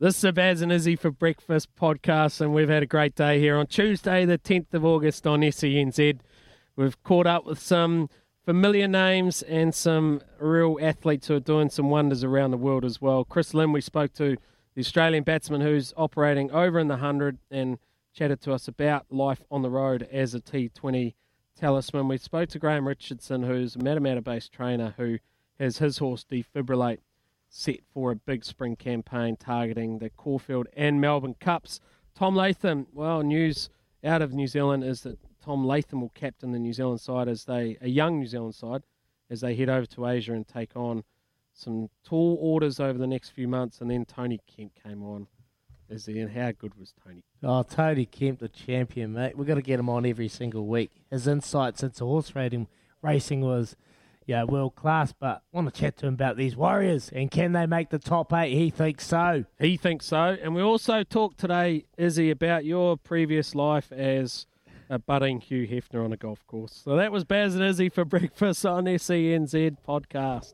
This is Baz and Izzy for Breakfast podcast, and we've had a great day here on Tuesday, the 10th of August on SENZ. We've caught up with some familiar names and some real athletes who are doing some wonders around the world as well. Chris Lynn, we spoke to the Australian batsman who's operating over in the 100 and chatted to us about life on the road as a T20 talisman. We spoke to Graham Richardson, who's a Matamata based trainer who has his horse defibrillate set for a big spring campaign targeting the Caulfield and Melbourne Cups. Tom Latham, well, news out of New Zealand is that Tom Latham will captain the New Zealand side as they, a young New Zealand side, as they head over to Asia and take on some tall orders over the next few months. And then Tony Kemp came on. Is he, and how good was Tony? Oh, Tony Kemp, the champion, mate. We've got to get him on every single week. His insights into horse racing, racing was yeah, world class. But I want to chat to him about these Warriors and can they make the top eight? He thinks so. He thinks so. And we also talked today, Izzy, about your previous life as a budding Hugh Hefner on a golf course. So that was Baz and Izzy for breakfast on the SENZ podcast.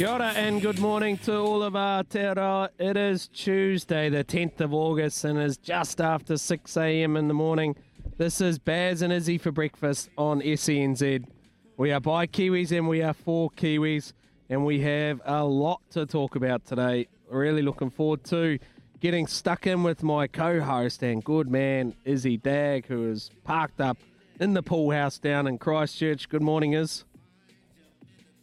Kia ora and good morning to all of our Aotearoa. It is Tuesday, the 10th of August, and it's just after 6 a.m. in the morning. This is Baz and Izzy for breakfast on SENZ. We are by Kiwis and we are for Kiwis, and we have a lot to talk about today. Really looking forward to getting stuck in with my co host and good man, Izzy Dagg, who is parked up in the pool house down in Christchurch. Good morning, Iz.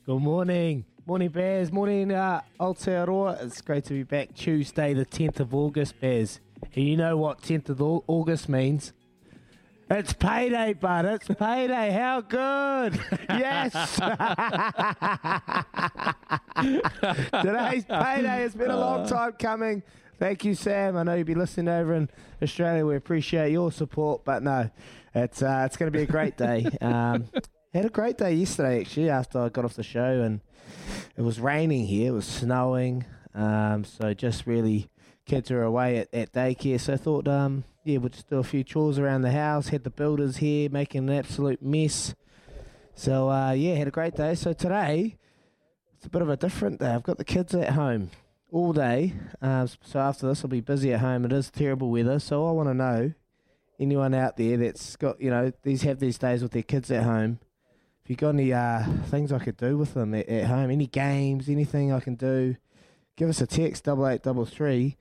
Good morning. Morning, Bears. Morning, uh, Aotearoa. It's great to be back Tuesday, the 10th of August, Bears. And you know what 10th of August means? It's payday, bud. It's payday. How good. Yes. Today's payday. It's been a long time coming. Thank you, Sam. I know you'll be listening over in Australia. We appreciate your support, but no, it's uh, it's going to be a great day. Um, had a great day yesterday, actually, after I got off the show, and it was raining here. It was snowing, um, so just really kids are away at, at daycare. So I thought, um, yeah, we'll just do a few chores around the house. Had the builders here making an absolute mess. So uh, yeah, had a great day. So today it's a bit of a different day. I've got the kids at home all day. Uh, so after this, I'll be busy at home. It is terrible weather, so I want to know anyone out there that's got you know these have these days with their kids at home if you got any uh, things I could do with them at, at, home, any games, anything I can do, give us a text double eight double three.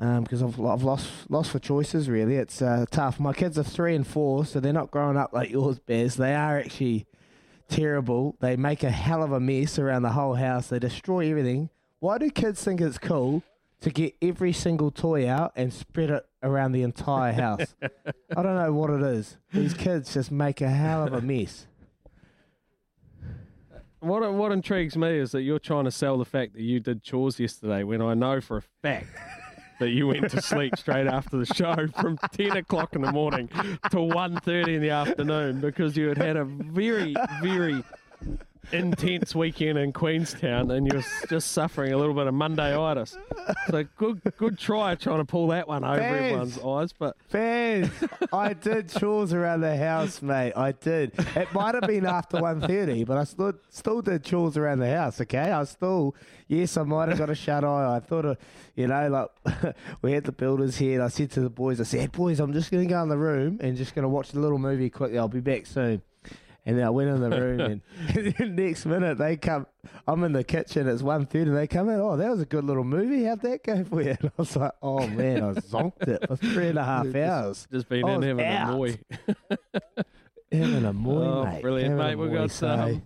Because um, I've, I've lost lost for choices. Really, it's uh, tough. My kids are three and four, so they're not growing up like yours, Bez. They are actually terrible. They make a hell of a mess around the whole house. They destroy everything. Why do kids think it's cool to get every single toy out and spread it around the entire house? I don't know what it is. These kids just make a hell of a mess. What what intrigues me is that you're trying to sell the fact that you did chores yesterday when I know for a fact that you went to sleep straight after the show from 10 o'clock in the morning to 1.30 in the afternoon because you had had a very, very intense weekend in Queenstown and you're just suffering a little bit of Mondayitis. So good good try trying to pull that one over Fans, everyone's eyes. But Fans, I did chores around the house, mate. I did. It might have been after 1.30, but I still still did chores around the house, okay? I still yes, I might have got a shut eye. I thought of you know, like we had the builders here and I said to the boys, I said, hey, boys, I'm just gonna go in the room and just gonna watch a little movie quickly. I'll be back soon. And then I went in the room, and, and next minute they come. I'm in the kitchen. It's one thirty. They come in. Oh, that was a good little movie. How'd that go for you? And I was like, Oh man, I zonked it for three and a half hours. Just been I in having out. a moy. Having a moy, Oh, mate. brilliant, Having mate. We've got so- um,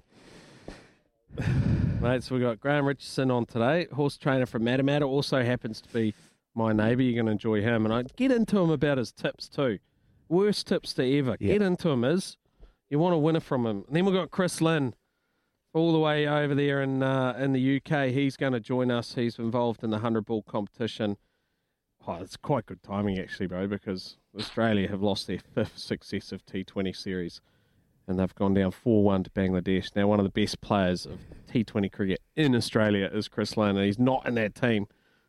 Mates, we've got Graham Richardson on today, horse trainer from Matamata. Also happens to be my neighbour. You're going to enjoy him. And I get into him about his tips too. Worst tips to ever. Yeah. Get into him is you want to win it from him. And then we've got Chris Lynn all the way over there in uh, in the UK. He's going to join us. He's involved in the 100 ball competition. Oh, it's quite good timing actually, bro, because Australia have lost their fifth successive T20 series and they've gone down 4 1 to Bangladesh. Now, one of the best players of T20 cricket in Australia is Chris Lynn, and he's not in that team.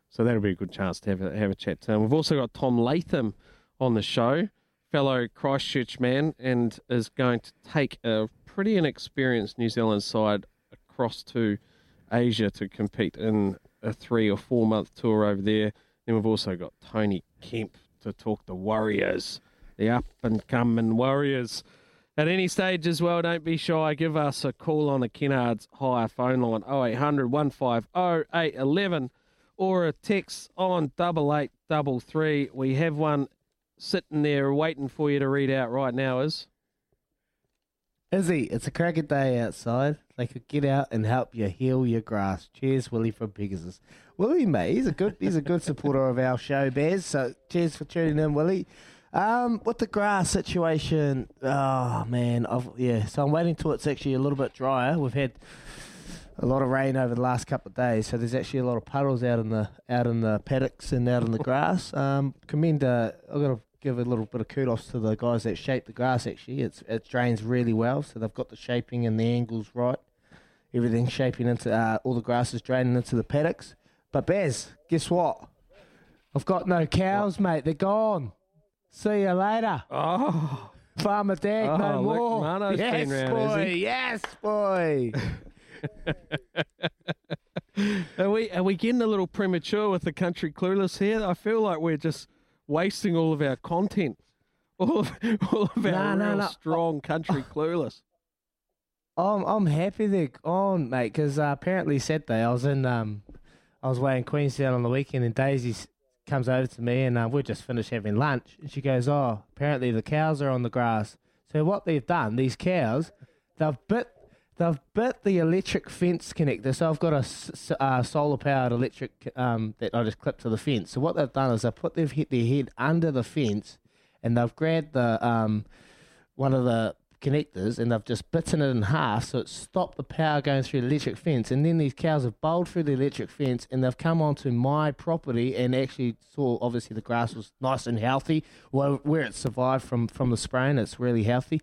So that'll be a good chance to have a, have a chat to him. We've also got Tom Latham on the show, fellow Christchurch man, and is going to take a pretty inexperienced New Zealand side across to Asia to compete in a three or four month tour over there. Then we've also got Tony Kemp to talk the Warriors, the up and coming Warriors. At any stage as well, don't be shy. Give us a call on the Kennards Hire phone line 0800 150 811 or a text on 8833. We have one sitting there waiting for you to read out right now. Is Izzy, it's a cracker day outside. They could get out and help you heal your grass. Cheers, Willie from Pegasus. Willie, mate, he's a good he's a good supporter of our show, Bears. So cheers for tuning in, Willie. Um, with the grass situation, oh man, I've, yeah. So I'm waiting till it's actually a little bit drier. We've had a lot of rain over the last couple of days, so there's actually a lot of puddles out in the out in the paddocks and out in the grass. Um, commend. Uh, I've got to give a little bit of kudos to the guys that shape the grass. Actually, it's it drains really well, so they've got the shaping and the angles right. Everything's shaping into uh, all the grass is draining into the paddocks. But Bez, guess what? I've got no cows, mate. They're gone. See you later. oh, Farmer Dagg, Oh, no look, more. Mano's yes, been round, boy. he? Yes, boy. are we are we getting a little premature with the country clueless here? I feel like we're just wasting all of our content, all of all of our Nah, nah, real nah. strong country clueless. I'm I'm happy they're on, mate, because uh, apparently Saturday I was in um I was away in Queenstown on the weekend, and Daisy comes over to me, and uh, we just finished having lunch, and she goes, "Oh, apparently the cows are on the grass." So what they've done, these cows, they've bit they've bit the electric fence connector. So I've got a uh, solar powered electric um that I just clipped to the fence. So what they've done is they've put their hit their head under the fence, and they've grabbed the um one of the connectors and they've just bitten it in half so it stopped the power going through the electric fence and then these cows have bowled through the electric fence and they've come onto my property and actually saw obviously the grass was nice and healthy well where it survived from from the spraying it's really healthy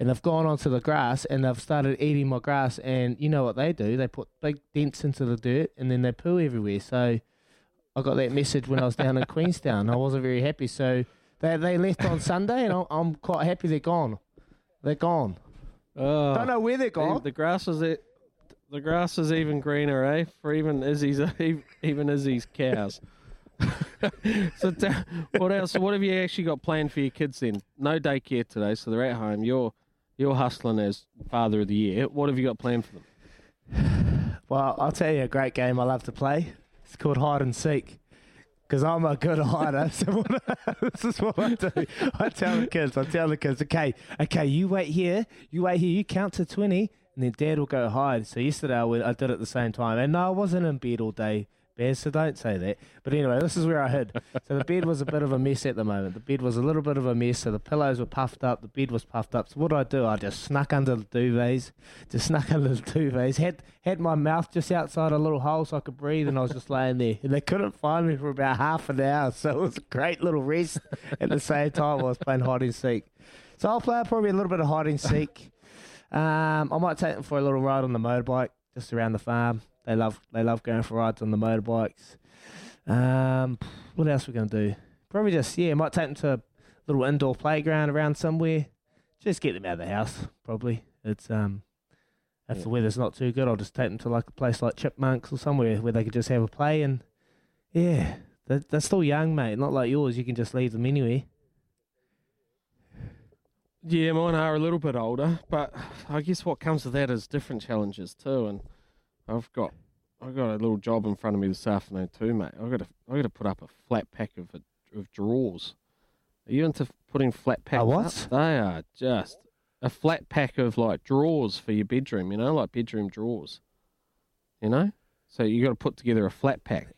and they've gone onto the grass and they've started eating my grass and you know what they do they put big dents into the dirt and then they poo everywhere so I got that message when I was down in Queenstown I wasn't very happy so they, they left on Sunday and I'm, I'm quite happy they're gone they're gone. Oh, Don't know where they're the, gone. the grass is it. The grass is even greener, eh? For even Izzy's even Izzy's cows. so what else? What have you actually got planned for your kids then? No daycare today, so they're at home. You're you're hustling as father of the year. What have you got planned for them? Well, I'll tell you a great game I love to play. It's called hide and seek. Because I'm a good hider. So this is what I do. I tell the kids, I tell the kids, okay, okay, you wait here, you wait here, you count to 20, and then dad will go hide. So yesterday I, went, I did it at the same time. And no, I wasn't in bed all day, Bears, so don't say that. But anyway, this is where I hid. So the bed was a bit of a mess at the moment. The bed was a little bit of a mess. So the pillows were puffed up, the bed was puffed up. So what did I do? I just snuck under the duvets, just snuck under the duvets, had, had my mouth just outside a little hole so I could breathe, and I was just laying there. And they couldn't find me for about half an hour. So it was a great little rest at the same time I was playing hide and seek. So I'll play probably a little bit of hide and seek. Um, I might take them for a little ride on the motorbike just around the farm. They love they love going for rides on the motorbikes. Um, what else we gonna do? Probably just yeah, might take them to a little indoor playground around somewhere. Just get them out of the house. Probably it's um. If Yeah. the weather's not too good, I'll just take them to like a place like Chipmunks or somewhere where they could just have a play and yeah, they're, they're still young, mate. Not like yours. You can just leave them anywhere. Yeah, mine are a little bit older, but I guess what comes with that is different challenges too. And I've got I've got a little job in front of me this afternoon too, mate. I've got to I've got to put up a flat pack of of drawers. Are you into putting flat packs? A what? Up? They are just a flat pack of like drawers for your bedroom. You know, like bedroom drawers. You know, so you got to put together a flat pack.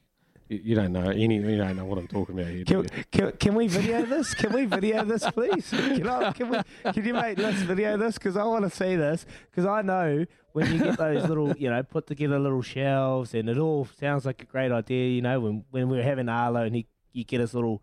You, you don't know any. You don't know what I'm talking about here. Can, can, can we video this? Can we video this, please? Can, I, can, we, can you make let's video this? Because I want to see this. Because I know when you get those little, you know, put together little shelves, and it all sounds like a great idea. You know, when when we were having Arlo, and he you get his little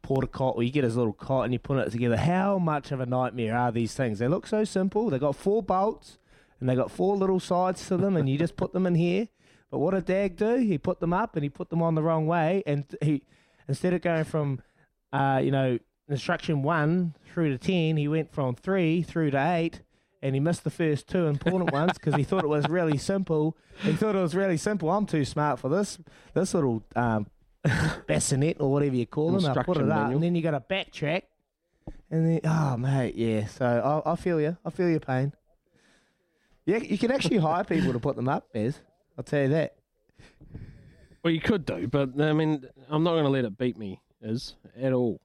porta cot, or you get his little cot, and you put it together. How much of a nightmare are these things? They look so simple. They got four bolts, and they got four little sides to them, and you just put them in here. But what did Dagg do? He put them up and he put them on the wrong way, and he instead of going from, uh, you know, instruction one through to ten, he went from three through to eight, and he missed the first two important ones because he thought it was really simple. He thought it was really simple. I'm too smart for this. This little um, bassinet or whatever you call them. I put it Instruction up, and then you got to backtrack, and then oh mate, yeah. So I, I feel you. I feel your pain. Yeah, you can actually hire people to put them up, Bez. I'll tell you that. Well, you could do, but I mean, I'm not going to let it beat me, is at all.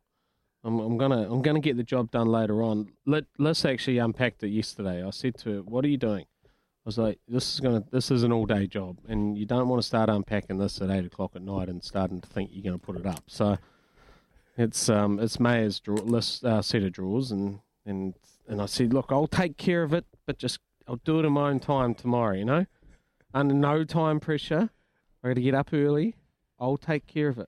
I'm, I'm gonna, I'm gonna get the job done later on. Let, let's actually unpacked it yesterday. I said to her, "What are you doing?" I was like, "This is gonna, this is an all day job, and you don't want to start unpacking this at eight o'clock at night and starting to think you're going to put it up." So, it's, um, it's Maya's draw, list, uh, set of drawers, and and and I said, "Look, I'll take care of it, but just I'll do it in my own time tomorrow. You know, under no time pressure." I got to get up early. I'll take care of it.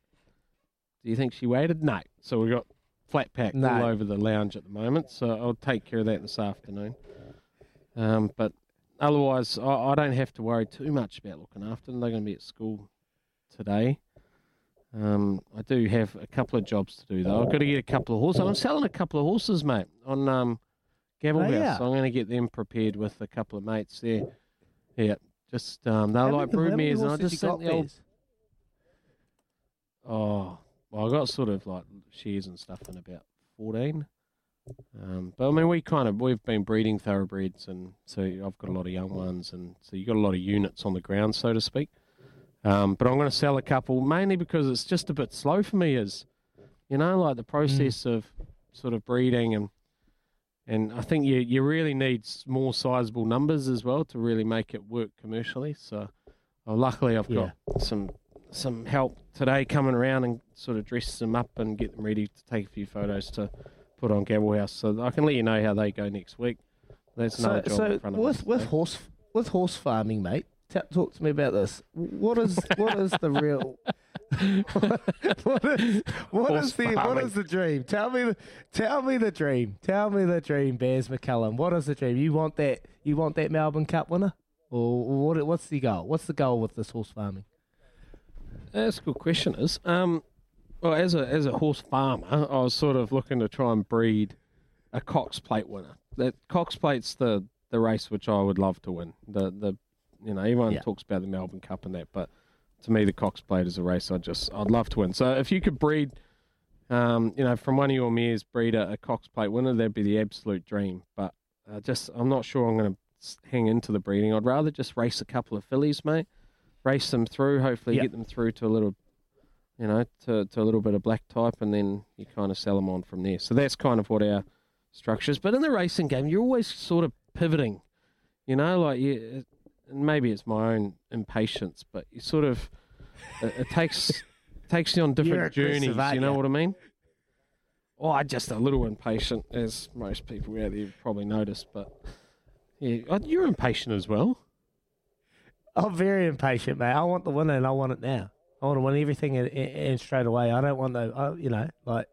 Do you think she waited? No. So we've got flat pack No. all over the lounge at the moment. So I'll take care of that this afternoon. Um, but otherwise, I, I don't have to worry too much about looking after them. They're going to be at school today. Um, I do have a couple of jobs to do though. I've got to get a couple of horses. I'm selling a couple of horses, mate, on um, Gavel Oh, House. yeah. So I'm going to get them prepared with a couple of mates there. Yeah, just um, they're like many- many and I just got, the old Oh, well, I got sort of like shares and stuff in about 14. Um, but I mean, we kind of, we've been breeding thoroughbreds, and so I've got a lot of young ones, and so you got a lot of units on the ground, so to speak. Um, but I'm going to sell a couple mainly because it's just a bit slow for me, is, you know, like the process of sort of breeding and. And I think you, you really need s- more sizable numbers as well to really make it work commercially. So, well, luckily, I've got some some help today coming around and sort of dress them up and get them ready to take a few photos to put on Gavelhouse. So I can let you know how they go next week. That's So, job so in front of with us. with today. horse with horse farming, mate. T- talk to me about this. What is what is the real? what is what is the what is the dream? Tell me the tell me the dream. Tell me the dream, Bears McCullum. What is the dream? You want that you want that Melbourne Cup winner? Or what what's the goal? What's the goal with this horse farming? That's a good question. Is um, well, as a as a horse farmer, I was sort of looking to try and breed a Cox Plate winner. That Cox Plate's the the race which I would love to win. The the you know everyone Yeah. talks about the Melbourne Cup and that, but to me the Cox Plate is a race I just I'd love to win. So if you could breed, um, you know, from one of your mares breed a, a Cox Plate winner, that'd be the absolute dream. But uh, just I'm not sure I'm going to hang into the breeding. I'd rather just race a couple of fillies, mate. Race them through, hopefully Yeah. get them through to a little you know, to, to a little bit of black type, and then you kind of sell them on from there. So that's kind of what our structure is. But in the racing game, you're always sort of pivoting, you know, like you, and maybe it's my own impatience, but you sort of, it, it takes takes you on different journeys. You know what I mean? Well, I'm just a little impatient, as most people out there probably noticed. But yeah, oh, you're impatient as well. I'm very impatient, mate. I want the winner and I want it now. I want to win everything and, and, straight away. I don't want the, I, you know, like,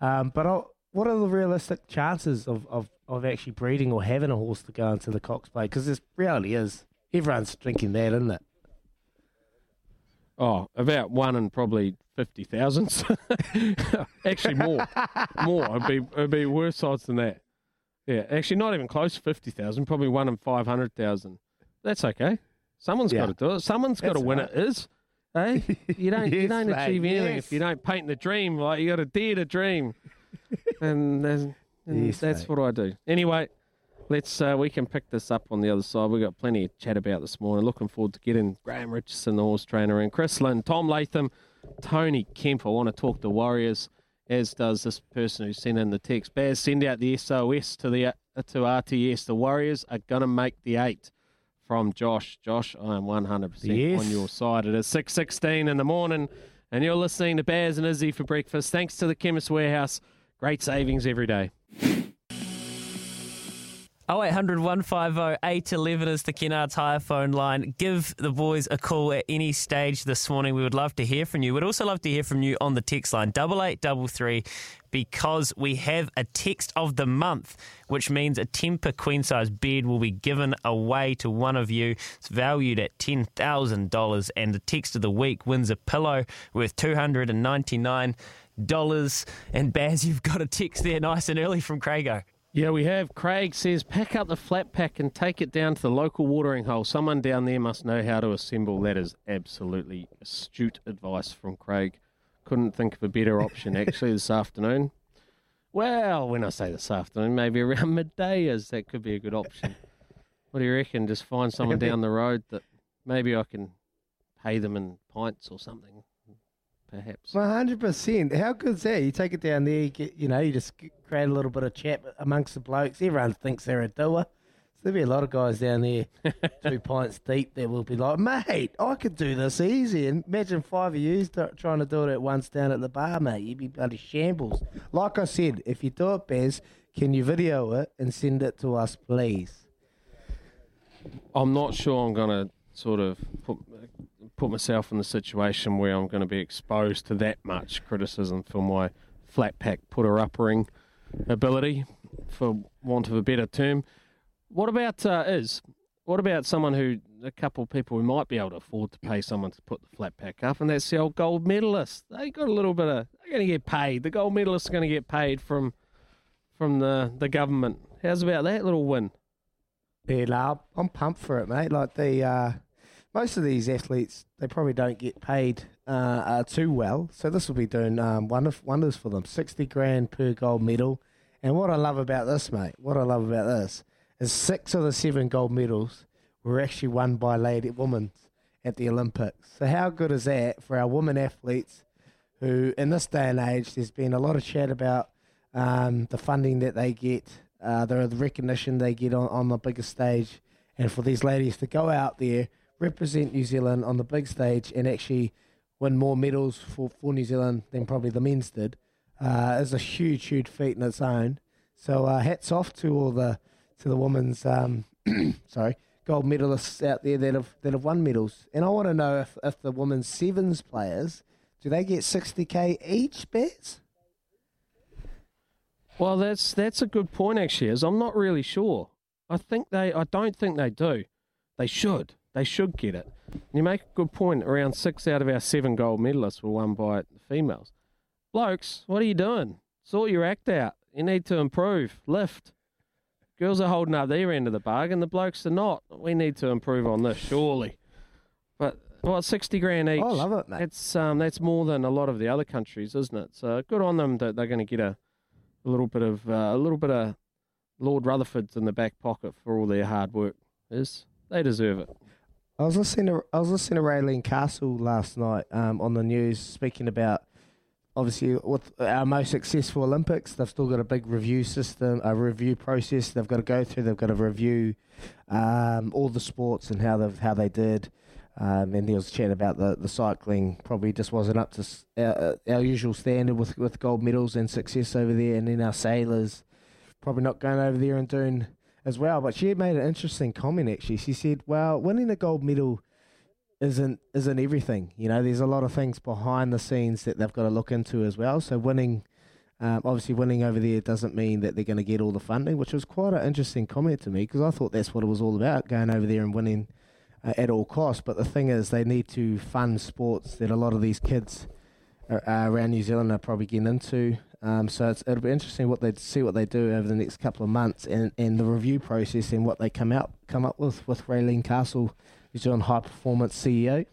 um, but i what are the realistic chances of, of, of actually breeding or having a horse to go into the Cox Plate? Because this reality is everyone's drinking that, isn't it? Oh, about one in probably fifty thousand. actually, more, more. It'd be it'd be worse odds than that. Yeah, actually, not even close to fifty thousand. Probably one in five hundred thousand. That's okay. Someone's Yeah. got to do it. Someone's got to win right. it. Is hey, you don't you don't mate, achieve anything yes. if you don't paint the dream. Like you got to dare to dream. and there's, and Yes, that's mate. what I do. Anyway, let's uh, we can pick this up on the other side. We've got plenty to chat about this morning. Looking forward to getting Graham Richardson, the horse trainer, and Chris Lynn, Tom Latham, Tony Kemp. I want to talk to Warriors, as does this person who sent in the text. Baz, send out the SOS to the uh, to RTS. The Warriors are gonna make the eight. From Josh. Josh, I am 100% Yes. on your side. It is 6.16 in the morning, and you're listening to Baz and Izzy for breakfast. Thanks to the Chemist Warehouse. Great savings every day. 0800 150 811 is the Kennards Hire phone line. Give the boys a call at any stage this morning. We would love to hear from you. We'd also love to hear from you on the text line 8833 because we have a text of the month, which means a Tempur queen size bed will be given away to one of you. It's valued at $10,000, and the text of the week wins a pillow worth $299. And Baz, you've got a text there nice and early from Crago. Yeah, we have. Craig says, pack up the flat pack and take it down to the local watering hole. Someone down there must know how to assemble. That is absolutely astute advice from Craig. Couldn't think of a better option actually this afternoon. Well, when I say this afternoon, maybe around midday is that could be a good option. What do you reckon? Just find someone down the road that maybe I can pay them in pints or something, perhaps. One hundred percent. How good's that? You take it down there, you, get, you know, you just create a little bit of chat amongst the blokes. Everyone thinks they're a doer. So there'll be a lot of guys down there, two pints deep, that will be like, mate, I could do this easy. And imagine five of you trying to do it at once down at the bar, mate. You'd be bloody shambles. Like I said, if you do it, Bez, can you video it and send it to us, please? I'm not sure I'm going to sort of put put myself in the situation where I'm going to be exposed to that much criticism for my flat pack putter uppering ability, for want of a better term. What about uh, is? What about someone who a couple of people who might be able to afford to pay someone to put the flat pack up, and that's the old gold medalist. They got a little bit of. They're going to get paid. The gold medalists are going to get paid from from the the government. How's about that little win? Yeah, no, I'm pumped for it, mate. Like the uh, most of these athletes, they probably don't get paid uh, uh, too well, so this will be doing um, wonder, wonders for them. Sixty grand per gold medal, and what I love about this, mate, what I love about this is six of the seven gold medals were actually won by lady women at the Olympics. So how good is that for our women athletes? Who, in this day and age, there's been a lot of chat about um, the funding that they get, uh, the the recognition they get on, on the biggest stage, and for these ladies to go out there, represent New Zealand on the big stage, and actually win more medals for, for New Zealand than probably the men's did, uh, is a huge, huge feat in its own. So uh, hats off to all the to the women's um, sorry gold medalists out there that have that have won medals. And I want to know if, if the women's sevens players do they get sixty k each, Bez? Well, that's that's a good point actually. As I'm not really sure. I think they. I don't think they do. They should. They should get it. You make a good point. Around six out of our seven gold medalists were won by the females. Blokes, what are you doing? Sort your act out. You need to improve. Lift. Girls are holding up their end of the bargain. The blokes are not. We need to improve on this, surely. But what, sixty grand each? I love it, mate. That's um, that's more than a lot of the other countries, isn't it? So good on them that they're going to get a, a little bit of uh, a little bit of Lord Rutherford's in the back pocket for all their hard work. Is they deserve it. I was listening to I was listening to Raelene Castle last night um, on the news speaking about obviously with our most successful Olympics, they've still got a big review system, a review process they've got to go through. They've got to review um, all the sports and how they how they did. Um, and there was chat about the, the cycling probably just wasn't up to our, our usual standard with, with gold medals and success over there. And then our sailors probably not going over there and doing as well. But she made an interesting comment actually. She said, "Well, winning a gold medal isn't isn't everything. You know, there's a lot of things behind the scenes that they've got to look into as well. So winning." Um, obviously, winning over there doesn't mean that they're going to get all the funding, which was quite an interesting comment to me because I thought that's what it was all about, going over there and winning uh, at all costs. But the thing is, they need to fund sports that a lot of these kids uh, uh, around New Zealand are probably getting into. Um, so it'll be interesting what they see what they do over the next couple of months and, and the review process and what they come out come up with with Raelene Castle, New Zealand High Performance CEO.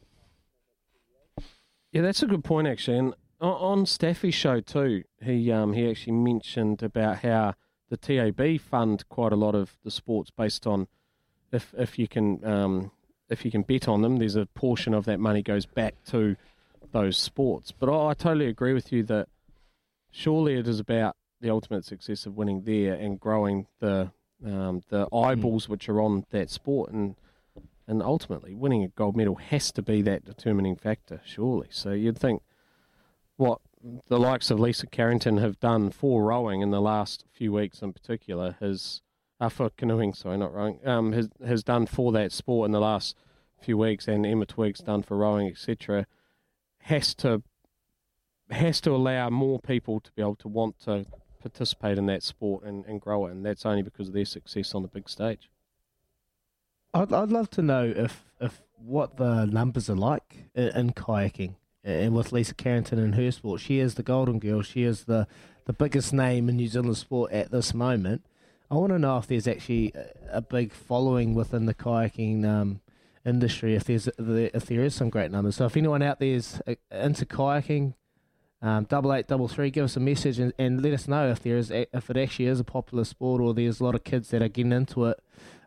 Yeah, that's a good point actually. And on Staffy's show too, he um he actually mentioned about how the TAB fund quite a lot of the sports based on if if you can um, if you can bet on them, there's a portion of that money goes back to those sports. But I, I totally agree with you that surely it is about the ultimate success of winning there and growing the um, the eyeballs which are on that sport and and ultimately winning a gold medal has to be that determining factor surely. So you'd think what the likes of Lisa Carrington have done for rowing in the last few weeks in particular has uh, for canoeing sorry not rowing um, has has done for that sport in the last few weeks and Emma Twigg's done for rowing etc has to has to allow more people to be able to want to participate in that sport and, and grow it, and that's only because of their success on the big stage. I'd, I'd love to know if, if what the numbers are like in, in kayaking and with Lisa Carrington and her sport. She is the golden girl. She is the, the biggest name in New Zealand sport at this moment. I want to know if there's actually a, a big following within the kayaking um, industry. If there's if there is some great numbers. So if anyone out there is uh, into kayaking, um, double eight double three. Give us a message and, and let us know if there is if it actually is a popular sport or there's a lot of kids that are getting into it.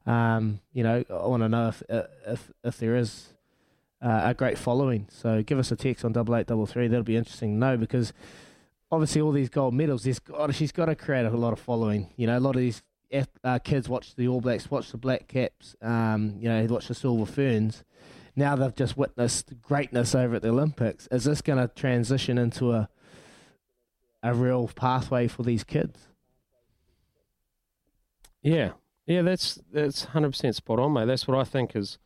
Um, you know, I want to know if uh, if if there is uh, a great following. So give us a text on double eight double three. That'll be interesting know because obviously all these gold medals, there's got, she's got to create a lot of following. You know, a lot of these uh, kids watch the All Blacks, watch the Black Caps, um, you know, watch the Silver Ferns now they've just witnessed greatness over at the Olympics. Is this going to transition into a a real pathway for these kids? Yeah, yeah, that's that's hundred percent spot on, mate. That's what I think is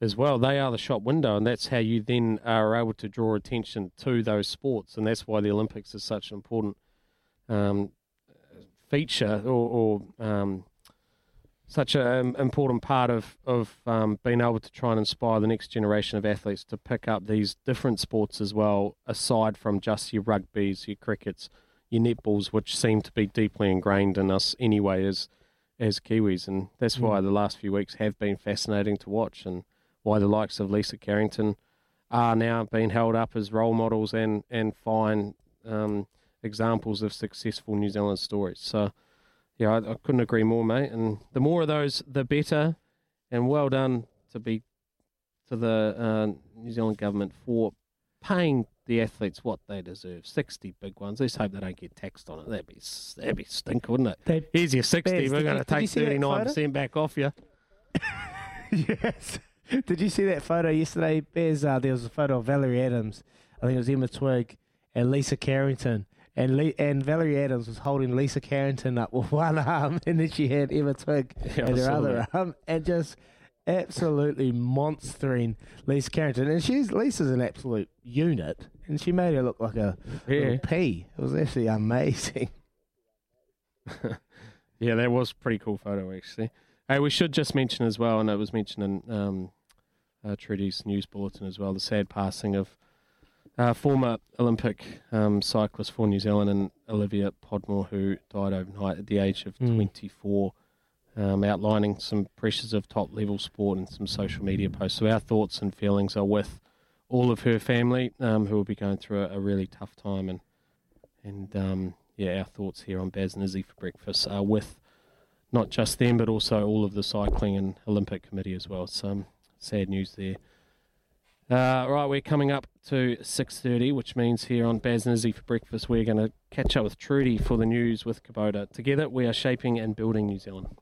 as well. They are the shop window, and that's how you then are able to draw attention to those sports, and that's why the Olympics is such an important um, feature or, or um, such an important part of of um, being able to try and inspire the next generation of athletes to pick up these different sports as well, aside from just your rugby's, your crickets, your netballs, which seem to be deeply ingrained in us anyway as as Kiwis, and that's why mm. the last few weeks have been fascinating to watch, and why the likes of Lisa Carrington are now being held up as role models and and fine um, examples of successful New Zealand stories. So yeah, I, I, couldn't agree more, mate. And the more of those, the better. And well done to be to the uh, New Zealand government for paying the athletes what they deserve. Sixty big ones. Let's hope they don't get taxed on it. That'd be that'd be stink, wouldn't it? They'd, Here's your sixty. We're going to take thirty nine percent back off you. yes. Did you see that photo yesterday, Bez? Uh, there was a photo of Valerie Adams. I think it was Emma Twigg and Lisa Carrington and Le- and Valerie Adams was holding Lisa Carrington up with one arm, and then she had Emma Twigg yeah, in her other that. arm, and just absolutely monstering Lisa Carrington. And she's Lisa's an absolute unit, and she made her look like a yeah. little pea. It was actually amazing. yeah, that was a pretty cool photo actually. Hey, we should just mention as well, and it was mentioned in um, uh, Trudy's news bulletin as well, the sad passing of uh, former Olympic um, cyclist for New Zealand and Olivia Podmore, who died overnight at the age of mm. 24, um, outlining some pressures of top level sport and some social media posts. So, our thoughts and feelings are with all of her family um, who will be going through a, a really tough time. And, and um, yeah, our thoughts here on Baz and Izzy for breakfast are with not just them, but also all of the cycling and Olympic committee as well. So, sad news there. Uh, right, we're coming up to 6.30, which means here on Baz for breakfast, we're going to catch up with Trudy for the news with Kubota. Together, we are shaping and building New Zealand.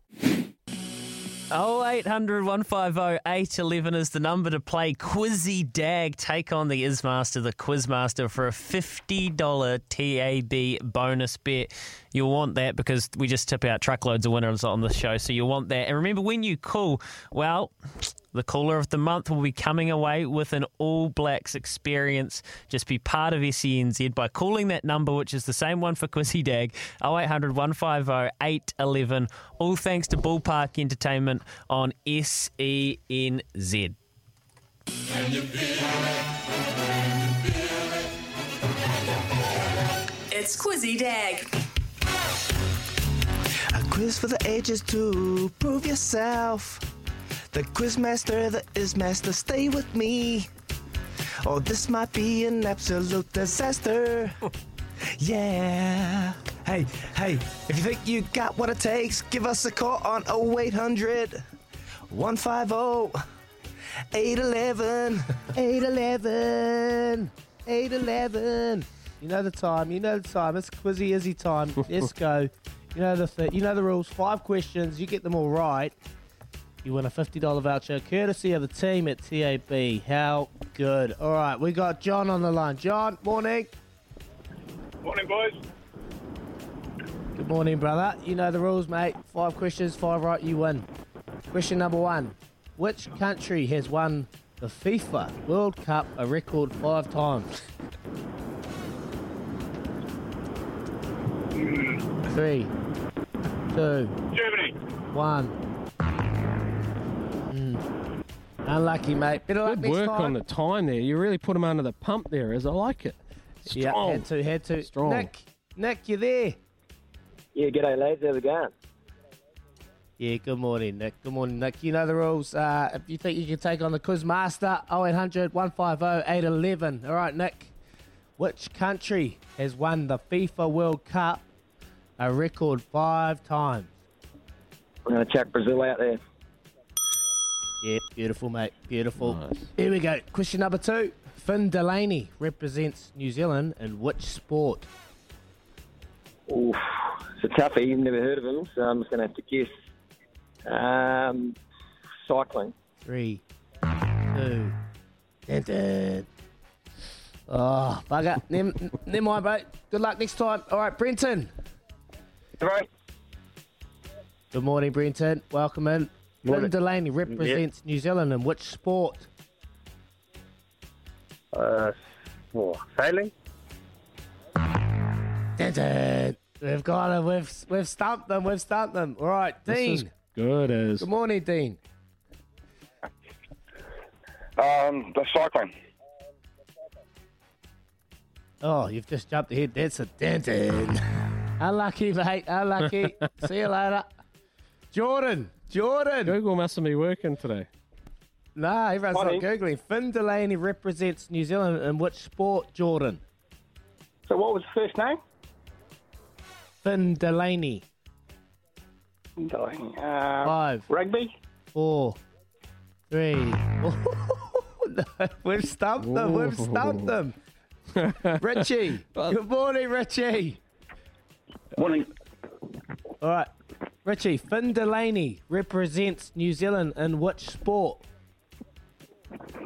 0800 150 811 is the number to play Quizzy Dagg. Take on the Ismaster, the Quizmaster, for a $50 TAB bonus bet. You'll want that because we just tip out truckloads of winners on the show, so you'll want that. And remember, when you call, well, the caller of the month will be coming away with an All Blacks experience. Just be part of SENZ by calling that number, which is the same one for Quizzy Dagg, 0800 150 811. All thanks to Ballpark Entertainment on SENZ. It's Quizzy Dagg. Quiz for the ages to prove yourself. The quizmaster, the ismaster, stay with me. Oh, this might be an absolute disaster. yeah. Hey, hey, if you think you got what it takes, give us a call on 0800 150 811. 811. 811. You know the time. You know the time. It's Quizzy Izzy time. Let's go. You know the th- you know the rules. Five questions. You get them all right. You win a fifty dollar voucher, courtesy of the team at TAB. How good! All right, we got John on the line. John, morning. Morning, boys. Good morning, brother. You know the rules, mate. Five questions, five right, you win. Question number one: Which country has won the FIFA World Cup a record five times? Three, two, Germany. one. Mm. Unlucky, mate. Better luck Good next work time. on the time there. You really put him under the pump there, as I like it. Yeah, Strong. had to, had to. Strong. Nick, Nick, you there? Yeah, g'day lads, how's it going? Yeah, good morning, Nick. Good morning, Nick. You know the rules. Uh, if you think you can take on the quiz master, 0800 150 811. All right, Nick. Which country has won the FIFA World Cup a record five times? I'm going to check Brazil out there. Yeah, beautiful, mate. Beautiful. Here we go. Question number two. Finn Delany represents New Zealand in which sport? Oof, it's a toughie, I've never heard of him, so I'm just going to have to guess. Um, cycling. Three, two, dun, dun. Oh, bugger. never, never mind, bro. Good luck next time. All right, Brenton. Right. Good morning, Brenton. Welcome in. Finn Morning. Delany represents New Zealand in which sport? Uh, oh, sailing. Dun, dun. We've got him. We've, we've stumped them. We've stumped them. All right, This Dean. is good as. Good morning, Dean. Um, the cycling. Oh, you've just jumped ahead. That's a dented. Unlucky, mate. Unlucky. See you later. Jordan. Jordan. Google mustn't be working today. Nah, everyone's Morning. not Googling. Finn Delany represents New Zealand in which sport, Jordan? So what was the first name? Finn Delany. Uh, Five, rugby. four, three. no, we've stumped them. We've stumped them. Richie. Good morning, Richie. Morning. All right. Richie, Finn Delany represents New Zealand in which sport?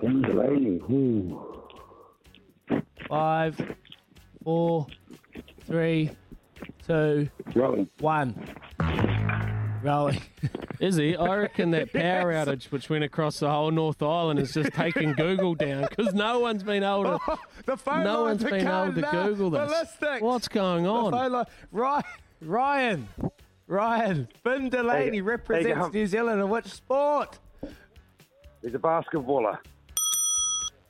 Finn Delany. Five, four, three, two, Rowing. one. Rolling. Izzy, I reckon that power outage which went across the whole North Island is just taking Google down because no one's been able to. Oh, the phone no lines one's are been able to now. Google this. Ballistics. What's going The on? phone line. Ryan, Ryan, Ryan. Finn Delany Hey, represents hey, New Zealand in which sport? He's a basketballer.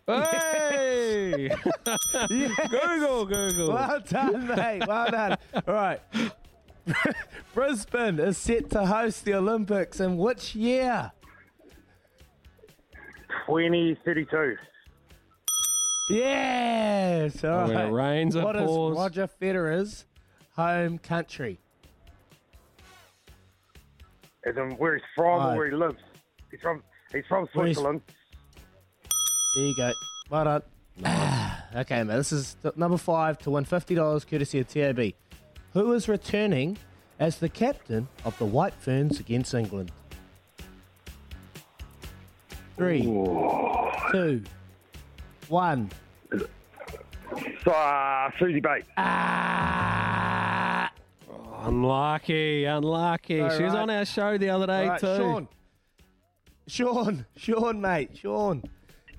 Hey! Google, Google. Well done, mate. Well done. All right. Brisbane is set to host the Olympics in which year? 2032. Yes. All When it rains, it What is pours. Roger Federer's home country? As in where he's from Right. or where he lives. He's from he's from Where he's- Switzerland. There you go. Well done. okay, man. This is th- number five to win fifty dollars, courtesy of TAB. Who is returning as the captain of the White Ferns against England? Three, two, one. So, uh, Suzie Bates. Ah! Unlucky, unlucky. All she was on our show the other day All right, too. Sean. Sean, Sean, mate, Sean.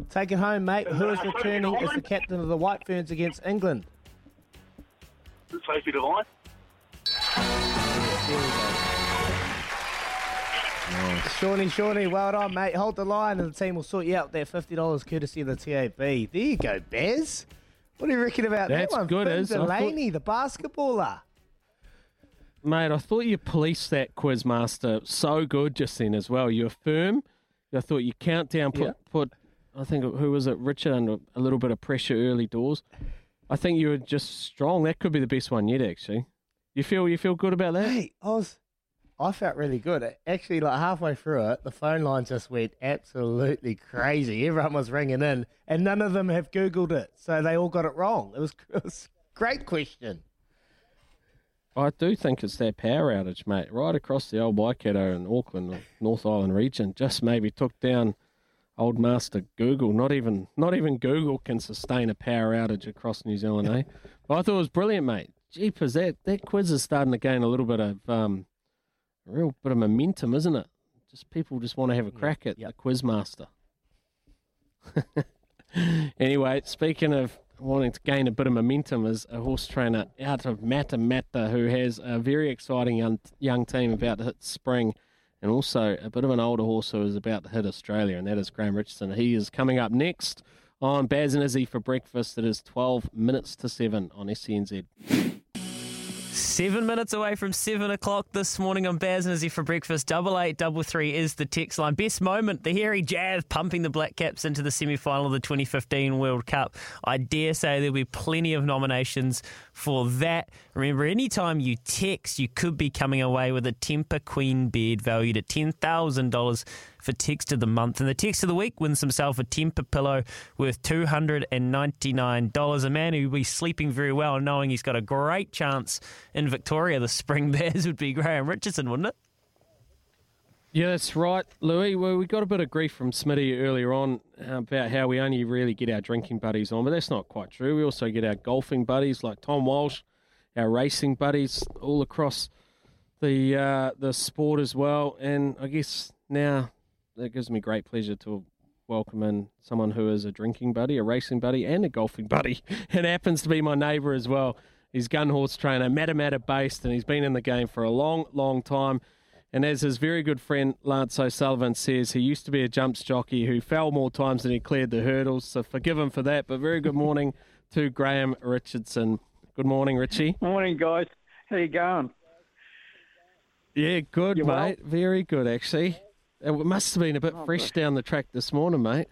Take it home, mate. Who is returning as the captain of the White Ferns against England? Sophie Devine. Shawnee, Shawnee, well done, mate. Hold the line and the team will sort you out there. $50 courtesy of the TAB. There you go, Bez. What do you reckon about That's that one? good, Finn is. I Delany, the basketballer. Mate, I thought you policed that quizmaster so good just then as well. You were firm. I thought you count down, put, Yeah. put I think, who was it, Richard, under a little bit of pressure early doors. I think you were just strong. That could be the best one yet, actually. You feel you feel good about that? Hey, I was, I felt really good. Actually, like halfway through it, the phone line just went absolutely crazy. Everyone was ringing in, and none of them have Googled it, so they all got it wrong. It was, it was a great question. I do think it's that power outage, mate. Right across the old Waikato and Auckland, or North Island region, just maybe took down old master Google. Not even not even Google can sustain a power outage across New Zealand, eh? But I thought it was brilliant, mate. Jeepers, that, that quiz is starting to gain a little bit of um, a real bit of momentum, isn't it? Just people just want to have a crack at the quiz master. anyway, speaking of wanting to gain a bit of momentum, is a horse trainer out of Matamata who has a very exciting young, young team about to hit spring, and also a bit of an older horse who is about to hit Australia, and that is Graham Richardson. He is coming up next on Baz and Izzy for breakfast. It is 12 minutes to 7 on SENZ. Seven minutes away from seven o'clock this morning on Baz and Izzy for breakfast. Double eight double three is the text line. Best moment: the hairy Jav pumping the Black Caps into the semi final of the 2015 World Cup. I dare say there'll be plenty of nominations for that. Remember, anytime you text, you could be coming away with a Tempur Queen bed valued at ten thousand dollars for text of the month. And the text of the week wins himself a Tempur pillow worth $299. A man who will be sleeping very well knowing he's got a great chance in Victoria The spring. Bears would be Graham Richardson, wouldn't it? Yeah, that's right, Louis. Well, we got a bit of grief from Smitty earlier on about how we only really get our drinking buddies on, but that's not quite true. We also get our golfing buddies like Tom Walsh, our racing buddies all across the uh, the sport as well. And I guess now it gives me great pleasure to welcome in someone who is a drinking buddy, a racing buddy, and a golfing buddy, and happens to be my neighbour as well. He's gun horse trainer, Matamata based, and he's been in the game for a long, long time. And as his very good friend Lance O'Sullivan says, he used to be a jumps jockey who fell more times than he cleared the hurdles. So forgive him for that. But very good morning to Graham Richardson. Good morning, Richie. Morning, guys. How you going? Yeah, good, You mate. Very good, actually. It must have been a bit Oh, fresh down the track this morning, mate.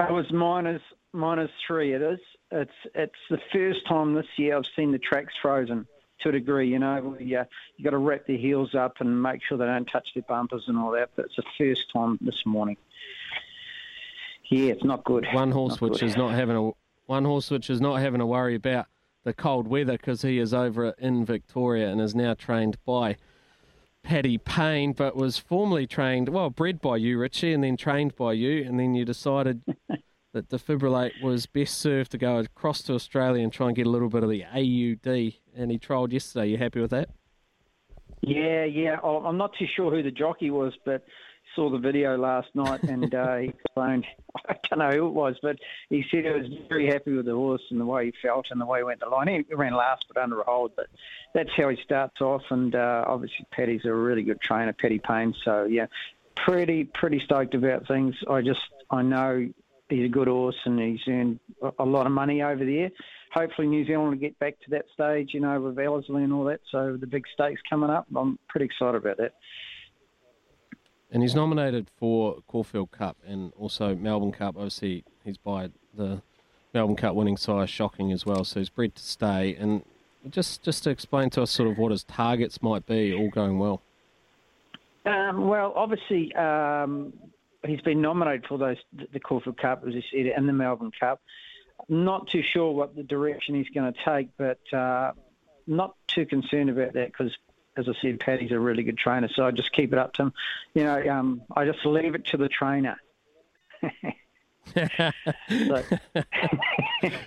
It was minus minus three. It is. It's it's the first time this year I've seen the tracks frozen to a degree. You know, where you you got to wrap their heels up and make sure they don't touch their bumpers and all that. But it's the first time this morning. Yeah, it's not good. One horse Not which good. is not having a one horse which is not having to worry about the cold weather because he is over in Victoria and is now trained by Paddy Payne, but was formerly trained, well, bred by you, Richie, and then trained by you, and then you decided that Defibrillate was best served to go across to Australia and try and get a little bit of the AUD, and he trialled yesterday. You happy with that? Yeah, yeah. Oh, I'm not too sure who the jockey was, but saw the video last night and uh, he explained. I don't know who it was, but he said he was very happy with the horse and the way he felt and the way he went the line. He ran last, but under a hold. But that's how he starts off. And uh, obviously, Paddy's a really good trainer, Paddy Payne. So yeah, pretty pretty stoked about things. I just I know he's a good horse and he's earned a- a lot of money over there. Hopefully, New Zealand will get back to that stage, you know, with Ellerslie and all that. So the big stakes coming up. I'm pretty excited about that. And he's nominated for Caulfield Cup and also Melbourne Cup. Obviously, he's by the Melbourne Cup winning sire, shocking as well. So he's bred to stay. And just just to explain to us sort of what his targets might be, all going well. Um, well, obviously, um, he's been nominated for those the Caulfield Cup, as you said, and the Melbourne Cup. Not too sure what the direction he's going to take, but uh, not too concerned about that because, as I said, Paddy's a really good trainer. So I just keep it up to him. You know, um, I just leave it to the trainer. So-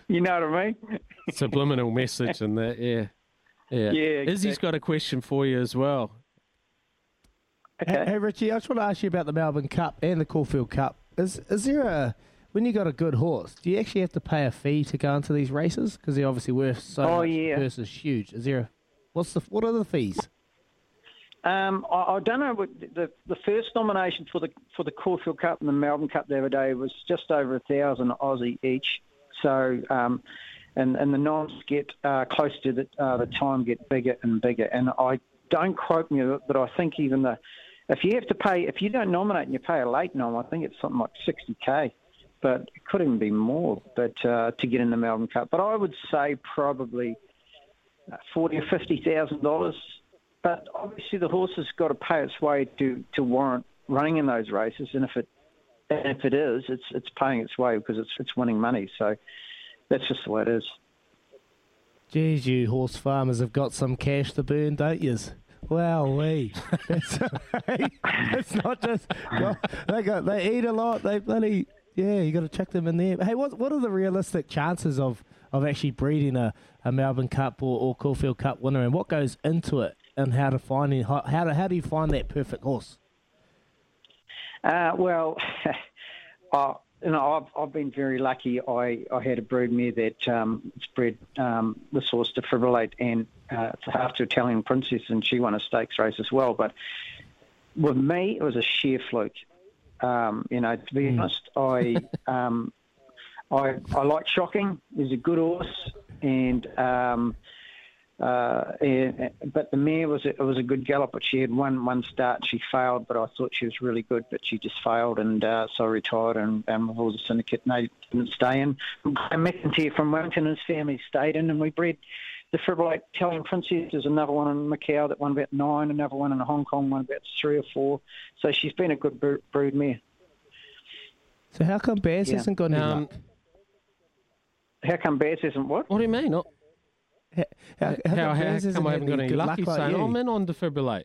you know what I mean? Subliminal message in that, yeah. Yeah. Yeah, Izzy's exactly. got a question for you as well. Hey, hey, Richie, I just want to ask you about the Melbourne Cup and the Caulfield Cup. Is is there a when you got a good horse, do you actually have to pay a fee to go into these races? Because they're obviously worth so Oh, much. yeah. The purse is huge. Is there a what's the what are the fees? Um, I, I don't know. The the first nomination for the for the Caulfield Cup and the Melbourne Cup the other day was just over a thousand Aussie each. So, um, and and the noms get uh, close to the uh, the time get bigger and bigger. And I don't quote me, but I think even the if you have to pay if you don't nominate and you pay a late nom, I think it's something like sixty k. But it could even be more. But uh, to get in the Melbourne Cup, but I would say probably forty or fifty thousand dollars. But obviously, the horse has got to pay its way to, to warrant running in those races, and if it and if it is, it's it's paying its way because it's it's winning money. So that's just the way it is. Geez, you horse farmers have got some cash to burn, don't yous? Well, we. it's, it's not just well, they got they eat a lot. They bloody yeah. You got to check them in there. Hey, what what are the realistic chances of of actually breeding a, a Melbourne Cup or, or Caulfield Cup winner, and what goes into it, and how to find it, how how, to, how do you find that perfect horse? Uh, well, uh, you know, I've, I've been very lucky. I, I had a broodmare that um, bred um, the source to fibrillate, and uh, it's a half to Italian princess, and she won a stakes race as well. But with me, it was a sheer fluke. Um, you know, to be Hmm. honest, I um, I I like shocking. He's a good horse, and um, uh, and, but the mare was a, it was a good gallop, but she had one one start. She failed, but I thought she was really good, but she just failed, and uh, so I retired. And um, with all the syndicate, and they didn't stay in. Graham McIntyre from Wellington and his family stayed in, and we bred Defibrillate Italian Princess. There's another one in Macau that won about nine, another one in Hong Kong won about three or four. So she's been a good brood mare. So how come Baz Yeah. hasn't got any Um, luck? How come Baz isn't what? What do you mean? Not, How, how, how, Baz hasn't come I had haven't got any good luck? He's like saying, you? I'm in on defibrillate.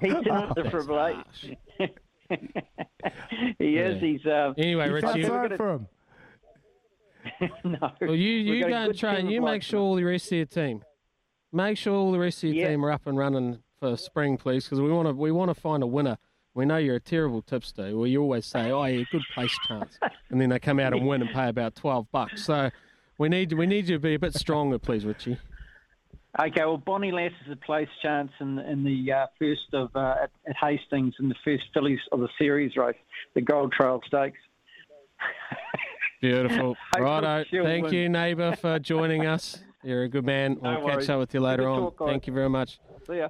He's in Oh, the that's Fibrillate. he is. Yeah. He's. Uh, Anyway, You Richie. felt you- sorry for him. no. Well, you, you go and train. You make sure all the rest of your team, make sure all the rest of your Yeah. team are up and running for spring, please, because we want to we want to find a winner. We know you're a terrible tipster. Well, you always say, "Oh, yeah, good place chance," and then they come out and win and pay about twelve bucks. So we need we need you to be a bit stronger, please, Richie. Okay, well, Bonnie Lass is a place chance in, in the uh, first of uh, at, at Hastings in the first fillies of the series race, the Gold Trail Stakes. Beautiful. Righto. Thank win. you, neighbour, for joining us. You're a good man. No We'll catch worries. up with you later Good on. talk. Thank you very much. See ya.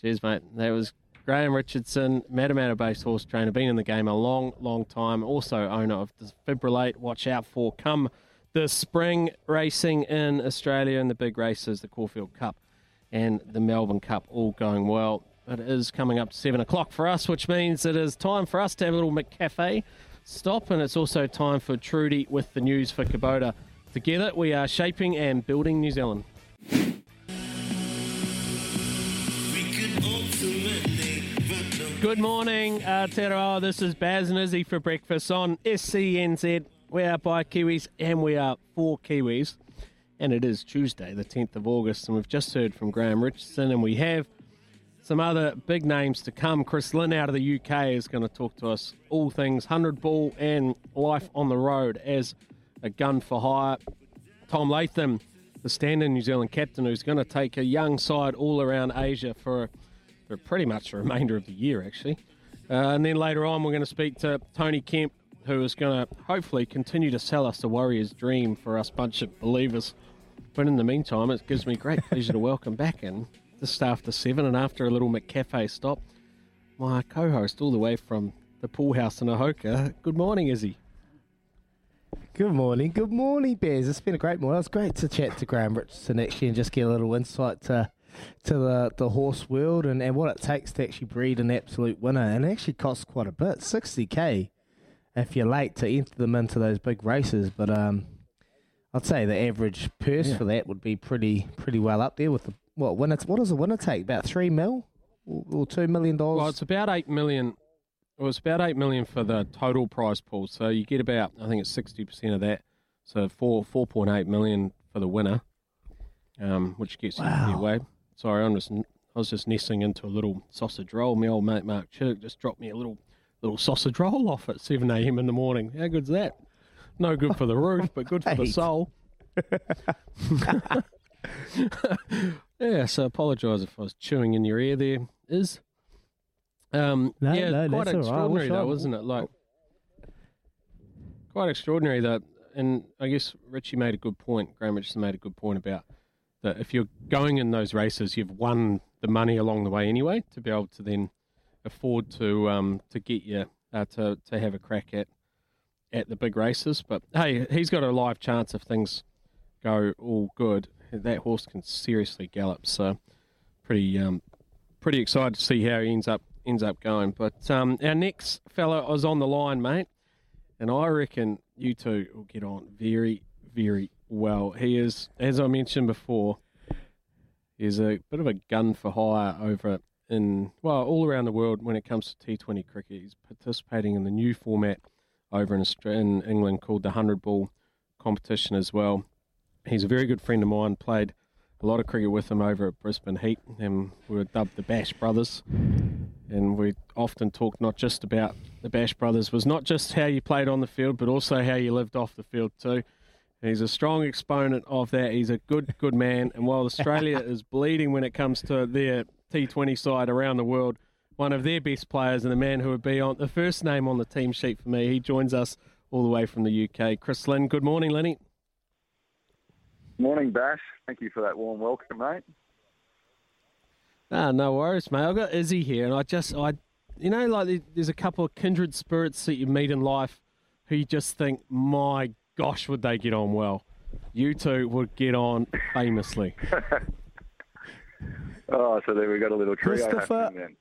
Cheers, mate. That was Graham Richardson, Matamata based horse trainer, been in the game a long, long time. Also owner of the Defibrillate. Watch out for come the spring racing in Australia and the big races, the Caulfield Cup and the Melbourne Cup, all going well. It is coming up to seven o'clock for us, which means it is time for us to have a little McCafe stop, and it's also time for Trudy with the news for Kubota. Together, we are shaping and building New Zealand. Good morning, uh, Aotearoa. This is Baz and Izzy for breakfast on SENZ. We are by Kiwis and we are for Kiwis. And it is Tuesday, the 10th of August, and we've just heard from Graham Richardson, and we have some other big names to come. Chris Lynn out of the UK is going to talk to us all things 100 ball and life on the road as a gun for hire. Tom Latham, the stand-in New Zealand captain, who's going to take a young side all around Asia for, for pretty much the remainder of the year, actually. Uh, and then later on, we're going to speak to Tony Kemp, who is going to hopefully continue to sell us the Warriors' dream for us bunch of believers. But in the meantime, it gives me great pleasure to welcome back in just after seven and after a little McCafe stop, my co-host all the way from the pool house in Ahoka. Good morning, Izzy. Good morning, good morning, Bears. It's been a great morning. It's great to chat to Graham Richardson actually and just get a little insight to to the, the horse world and, and what it takes to actually breed an absolute winner. And it actually costs quite a bit, sixty k, if you're late to enter them into those big races. But um, I'd say the average purse Yeah. for that would be pretty pretty well up there with the what winner. What does a winner take? About three mil or, or two million dollars? Well, it's about eight million. It was about eight million for the total prize pool. So you get about, I think it's sixty percent of that. So four four point eight million for the winner, um, which gets you Wow. your way. Sorry, I'm just I was just nestling into a little sausage roll. My old mate Mark Chittick just dropped me a little little sausage roll off at seven a.m. in the morning. How good's that? No good for the roof, but good for the soul. yeah, so apologise if I was chewing in your ear there. Is um No, yeah, no, quite right. extraordinary We'll though, isn't it? Like quite extraordinary that and I guess Richie made a good point, Graham Richardson made a good point about that if you're going in those races you've won the money along the way anyway to be able to then afford to um to get you uh, to to have a crack at at the big races. But hey, he's got a live chance if things go all good. that horse can seriously gallop. So pretty um, pretty excited to see how he ends up ends up going. But um, our next fella is on the line, mate, and I reckon you two will get on very very well. He is, as I mentioned before, is a bit of a gun for hire over in well all around the world when it comes to T20 cricket. He's participating in the new format over in Australia, in England called the hundred ball competition as well. He's a very good friend of mine. Played a lot of cricket with him over at Brisbane Heat, and we were dubbed the Bash Brothers. And we often talked not just about the Bash Brothers, was not just how you played on the field, but also how you lived off the field too. He's a strong exponent of that. He's a good, good man. And while Australia is bleeding when it comes to their T20 side around the world, one of their best players and the man who would be on the first name on the team sheet for me, he joins us all the way from the UK. Chris Lynn, good morning, Lenny. Morning, Bash. Thank you for that warm welcome, mate. Ah, no worries, mate. I've got Izzy here, and I just, I, you know, like there's a couple of kindred spirits that you meet in life who you just think, my gosh, would they get on well? You two would get on famously. oh, so there we got a little trio Christopher- happening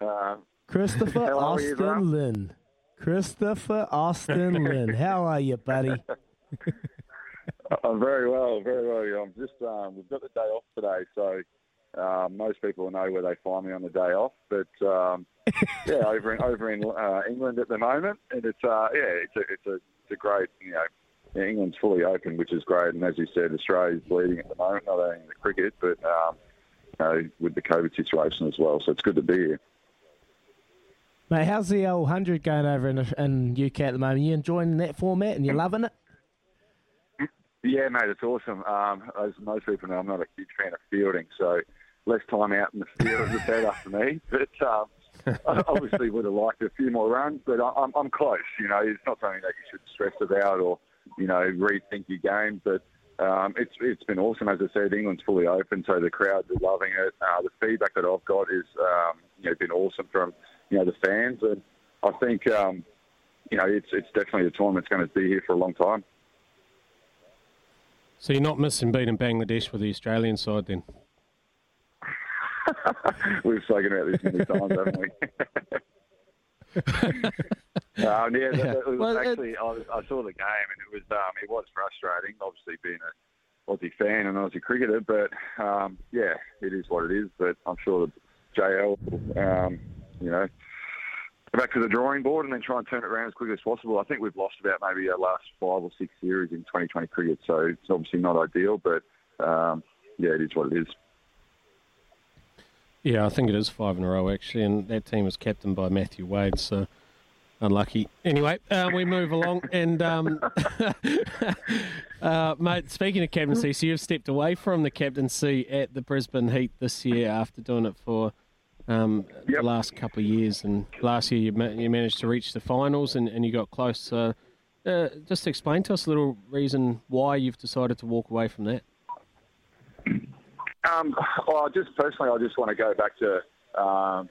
then. Um, Christopher are you. Austin Lynn. Christopher Austin Lynn. How are you, buddy? I'm very well, very well. I'm just um, we've got the day off today, so um, most people know where they find me on the day off. But um, yeah, over in over in uh, England at the moment, and it's uh, yeah, it's a it's a it's a great you know. England's fully open, which is great, and as you said, Australia's leading at the moment, not only in the cricket, but um, with the COVID situation as well. So it's good to be here. Mate, how's the old 100 going over in, in UK at the moment? You enjoying that format and you're loving it? Yeah, mate, it's awesome. Um, as most people know, I'm not a huge fan of fielding, so less time out in the field is a better for me. But um, I obviously would have liked a few more runs, but I- I'm, I'm close. You know, it's not something that you should stress about or you know rethink your game. But um, it's it's been awesome. As I said, England's fully open, so the crowds are loving it. Uh, the feedback that I've got is um, you know been awesome from you know the fans, and I think um, you know it's it's definitely a tournament that's going to be here for a long time. So you're not missing beating Bangladesh with the Australian side then? We've spoken about this many times, haven't we? um, yeah, that- that was Well, it- actually, I, was, I saw the game and it was um, it was frustrating. Obviously, being a Aussie fan and Aussie cricketer, but um, yeah, it is what it is. But I'm sure the JL, will, um, you know, go back to the drawing board and then try and turn it around as quickly as possible. I think we've lost about maybe our last five or six series in 2020 cricket, so it's obviously not ideal, but um, yeah, it is what it is. Yeah, I think it is five in a row actually, and that team is captained by Matthew Wade. So unlucky. Anyway, uh, we move along, and um, uh, mate, speaking of captaincy, so you've stepped away from the captaincy at the Brisbane Heat this year after doing it for um, the last couple of years, and last year you, ma- you managed to reach the finals and, and you got close. So, uh, just explain to us a little reason why you've decided to walk away from that. Um, well, just personally, I just want to go back to um,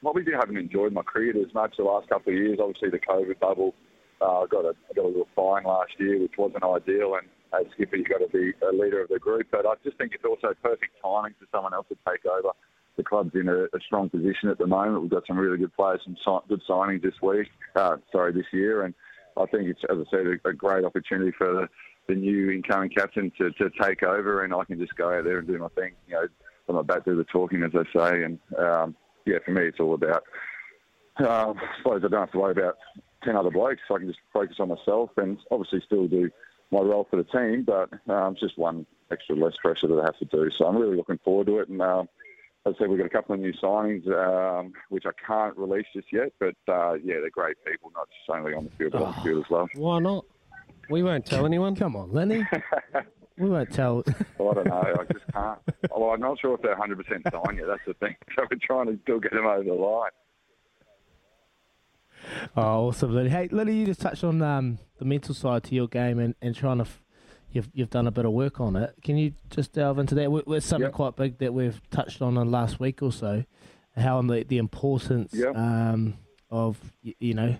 what we do haven't enjoyed my cricket as much the last couple of years. Obviously, the COVID bubble. Uh, I got a got a little fine last year, which wasn't ideal. And as skipper, you've got to be a leader of the group. But I just think it's also perfect timing for someone else to take over. The club's in a, a strong position at the moment. We've got some really good players, some si- good signings this week. Uh, sorry, this year, and I think it's, as I said, a, a great opportunity for the, the new incoming captain to, to take over, and I can just go out there and do my thing. You know, I'm not back to the talking, as I say, and um, yeah, for me, it's all about. Um, I suppose I don't have to worry about ten other blokes. So I can just focus on myself, and obviously still do my role for the team. But um, it's just one extra less pressure that I have to do. So I'm really looking forward to it, and. Um, as I said, we've got a couple of new signings, um, which I can't release just yet, but uh, yeah, they're great people, not just only on the field, but on the field as well. Why not? We won't tell anyone. Come on, Lenny. we won't tell. Well, I don't know. I just can't. Well, I'm not sure if they're 100% signed yet. That's the thing. So we're trying to still get them over the line. Oh, awesome, Lenny. Hey, Lenny, you just touched on um, the mental side to your game and, and trying to. F- You've, you've done a bit of work on it. Can you just delve into that? We- It's something quite big that we've touched on in last week or so. How the the importance um, of y- you know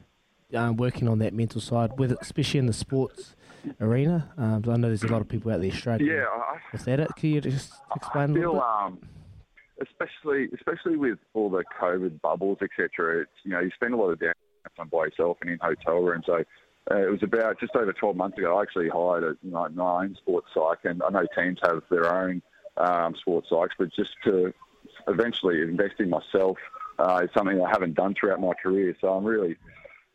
um, working on that mental side, with especially in the sports arena? Um, I know there's a lot of people out there struggling Yeah, I, with that. It? Can you just explain a feel, little bit? um, especially especially with all the COVID bubbles, etc. It's you know you spend a lot of downtime by yourself and in hotel rooms. So uh, it was about just over 12 months ago. I actually hired a, you know, my own sports psych, and I know teams have their own um, sports psychs, but just to eventually invest in myself uh, is something I haven't done throughout my career. So I'm really,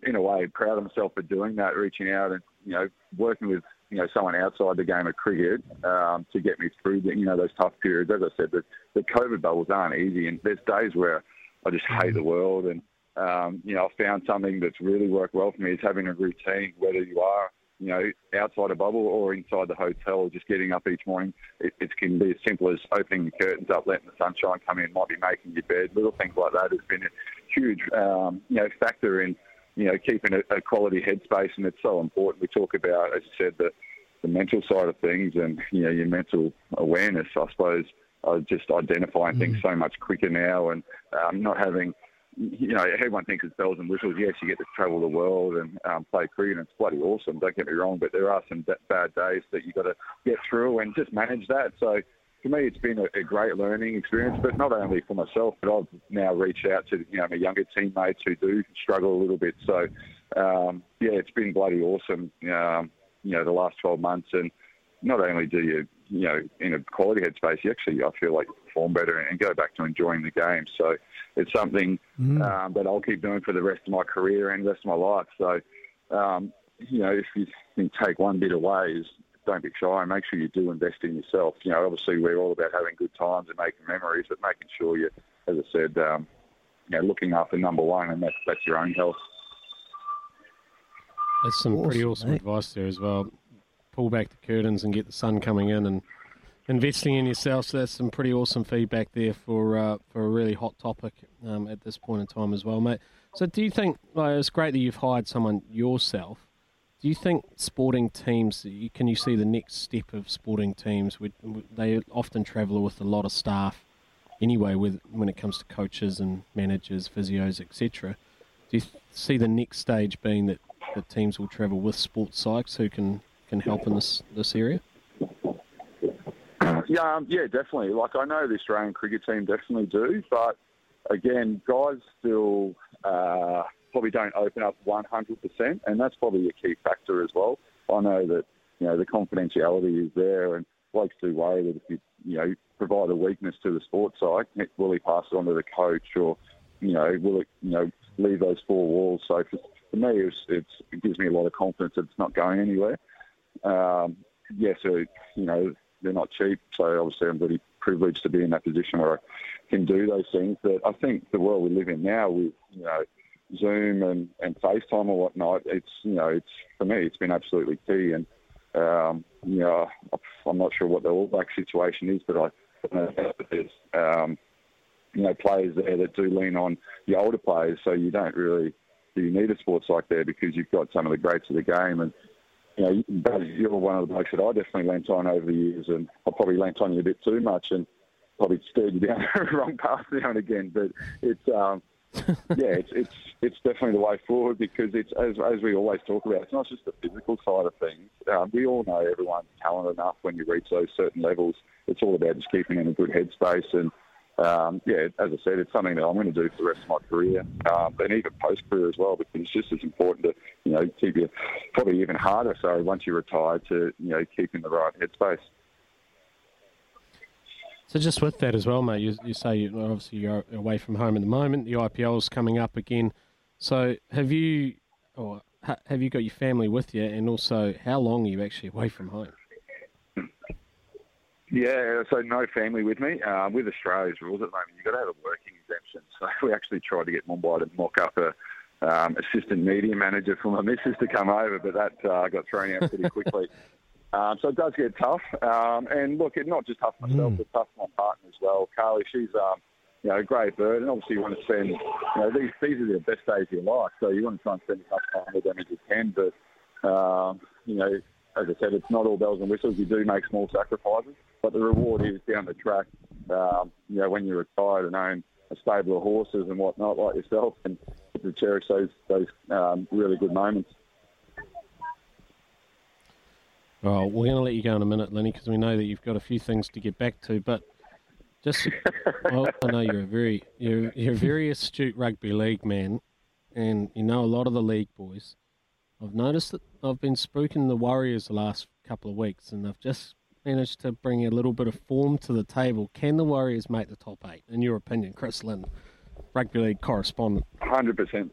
in a way, proud of myself for doing that, reaching out and you know working with you know someone outside the game of cricket um, to get me through the, you know those tough periods. As I said, the, the COVID bubbles aren't easy, and there's days where I just hate the world. And um, you know, I found something that's really worked well for me is having a routine, whether you are you know outside a bubble or inside the hotel, just getting up each morning. It, it can be as simple as opening the curtains up, letting the sunshine come in, might be making your bed. Little things like that has been a huge um, you know factor in you know keeping a, a quality headspace, and it's so important. We talk about, as you said, the the mental side of things and you know your mental awareness. I suppose uh, just identifying things so much quicker now and um, not having. You know, everyone thinks it's bells and whistles. Yes, you get to travel the world and um, play cricket, and it's bloody awesome. Don't get me wrong, but there are some b- bad days that you've got to get through and just manage that. So, for me, it's been a, a great learning experience. But not only for myself, but I've now reached out to you know my younger teammates who do struggle a little bit. So, um, yeah, it's been bloody awesome. Um, you know, the last 12 months. And not only do you, you know, in a quality headspace, you actually, I feel like you perform better and go back to enjoying the game. So it's something um, that I'll keep doing for the rest of my career and the rest of my life. So, um, you know, if you can take one bit away is don't be shy and make sure you do invest in yourself. You know, obviously we're all about having good times and making memories, but making sure you, as I said, um, you know, looking after number one, and that's, that's your own health. That's some pretty awesome mate. advice there as well. Pull back the curtains and get the sun coming in and investing in yourself. So that's some pretty awesome feedback there for uh, for a really hot topic um, at this point in time as well, mate. So do you think like, it's great that you've hired someone yourself? Do you think sporting teams can you see the next step of sporting teams? They often travel with a lot of staff anyway, with when it comes to coaches and managers, physios, etc. Do you see the next stage being that the teams will travel with sports psychs who can, can help in this this area? Yeah, um, yeah, definitely. Like I know the Australian cricket team definitely do, but again, guys still uh, probably don't open up 100%, and that's probably a key factor as well. I know that you know the confidentiality is there, and blokes do worry that if you you know provide a weakness to the sports psych, will he pass it on to the coach, or you know will it you know leave those four walls? So for, for me, it's, it's, it gives me a lot of confidence that it's not going anywhere. Um, yeah, so you know they're not cheap, so obviously I'm very privileged to be in that position where I can do those things. But I think the world we live in now with you know Zoom and, and FaceTime or whatnot, it's you know it's for me it's been absolutely key. And um, you know I'm not sure what the All Black situation is, but I there's um, you know players there that do lean on the older players, so you don't really you need a sports psych there because you've got some of the greats of the game and you know, you're one of the blokes that I definitely lent on over the years, and I probably lent on you a bit too much, and probably steered you down the wrong path now and again. But it's, um, yeah, it's it's it's definitely the way forward because it's as as we always talk about. It's not just the physical side of things. Um, we all know everyone's talented enough when you reach those certain levels. It's all about just keeping in a good headspace and. Um, yeah, as I said, it's something that I'm going to do for the rest of my career, um, and even post career as well, because it's just as important to, you know, keep you probably even harder. So once you retire, to you know, keep in the right headspace. So just with that as well, mate, you, you say you, obviously you're away from home at the moment. The IPL's coming up again. So have you, or ha- have you got your family with you? And also, how long are you actually away from home? Yeah, so no family with me. Um, with Australia's rules at the moment, you've got to have a working exemption. So we actually tried to get Mumbai to mock up a um, assistant media manager for my missus to come over, but that uh, got thrown out pretty quickly. um, so it does get tough. Um, and look, it's not just tough myself, but tough for my partner as well. Carly, she's um, you know a great bird, and obviously you want to spend you know these these are the best days of your life, so you want to try and spend as much time with them as you can. But um, you know, as I said, it's not all bells and whistles. You do make small sacrifices, but the reward is down the track. Um, you know, when you're retired and own a stable of horses and whatnot, like yourself, and to cherish those those um, really good moments. Well, we're going to let you go in a minute, Lenny, because we know that you've got a few things to get back to. But just, well, I know you're a very, you're, you're a very astute rugby league man, and you know a lot of the league boys. I've noticed that I've been spooking the Warriors the last couple of weeks, and they've just managed to bring a little bit of form to the table. Can the Warriors make the top eight, in your opinion, Chris Lynn, rugby league correspondent? Hundred percent,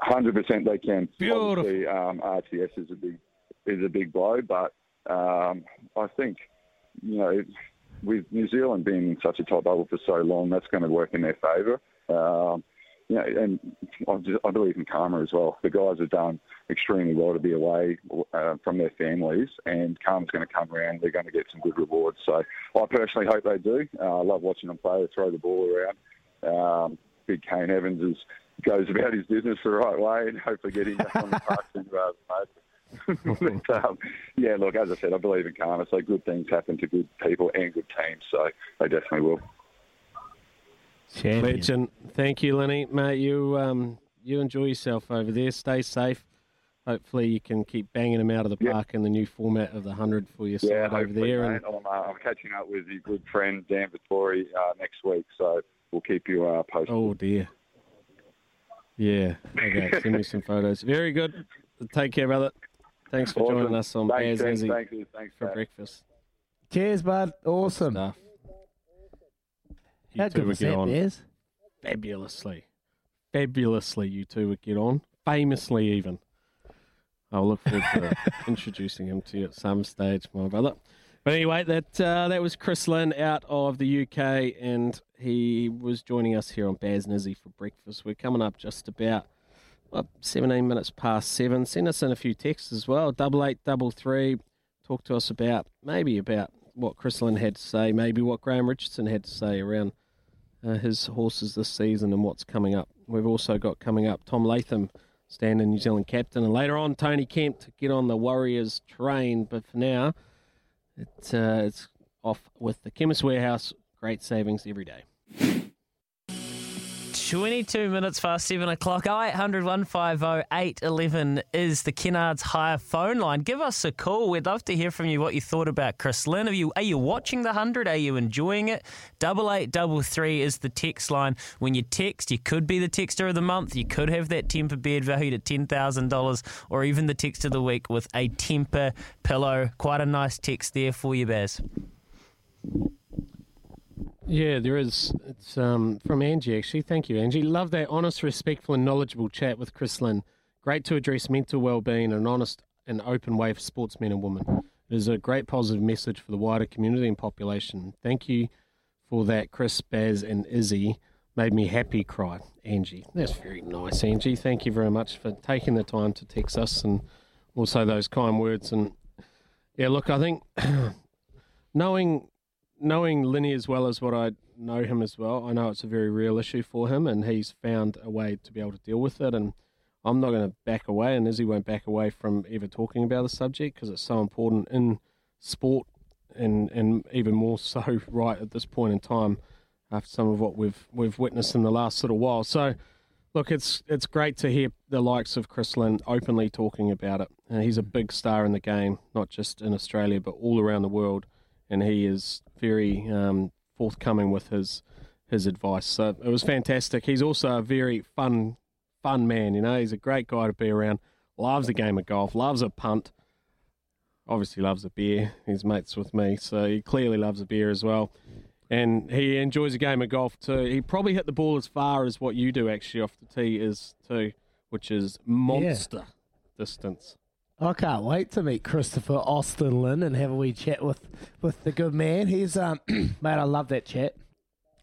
hundred percent. They can. Beautiful. Obviously, um, RTS is a big is a big blow, but um, I think you know with New Zealand being in such a top bubble for so long, that's going to work in their favour. Um, you know, and I, just, I believe in karma as well. The guys have done extremely well to be away uh, from their families, and karma's going to come around. They're going to get some good rewards. So I personally hope they do. Uh, I love watching them play. They throw the ball around. Um, big Kane Evans is, goes about his business the right way, and hopefully get him back on the park sooner rather than later. but, um, yeah, look, as I said, I believe in karma. So good things happen to good people and good teams. So they definitely will. Legend. Thank you, Lenny. Mate, you um, you enjoy yourself over there. Stay safe. Hopefully, you can keep banging them out of the park in the new format of the 100 for your Yeah, side over hopefully, there. mate. I'm, uh, I'm catching up with your good friend Dan Vettori uh, next week, so we'll keep you uh, posted. Oh, dear. Yeah. Okay. Send me some photos. Very good. Take care, brother. Thanks for Awesome. joining us on Thanks, Bears Tim. Izzy Thank you. Thanks, for Dad. breakfast. Cheers, bud. Awesome. Stuff. You How two good would was get that, on Bears? fabulously. Fabulously, you two would get on. Famously, even. I'll look forward to introducing him to you at some stage, my brother. But anyway, that uh, that was Chris Lynn out of the UK, and he was joining us here on Baz and Izzy for breakfast. We're coming up just about what, 17 minutes past seven. Send us in a few texts as well. Double eight, double three. Talk to us about maybe about what Chris Lynn had to say, maybe what Graham Richardson had to say around uh, his horses this season and what's coming up. We've also got coming up Tom Latham, standing New Zealand captain, and later on Tony Kemp to get on the Warriors train. But for now, it, uh, it's off with the Chemist Warehouse. Great savings every day. 22 minutes past 7 o'clock. 0800 150 811 is the Kennards Hire phone line. Give us a call. We'd love to hear from you what you thought about Chris Lynn. Are you, are you watching the 100? Are you enjoying it? 8833 is the text line. When you text, you could be the texter of the month. You could have that Tempur bed valued at $10,000 or even the text of the week with a Tempur pillow. Quite a nice text there for you, Baz. Yeah, there is. It's um, from Angie, actually. Thank you, Angie. Love that honest, respectful, and knowledgeable chat with Chris Lynn. Great to address mental well-being in an honest and open way for sportsmen and women. It is a great positive message for the wider community and population. Thank you for that, Chris, Baz, and Izzy. Made me happy cry, Angie. That's very nice, Angie. Thank you very much for taking the time to text us and also those kind words. And yeah, look, I think knowing knowing Linny as well as what I know him as well, I know it's a very real issue for him, and he's found a way to be able to deal with it. And I'm not going to back away, and Izzy won't back away from ever talking about the subject because it's so important in sport, and and even more so right at this point in time after some of what we've we've witnessed in the last little while. So. Look, it's it's great to hear the likes of Chris Lynn openly talking about it. Uh, he's a big star in the game, not just in Australia but all around the world, and he is very um, forthcoming with his his advice. So it was fantastic. He's also a very fun fun man. You know, he's a great guy to be around. Loves the game of golf. Loves a punt. Obviously loves a beer. He's mates with me, so he clearly loves a beer as well. And he enjoys a game of golf too. He probably hit the ball as far as what you do actually off the tee is too, which is monster distance. I can't wait to meet Christopher Austin Lynn and have a wee chat with, with the good man. He's um mate, I love that chat.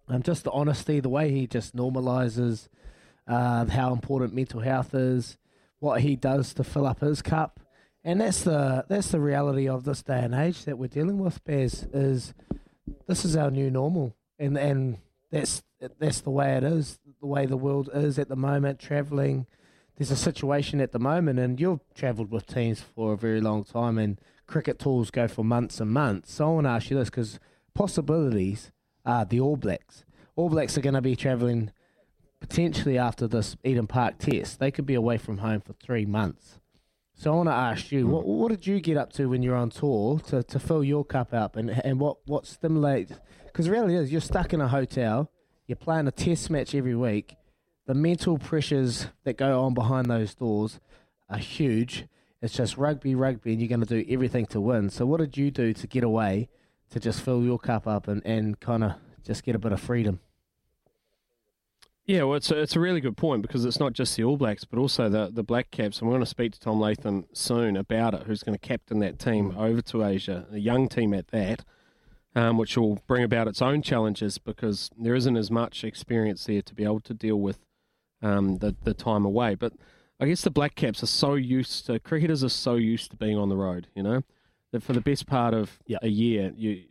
Um, just the honesty, the way he just normalizes uh, how important mental health is, what he does to fill up his cup, and that's the that's the reality of this day and age that we're dealing with. Bears is this is our new normal, and and that's that's the way it is, the way the world is at the moment. Traveling, there's a situation at the moment, and you've travelled with teams for a very long time, and cricket tours go for months and months. So I want to ask you this because possibilities are the All Blacks. All Blacks are going to be travelling potentially after this Eden Park test. They could be away from home for three months. So I want to ask you, hmm. what, what did you get up to when you're on tour to, to fill your cup up, and and what what stimulates? Because really is you're stuck in a hotel, you're playing a test match every week. The mental pressures that go on behind those doors are huge. It's just rugby, rugby, and you're going to do everything to win. So what did you do to get away, to just fill your cup up and, and kind of just get a bit of freedom? Yeah, well, it's a, it's a really good point because it's not just the All Blacks, but also the, the Black Caps. And we're going to speak to Tom Latham soon about it, who's going to captain that team over to Asia, a young team at that, um, which will bring about its own challenges because there isn't as much experience there to be able to deal with um, the, the time away. But I guess the Black Caps are so used to, cricketers are so used to being on the road, you know, that for the best part of a year, you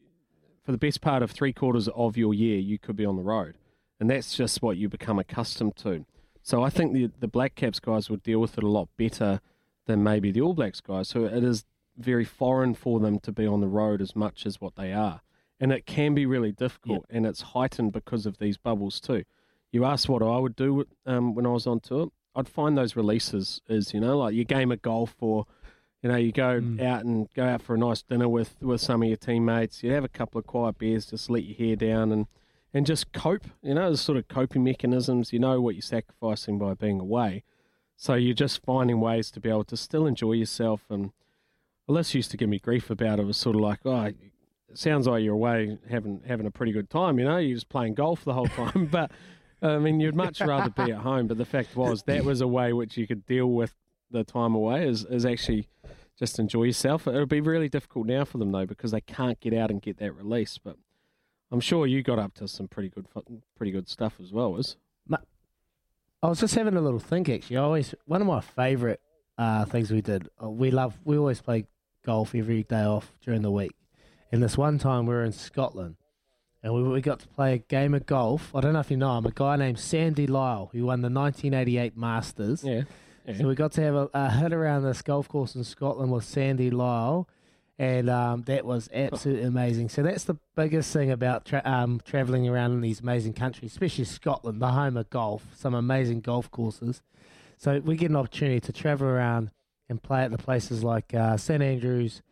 for the best part of three quarters of your year, you could be on the road and that's just what you become accustomed to. So I think the the Black Caps guys would deal with it a lot better than maybe the All Blacks guys. So it is very foreign for them to be on the road as much as what they are, and it can be really difficult, and it's heightened because of these bubbles too. You asked what I would do um, when I was on tour. I'd find those releases is you know like your game of golf or you know you go out and go out for a nice dinner with with some of your teammates. You'd have a couple of quiet beers, just let your hair down and and just cope. You know, there's sort of coping mechanisms. You know what you're sacrificing by being away. So you're just finding ways to be able to still enjoy yourself. And Alyssa used to give me grief about it. It was sort of like, oh, it sounds like you're away having having a pretty good time. You know, you're just playing golf the whole time. but I mean, you'd much rather be at home. But the fact was, that was a way which you could deal with the time away. Is is actually just enjoy yourself. It'll be really difficult now for them though because they can't get out and get that release. But I'm sure you got up to some pretty good, pretty good stuff as well, was. I was just having a little think actually. I always one of my favourite uh, things we did. uh, We love. We always play golf every day off during the week. And this one time we were in Scotland, and we, we got to play a game of golf. I don't know if you know him. A guy named Sandy Lyle who won the 1988 Masters. Yeah. yeah. So we got to have a, a hit around this golf course in Scotland with Sandy Lyle, and um, that was absolutely amazing. So that's the biggest thing about tra- um, traveling around in these amazing countries, especially Scotland, the home of golf. Some amazing golf courses. So we get an opportunity to travel around and play at the places like uh, St Andrews.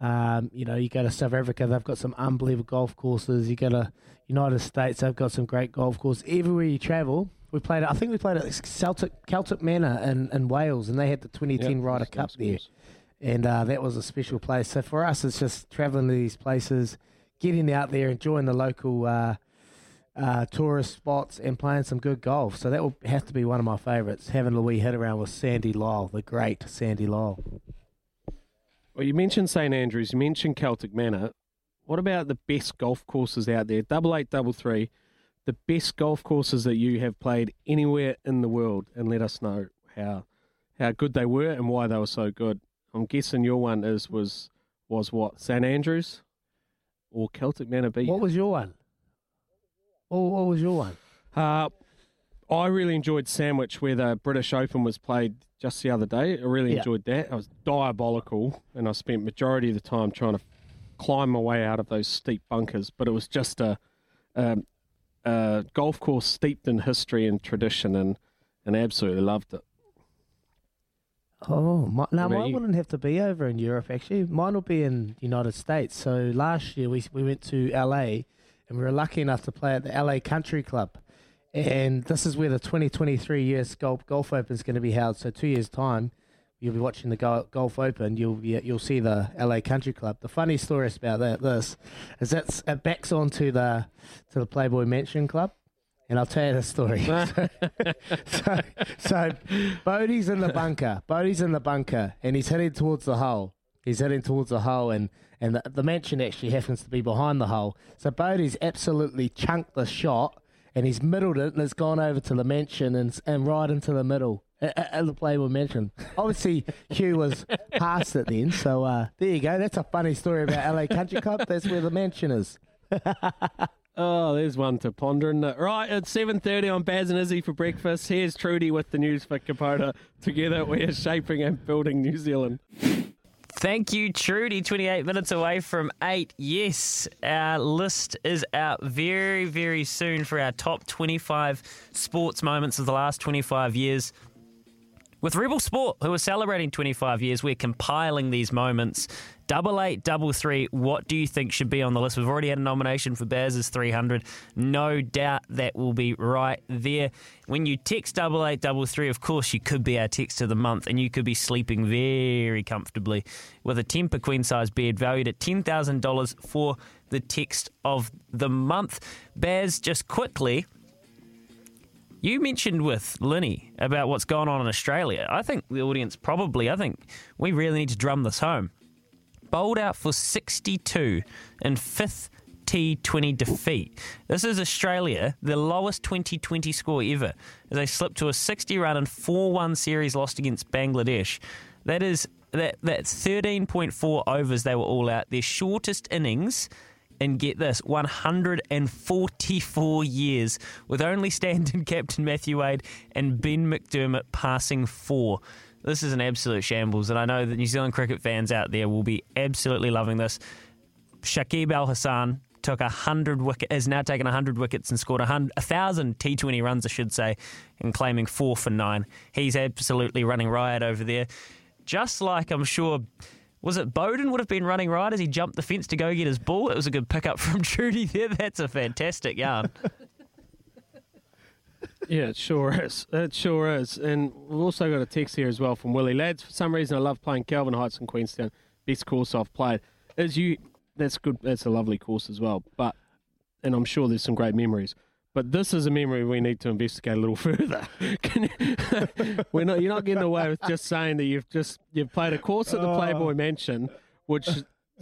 Um, you know, you go to South Africa, they've got some unbelievable golf courses. You go to United States, they've got some great golf courses. Everywhere you travel, we played. I think we played at Celtic Celtic Manor in, in Wales, and they had the 2010 Yep, Ryder Cup there course. and uh, that was a special place. So for us, it's just traveling to these places, getting out there, enjoying the local uh, uh, tourist spots, and playing some good golf. So that will have to be one of my favourites. Having a wee hit around with Sandy Lyle, the great Sandy Lyle. Well, you mentioned St Andrews, you mentioned Celtic Manor. What about the best golf courses out there? Double eight, double three, the best golf courses that you have played anywhere in the world, and let us know how how good they were and why they were so good. I'm guessing your one is was was what St Andrews or Celtic Manor beat. What was your one? What, what was your one? Uh, I really enjoyed Sandwich, where the British Open was played just the other day. I really Yeah. enjoyed that. I was diabolical, and I spent majority of the time trying to climb my way out of those steep bunkers. But it was just a, um a golf course steeped in history and tradition, and and I absolutely loved it. Oh, my, no, What about mine you? wouldn't have to be over in Europe. Actually, mine will be in United States. So last year we we went to LA, and we were lucky enough to play at the LA Country Club, and this is where the 2023 US Golf Golf Open is going to be held. So two years time, you'll be watching the Golf Open. You'll be, you'll see the LA Country Club. The funny story about that this is that it backs onto the to the Playboy Mansion Club. And I'll tell you the story. so, so, so Bodie's in the bunker. Bodie's in the bunker, and he's heading towards the hole. He's heading towards the hole, and, and the, the mansion actually happens to be behind the hole. So Bodie's absolutely chunked the shot, and he's middled it, and it's gone over to the mansion and, and right into the middle. At, at the Playboy Mansion. Obviously, Hugh was past it then, so uh, there you go. That's a funny story about LA Country Club. That's where the mansion is. Oh, there's one to ponder. isn't it? Right, it's 7.30 on Baz and Izzy for breakfast. Here's Trudy with the news for Kubota. Together we are shaping and building New Zealand. Thank you, Trudy. 28 minutes away from 8. Yes, our list is out very, very soon for our top 25 sports moments of the last 25 years. With Rebel Sport, who are celebrating 25 years, we're compiling these moments. Double eight, double three. What do you think should be on the list? We've already had a nomination for Baz's 300. No doubt that will be right there. When you text double eight, double three, of course, you could be our text of the month, and you could be sleeping very comfortably with a Tempur queen size bed valued at $10,000 for the text of the month. Baz, just quickly, you mentioned with Linny about what's going on in Australia. I think the audience probably, I think we really need to drum this home. Bowled out for 62 in fifth T20 defeat. This is Australia, the lowest 2020 score ever, as they slipped to a 60 run and 4 1 series lost against Bangladesh. That is that that's 13.4 overs they were all out. Their shortest innings and get this 144 years with only stand-in captain Matthew Wade and Ben McDermott passing four. This is an absolute shambles, and I know that New Zealand cricket fans out there will be absolutely loving this. Shakib Al Hasan took a hundred wicket, has now taken hundred wickets and scored a, thousand T20 runs, I should say, and claiming four for nine. He's absolutely running riot over there. Just like I'm sure was it Bowden would have been running right as he jumped the fence to go get his ball? It was a good pickup from Trudy there. That's a fantastic yarn. Yeah, it sure is. It sure is. And we've also got a text here as well from Willie. Lads, for some reason I love playing Kelvin Heights in Queenstown. Best course I've played. Is you that's good that's a lovely course as well. But and I'm sure there's some great memories. But this is a memory we need to investigate a little further. You, we're not, you're not getting away with just saying that you've just you've played a course at the oh. Playboy Mansion, which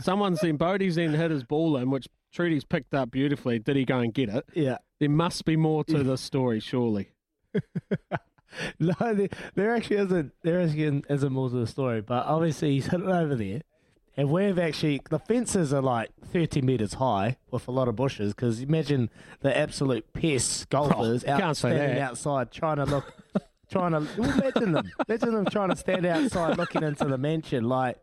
someone's then Bodie's then hit his ball in, which Trudy's picked up beautifully. Did he go and get it? Yeah. There must be more to this story, surely. no, there, there actually isn't. There actually isn't more to the story. But obviously, he's hit it over there, and we've actually the fences are like thirty meters high with a lot of bushes. Because imagine the absolute pests oh, golfers Oh, out standing outside trying to look, trying to well, imagine them. Imagine them trying to stand outside looking into the mansion. Like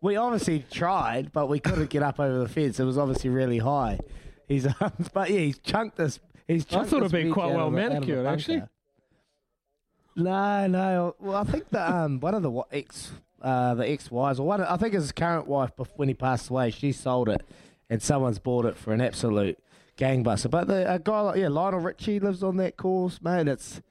we obviously tried, but we couldn't get up over the fence. It was obviously really high. He's, um, but yeah, he's chunked this. He's I chunked thought it'd been quite well of the- out of the manicured, actually. No, no. Well, I think the um one of the ex uh the ex wives or one I think his current wife when he passed away, she sold it, and someone's bought it for an absolute gangbuster. But the a guy like yeah Lionel Richie lives on that course, man. It's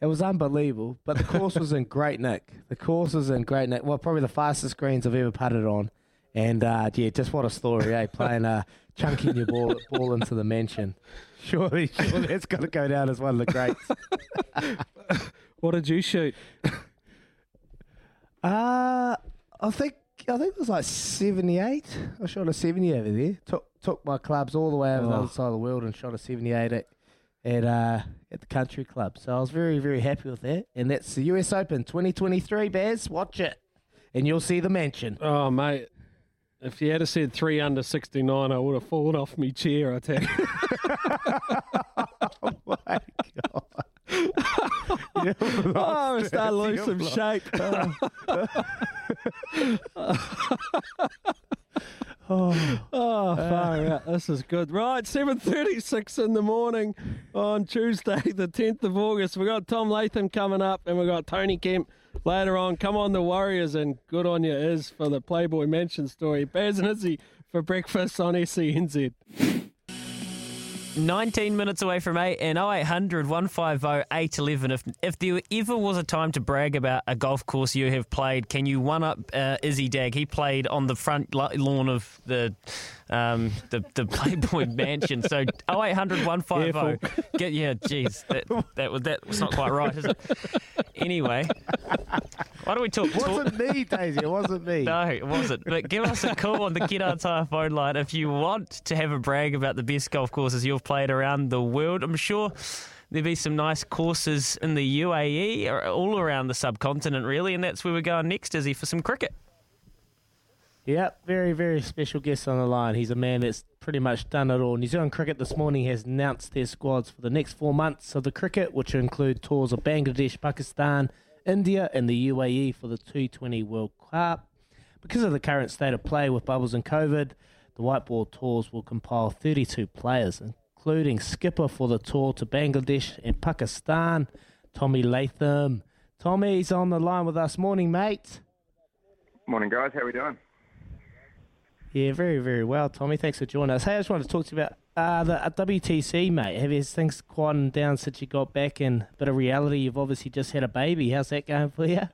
it was unbelievable. But the course was in great nick. The course was in great nick. Well, probably the fastest greens I've ever putted on. And uh, yeah, just what a story, eh? Playing uh, chunking your ball ball into the mansion. Surely, surely that's got to go down as one of the greats. What did you shoot? Uh I think I think it was like seventy eight. I shot a seventy over there. Took took my clubs all the way over the Oh. other side of the world and shot a seventy eight at at uh at the country club. So I was very, very happy with that. And that's the US Open twenty twenty three, Bears. Watch it. And you'll see the mansion. Oh, mate. If you had have said three under 69, I would have fallen off my chair, I tell you. oh, my God. oh, I'm starting to lose some shape. oh, oh, far uh. out. This is good. Right, 7.36 in the morning on Tuesday, the 10th of August. We've got Tom Latham coming up and we've got Tony Kemp later on. Come on, the Warriors, and good on you, Is, for the Playboy Mansion story. Baz and Izzy for breakfast on SENZ. 19 minutes away from 8 and 0800 150 811. If, if there ever was a time to brag about a golf course you have played, can you one up uh, Izzy Dagg? He played on the front lawn of the um, the, the Playboy Mansion. So 0800 150. Get, yeah, jeez. That, that, was, that was not quite right, is it? Anyway, why don't we talk? It wasn't me, Daisy. It wasn't me. No, it wasn't. But give us a call on the Kid Tire phone line if you want to have a brag about the best golf courses you've played around the world. I'm sure there'd be some nice courses in the UAE or all around the subcontinent, really, and that's where we're going next, Izzy, for some cricket. Yep, very, very special guest on the line. He's a man that's pretty much done it all. New Zealand Cricket this morning has announced their squads for the next four months of the cricket, which include tours of Bangladesh, Pakistan, India, and the UAE for the T20 World Cup. Because of the current state of play with bubbles and COVID, the white ball tours will compile 32 players, including skipper for the tour to Bangladesh and Pakistan, Tommy Latham, Tommy's on the line with us. Morning, mate. Morning, guys. How are we doing? Yeah, very, very well, Tommy. Thanks for joining us. Hey, I just wanted to talk to you about uh, the uh, WTC, mate. Have you things quietened down since you got back? And a bit of reality, you've obviously just had a baby. How's that going for you?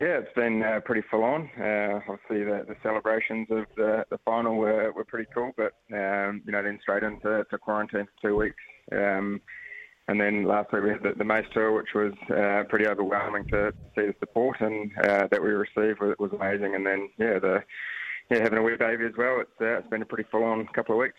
Yeah, it's been uh, pretty full on. Uh, obviously, the, the celebrations of the, the final were, were pretty cool, but um, you know, then straight into to quarantine for two weeks. Um, and then last week we had the, the Mace Tour, which was uh, pretty overwhelming to see the support and uh, that we received was, was amazing. And then yeah, the yeah having a wee baby as well. It's uh, it's been a pretty full on couple of weeks.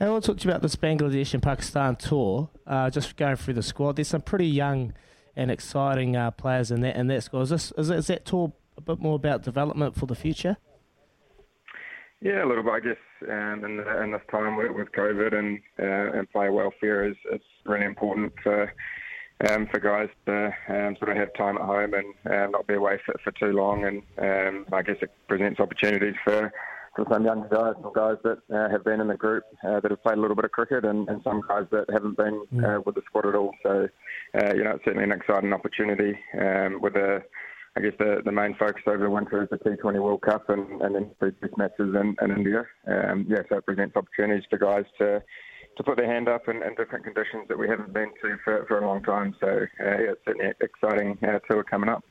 I want to talk to you about this Bangladesh and Pakistan tour. Uh, just going through the squad, there's some pretty young and exciting uh, players in that in that squad. Is this is, is that tour a bit more about development for the future? Yeah, a little bit, I guess. Um, in, the, in this time with, with COVID and uh, and player welfare is, is really important for um, for guys to um, sort of have time at home and um, not be away for, for too long. And um, I guess it presents opportunities for, for some younger guys, some guys that uh, have been in the group uh, that have played a little bit of cricket, and, and some guys that haven't been uh, with the squad at all. So, uh, you know, it's certainly an exciting opportunity um, with a I guess the, the main focus over the winter is the T20 World Cup and, and then three test matches in, in India. Um, yeah, so it presents opportunities for guys to to put their hand up in, in different conditions that we haven't been to for, for a long time. So uh, yeah, it's certainly an exciting uh, tour coming up.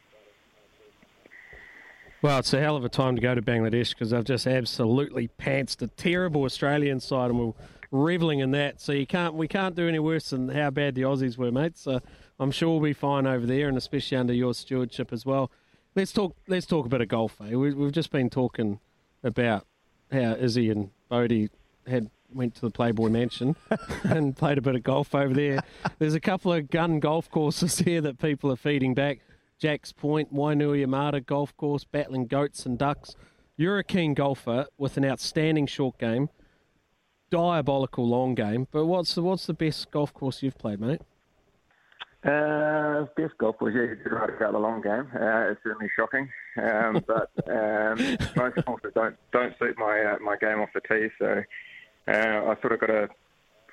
Well, it's a hell of a time to go to Bangladesh because they've just absolutely pantsed a terrible Australian side, and we're reveling in that. So you can't, we can't do any worse than how bad the Aussies were, mate. So I'm sure we'll be fine over there, and especially under your stewardship as well. Let's talk. Let's talk a bit of golf. Eh? We, we've just been talking about how Izzy and Bodie had went to the Playboy Mansion and played a bit of golf over there. There's a couple of gun golf courses here that people are feeding back. Jack's Point, Wainuiomata Golf Course, battling goats and ducks. You're a keen golfer with an outstanding short game, diabolical long game. But what's the what's the best golf course you've played, mate? Uh, best golf was yeah, you did right about the long game. Uh, it's certainly shocking, um, but um, most courses don't don't suit my uh, my game off the tee. So uh, I sort of got to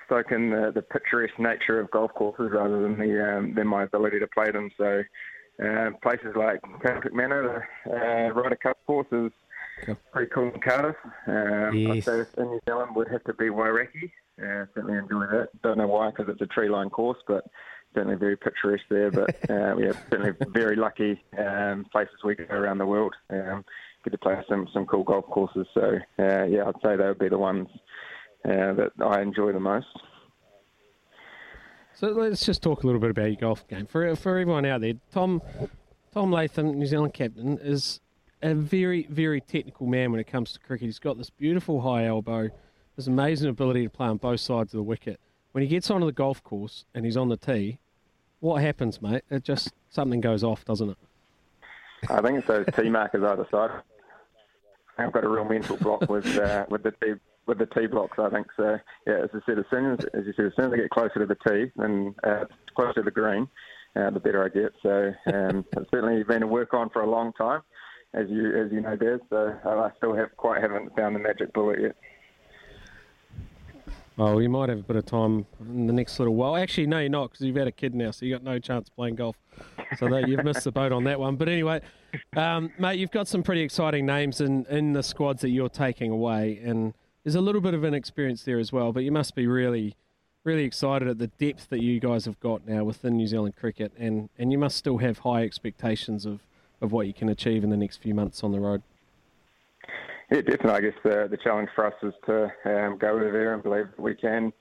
soak in the, the picturesque nature of golf courses rather than the um, than my ability to play them. So uh, places like Celtic Manor, the uh, Ryder Cup course is pretty cool in Cardiff. Um, Yes. I'd say in New Zealand would have to be Wairakei. Uh, certainly enjoy that. Don't know why because it's a tree line course, but certainly very picturesque there. But uh, yeah, certainly very lucky um, places we go around the world. Um, get to play some some cool golf courses. So uh, yeah, I'd say they would be the ones uh, that I enjoy the most. So let's just talk a little bit about your golf game for for everyone out there. Tom Tom Latham, New Zealand captain, is a very very technical man when it comes to cricket. He's got this beautiful high elbow, this amazing ability to play on both sides of the wicket. When he gets onto the golf course and he's on the tee, what happens, mate? It just something goes off, doesn't it? I think it's those tee markers either side. I've got a real mental block with uh, with the T with the T blocks. I think so. Yeah, as I said, as soon as as you said, as soon as I get closer to the tee and uh, closer to the green, uh, the better I get. So um, it's certainly been a work on for a long time, as you as you know, Des. So I still have quite haven't found the magic bullet yet. Oh, you might have a bit of time in the next little while. Actually, no, you're not because you've had a kid now, so you got no chance playing golf. So that, you've missed the boat on that one. But anyway, um, mate, you've got some pretty exciting names in, in the squads that you're taking away, and there's a little bit of an experience there as well. But you must be really, really excited at the depth that you guys have got now within New Zealand cricket, and, and you must still have high expectations of, of what you can achieve in the next few months on the road. Yeah, definitely. I guess the, the challenge for us is to um, go over there and believe that we can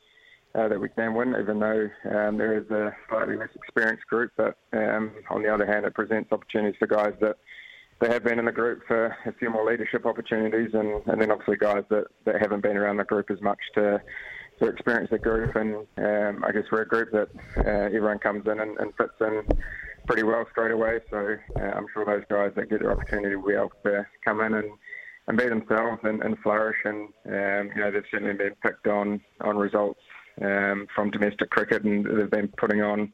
uh, that we can win, even though um, there is a slightly less experienced group. But um, on the other hand, it presents opportunities for guys that that have been in the group for a few more leadership opportunities, and, and then obviously guys that, that haven't been around the group as much to to experience the group. And um, I guess we're a group that uh, everyone comes in and, and fits in pretty well straight away. So uh, I'm sure those guys that get their opportunity will be able to come in and and be themselves and, and flourish. And um, you know they've certainly been picked on on results um, from domestic cricket, and they've been putting on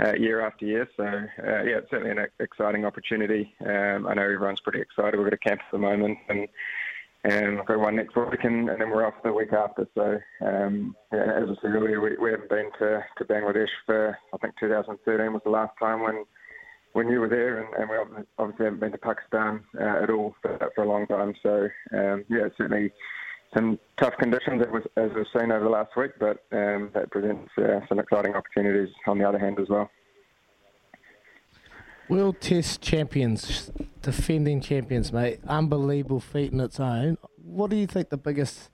uh, year after year. So uh, yeah, it's certainly an exciting opportunity. Um, I know everyone's pretty excited. We've got a camp at the moment, and and I've got one next week, and, and then we're off the week after. So, um, yeah, as I said earlier, we, we haven't been to, to Bangladesh for, I think 2013 was the last time when when you were there, and, and we obviously haven't been to Pakistan uh, at all for, for a long time. So, um, yeah, certainly some tough conditions as, we've- seen over the last week, but um, that presents uh, some exciting opportunities on the other hand as well. World Test champions, defending champions, mate. Unbelievable feat in its own. What do you think the biggest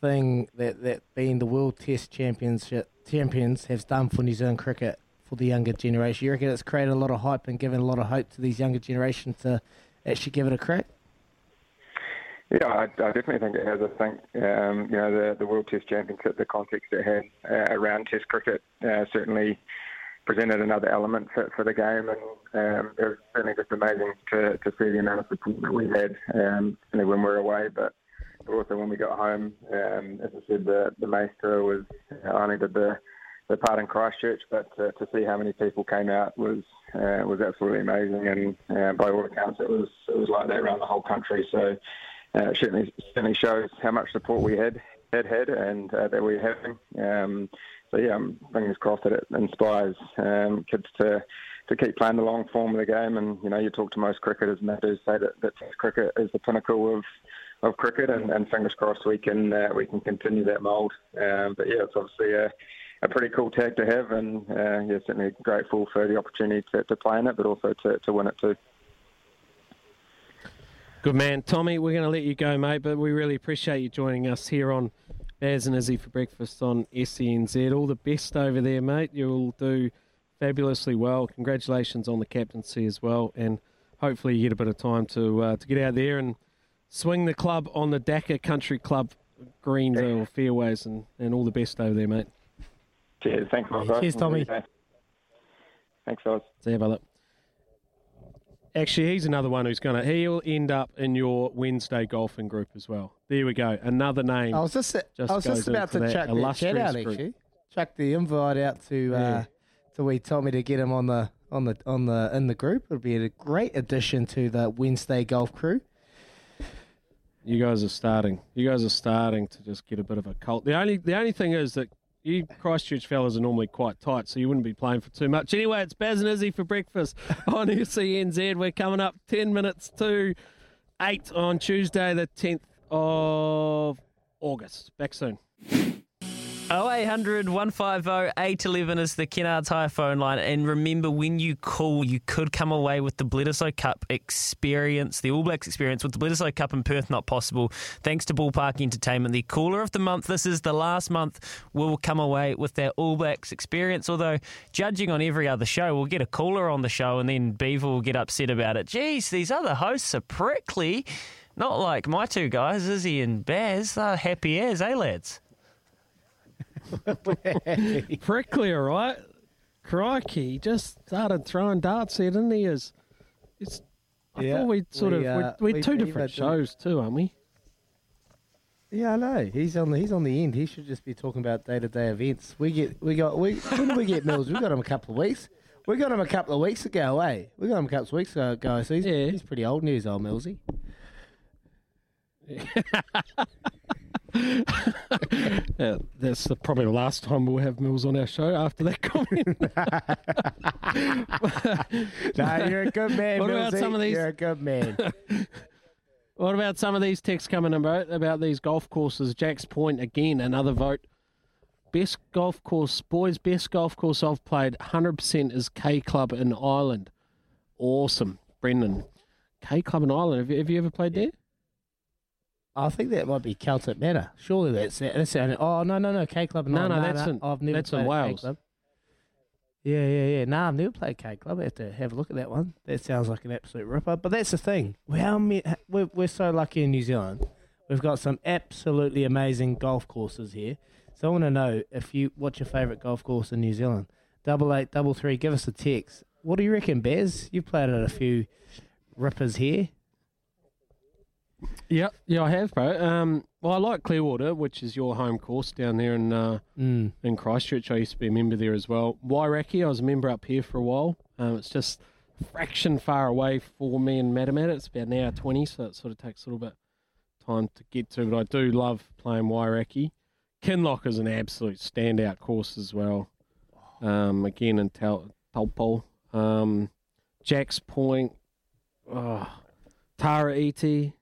thing that, that being the World Test championship champions has done for New Zealand cricket for the younger generation? You reckon it's created a lot of hype and given a lot of hope to these younger generations to actually give it a crack? Yeah, I, I definitely think it has. I think um, you know the the World Test Championship, the context it had uh, around Test cricket, uh, certainly presented another element for, for the game, and um, it was certainly just amazing to, to see the amount of support that we had, um, when we were away, but also when we got home. Um, as I said, the the maestro was I only did the the part in Christchurch, but uh, to see how many people came out was uh, was absolutely amazing, and uh, by all accounts, it was it was like that around the whole country. So uh, certainly certainly shows how much support we had had had and uh, that we're having. Um, so yeah, I'm fingers crossed that it inspires um, kids to to keep playing the long form of the game. And you know, you talk to most cricketers, and they do say that, that cricket is the pinnacle of of cricket, and, and fingers crossed we can uh, we can continue that mould. Um, but yeah, it's obviously a a pretty cool tag to have, and uh, yeah, certainly grateful for the opportunity to, to play in it, but also to, to win it too. Good man, Tommy. We're going to let you go, mate, but we really appreciate you joining us here on Baz and Izzy for breakfast on SENZ. All the best over there, mate. You'll do fabulously well. Congratulations on the captaincy as well, and hopefully you get a bit of time to uh, to get out there and swing the club on the Dhaka Country Club greens or fairways, and, and all the best over there, mate. Cheers. Thanks, a. Cheers, Tommy. Thanks, fellas. See you, brother. Actually, he's another one who's going to. He'll end up in your Wednesday golfing group as well. There we go. Another name. I was just, I was just about to chuck chat out, group. actually. Chuck the invite out to uh, Yeah. to wee Tommy to get him on the on the on the in the group. It'll be a great addition to the Wednesday golf crew. You guys are starting. You guys are starting to just get a bit of a cult. The only the only thing is that you Christchurch fellas are normally quite tight, so you wouldn't be playing for too much. Anyway, it's Baz and Izzy for breakfast on SENZ. We're coming up ten minutes to eight on Tuesday, the tenth of August. Back soon. 0800 150 811 is the Kennards Hire phone line. And remember, when you call, you could come away with the Bledisloe Cup experience, the All Blacks experience with the Bledisloe Cup in Perth not possible. Thanks to Ballpark Entertainment, the caller of the month. This is the last month we'll come away with that All Blacks experience. Although, judging on every other show, we'll get a caller on the show and then Beaver will get upset about it. Geez, these other hosts are prickly. Not like my two guys, Izzy and Baz. They're happy as, eh, lads? Prickly, all right. Crikey, he just started throwing darts there, didn't he? Is it's I Yeah, thought we'd sort we, of uh, we're, we're we two different shows too, aren't we? Yeah, I know. He's on the he's on the end. He should just be talking about day to day events. We get we got we when did we get Mills? We got him a couple of weeks. We got him a couple of weeks ago, eh? We got him a couple of weeks ago. So he's yeah. he's pretty old news, old Millsy. Yeah, that's the, probably the last time we'll have Mills on our show after that comment. no, you're a good man, What about some of these? You're a good man. What about some of these texts coming in about about these golf courses? Jack's Point again, another vote. Best golf course, boys. Best golf course I've played, hundred percent is K Club in Ireland. Awesome, Brendan. K Club in Ireland. Have you, have you ever played there? I think that might be Celtic Manor. Surely that's that's the only- oh no no no K Club. No, no, that's in- I've never that's in played at K Wales. Club. Yeah, yeah, yeah. No, I've never played K Club. I have to have a look at that one. That sounds like an absolute ripper. But that's the thing. How many, we're, we're so lucky in New Zealand. We've got some absolutely amazing golf courses here. So I want to know if you what's your favourite golf course in New Zealand? Double eight, double three. Give us a text. What do you reckon, Bez? You've played at a few rippers here. Yeah, yeah, I have, bro. Um, well, I like Clearwater, which is your home course down there in uh, Mm. in Christchurch. I used to be a member there as well. Wairakei, I was a member up here for a while. Um, it's just a fraction far away for me in Matamata. It's about an hour twenty, so it sort of takes a little bit time to get to, but I do love playing Wairakei. Kinloch is an absolute standout course as well. Um, again in Tau- Taupo. Um, Jack's Point, oh, Tara Iti.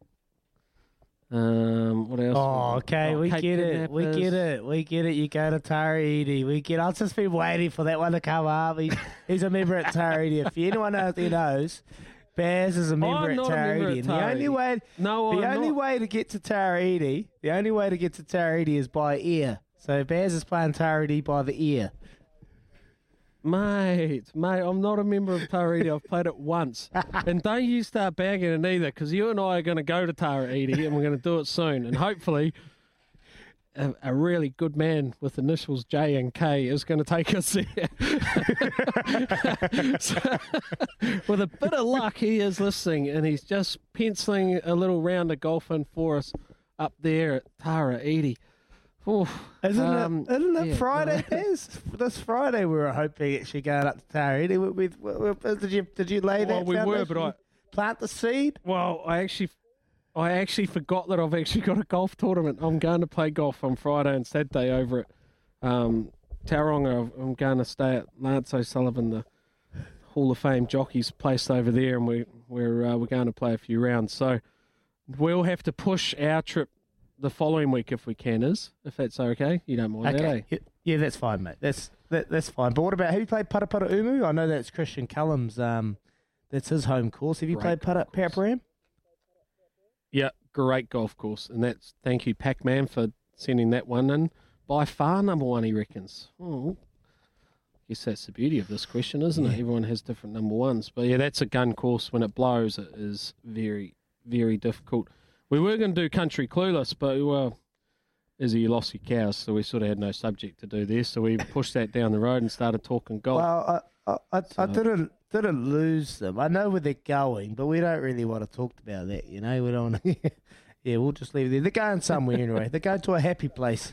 Um, what else? Oh, okay, we Cape get it. We get it. We get it. You go to Tara Iti. We get. I've just been waiting for that one to come up. He's, he's a member at Tara Iti. If anyone out there knows, Bears is a member I'm at not a member Tara Iti. at And the only way, No, the I'm only not. way to get to Tara Iti, the only way to get to Tara Iti is by ear. So Bears is playing Tara Iti by the ear. Mate, mate, I'm not a member of Tara Iti. I've played it once. and don't you start bagging it either, because you and I are going to go to Tara Iti and we're going to do it soon. And hopefully, a, a really good man with initials J and K is going to take us there. So, with a bit of luck, he is listening and he's just penciling a little round of golfing for us up there at Tara Iti. Oof, Isn't um, it? Isn't it yeah, Friday? no. Bears? This Friday we were hoping actually going up to Tara Iti. With, with, with, did you did you lay Well, that? we were, but? I- plant the seed. Well, I actually, I actually forgot that I've actually got a golf tournament. I'm going to play golf on Friday and Saturday over at um, Tauranga. I'm going to stay at Lance O'Sullivan, the Hall of Fame jockeys place over there, and we, we're uh, we're going to play a few rounds. So we'll have to push our trip the following week if we can, is if that's okay. You don't mind that, eh? Yeah, that's fine, mate. That's that, that's fine. But what about have you played Paraparaumu? I know that's Christian Cullum's. Um, that's his home course. Have you Great played Para Paraparam? Yeah, great golf course, and that's thank you, Pac Man, for sending that one in. By far, number one, he reckons. Oh, guess that's the beauty of this question, isn't it? Everyone has different number ones, but yeah, that's a gun course. When it blows, it is very, very difficult. We were going to do Country Clueless, but well, Izzy, you lost your cows, so we sort of had no subject to do this. So we pushed that down the road and started talking golf. Well, I I, I, I didn't didn't lose them. I know where they're going, but we don't really want to talk about that. You know, we don't. Yeah, we'll just leave it there. They're going somewhere anyway. They're going to a happy place.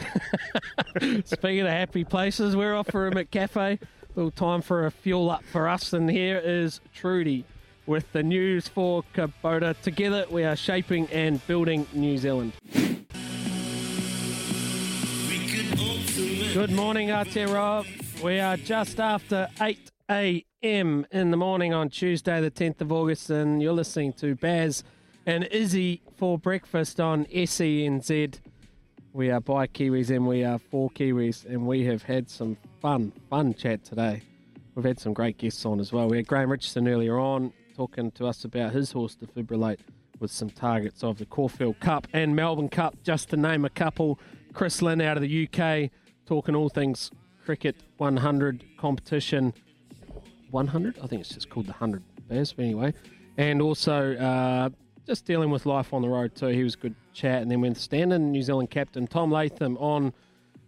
Speaking of happy places, we're off for a McCafe. A little time for a fuel up for us, and here is Trudy with the news for Kubota. Together, we are shaping and building New Zealand. Good morning, Aotearoa. We are just after 8 a.m. in the morning on Tuesday, the 10th of August, and you're listening to Baz and Izzy for breakfast on SENZ. We are by Kiwis and we are for Kiwis, and we have had some fun, fun chat today. We've had some great guests on as well. We had Graham Richardson earlier on talking to us about his horse Defibrillate with some targets of the Caulfield Cup and Melbourne Cup, just to name a couple. Chris Lynn out of the UK talking all things cricket 100 competition. 100? I think it's just called the 100 Bears, but anyway. And also uh, just dealing with life on the road too. He was good chat. And then with standing New Zealand captain Tom Latham on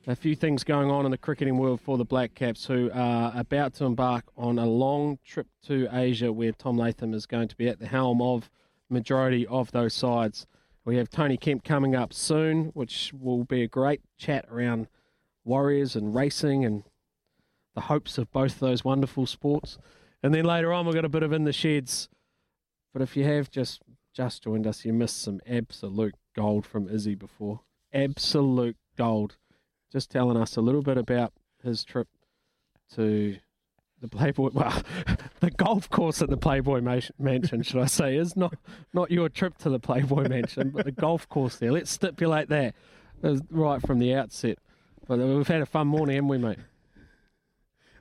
a few things going on in the cricketing world for the Black Caps, who are about to embark on a long trip to Asia, where Tom Latham is going to be at the helm of majority of those sides. We have Tony Kemp coming up soon, which will be a great chat around Warriors and racing and the hopes of both those wonderful sports. And then later on, we've got a bit of in the sheds. But if you have just just joined us, you missed some absolute gold from Izzy before. Absolute gold. Just telling us a little bit about his trip to the Playboy, well, the golf course at the Playboy Mansion, should I say, is not not your trip to the Playboy Mansion, but the golf course there. Let's stipulate that right from the outset. But we've had a fun morning, haven't we, mate?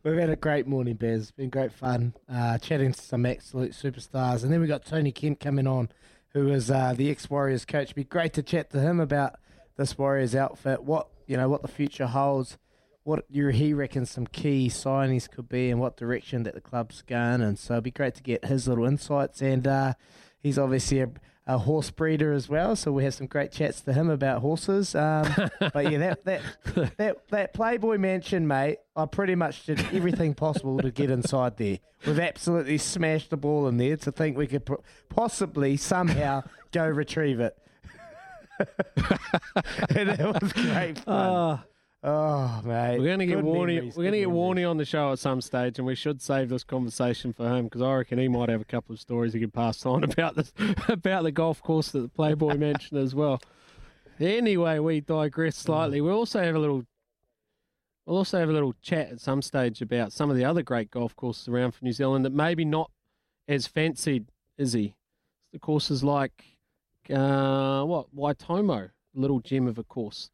We've had a great morning, Bez. It's been great fun uh, chatting to some absolute superstars. And then we got Tony Kemp coming on, who is uh, the ex Warriors coach. It'd be great to chat to him about this Warriors outfit, what you know, what the future holds, what you, he reckons some key signings could be, and what direction that the club's going. And so it'd be great to get his little insights. And uh, he's obviously a, a horse breeder as well, so we have some great chats to him about horses. Um, but yeah, that that that that Playboy Mansion, mate. I pretty much did everything possible to get inside there. We've absolutely smashed the ball in there to think we could po- possibly somehow go retrieve it. and it was great fun. Ah, Oh, mate. We're going to get Good Warney. memories, We're going to get memories. Warney on the show at some stage, and we should save this conversation for him because I reckon he might have a couple of stories he could pass on about this about the golf course that the Playboy mentioned as well. Anyway, we digress slightly. We'll also have a little. We'll also have a little chat at some stage about some of the other great golf courses around for New Zealand that maybe not as fancied, is he? The courses like uh, what Waitomo, little gem of a course.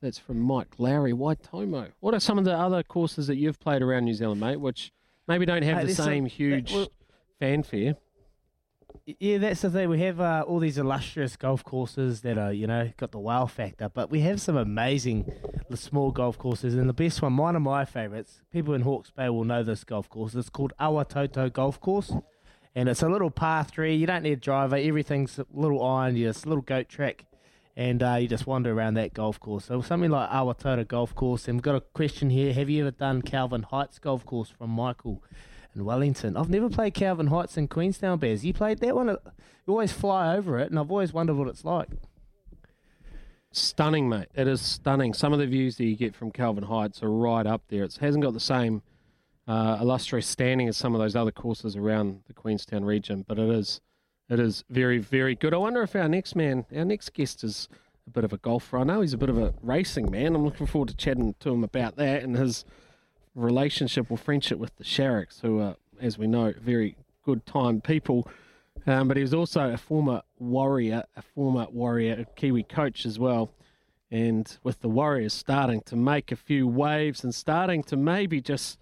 That's from Mike Lowry. Waitomo. What are some of the other courses that you've played around New Zealand, mate, which maybe don't have the same that- huge well- fanfare? Yeah, that's the thing. We have uh, all these illustrious golf courses that are, you know, got the wow factor, but we have some amazing small golf courses. And the best one, one of my favourites, people in Hawke's Bay will know this golf course. It's called Awatoto Golf Course. And it's a little par three. You don't need a driver. Everything's a little iron. You just a little goat track. And uh, you just wander around that golf course. So something like Awatoto Golf Course. And we've got a question here. Have you ever done Kelvin Heights Golf Course from Michael? in Wellington. I've never played Kelvin Heights in Queenstown Bears. You played that one? You always fly over it, and I've always wondered what it's like. Stunning, mate. It is stunning. Some of the views that you get from Kelvin Heights are right up there. It hasn't got the same uh, illustrious standing as some of those other courses around the Queenstown region, but it is it is very very good. I wonder if our next man, our next guest, is a bit of a golfer. I know he's a bit of a racing man. I'm looking forward to chatting to him about that and his relationship or friendship with the Sharrocks, who are, as we know, very good time people. Um, but he was also a former warrior, a former warrior a Kiwi coach as well. And with the Warriors starting to make a few waves and starting to maybe just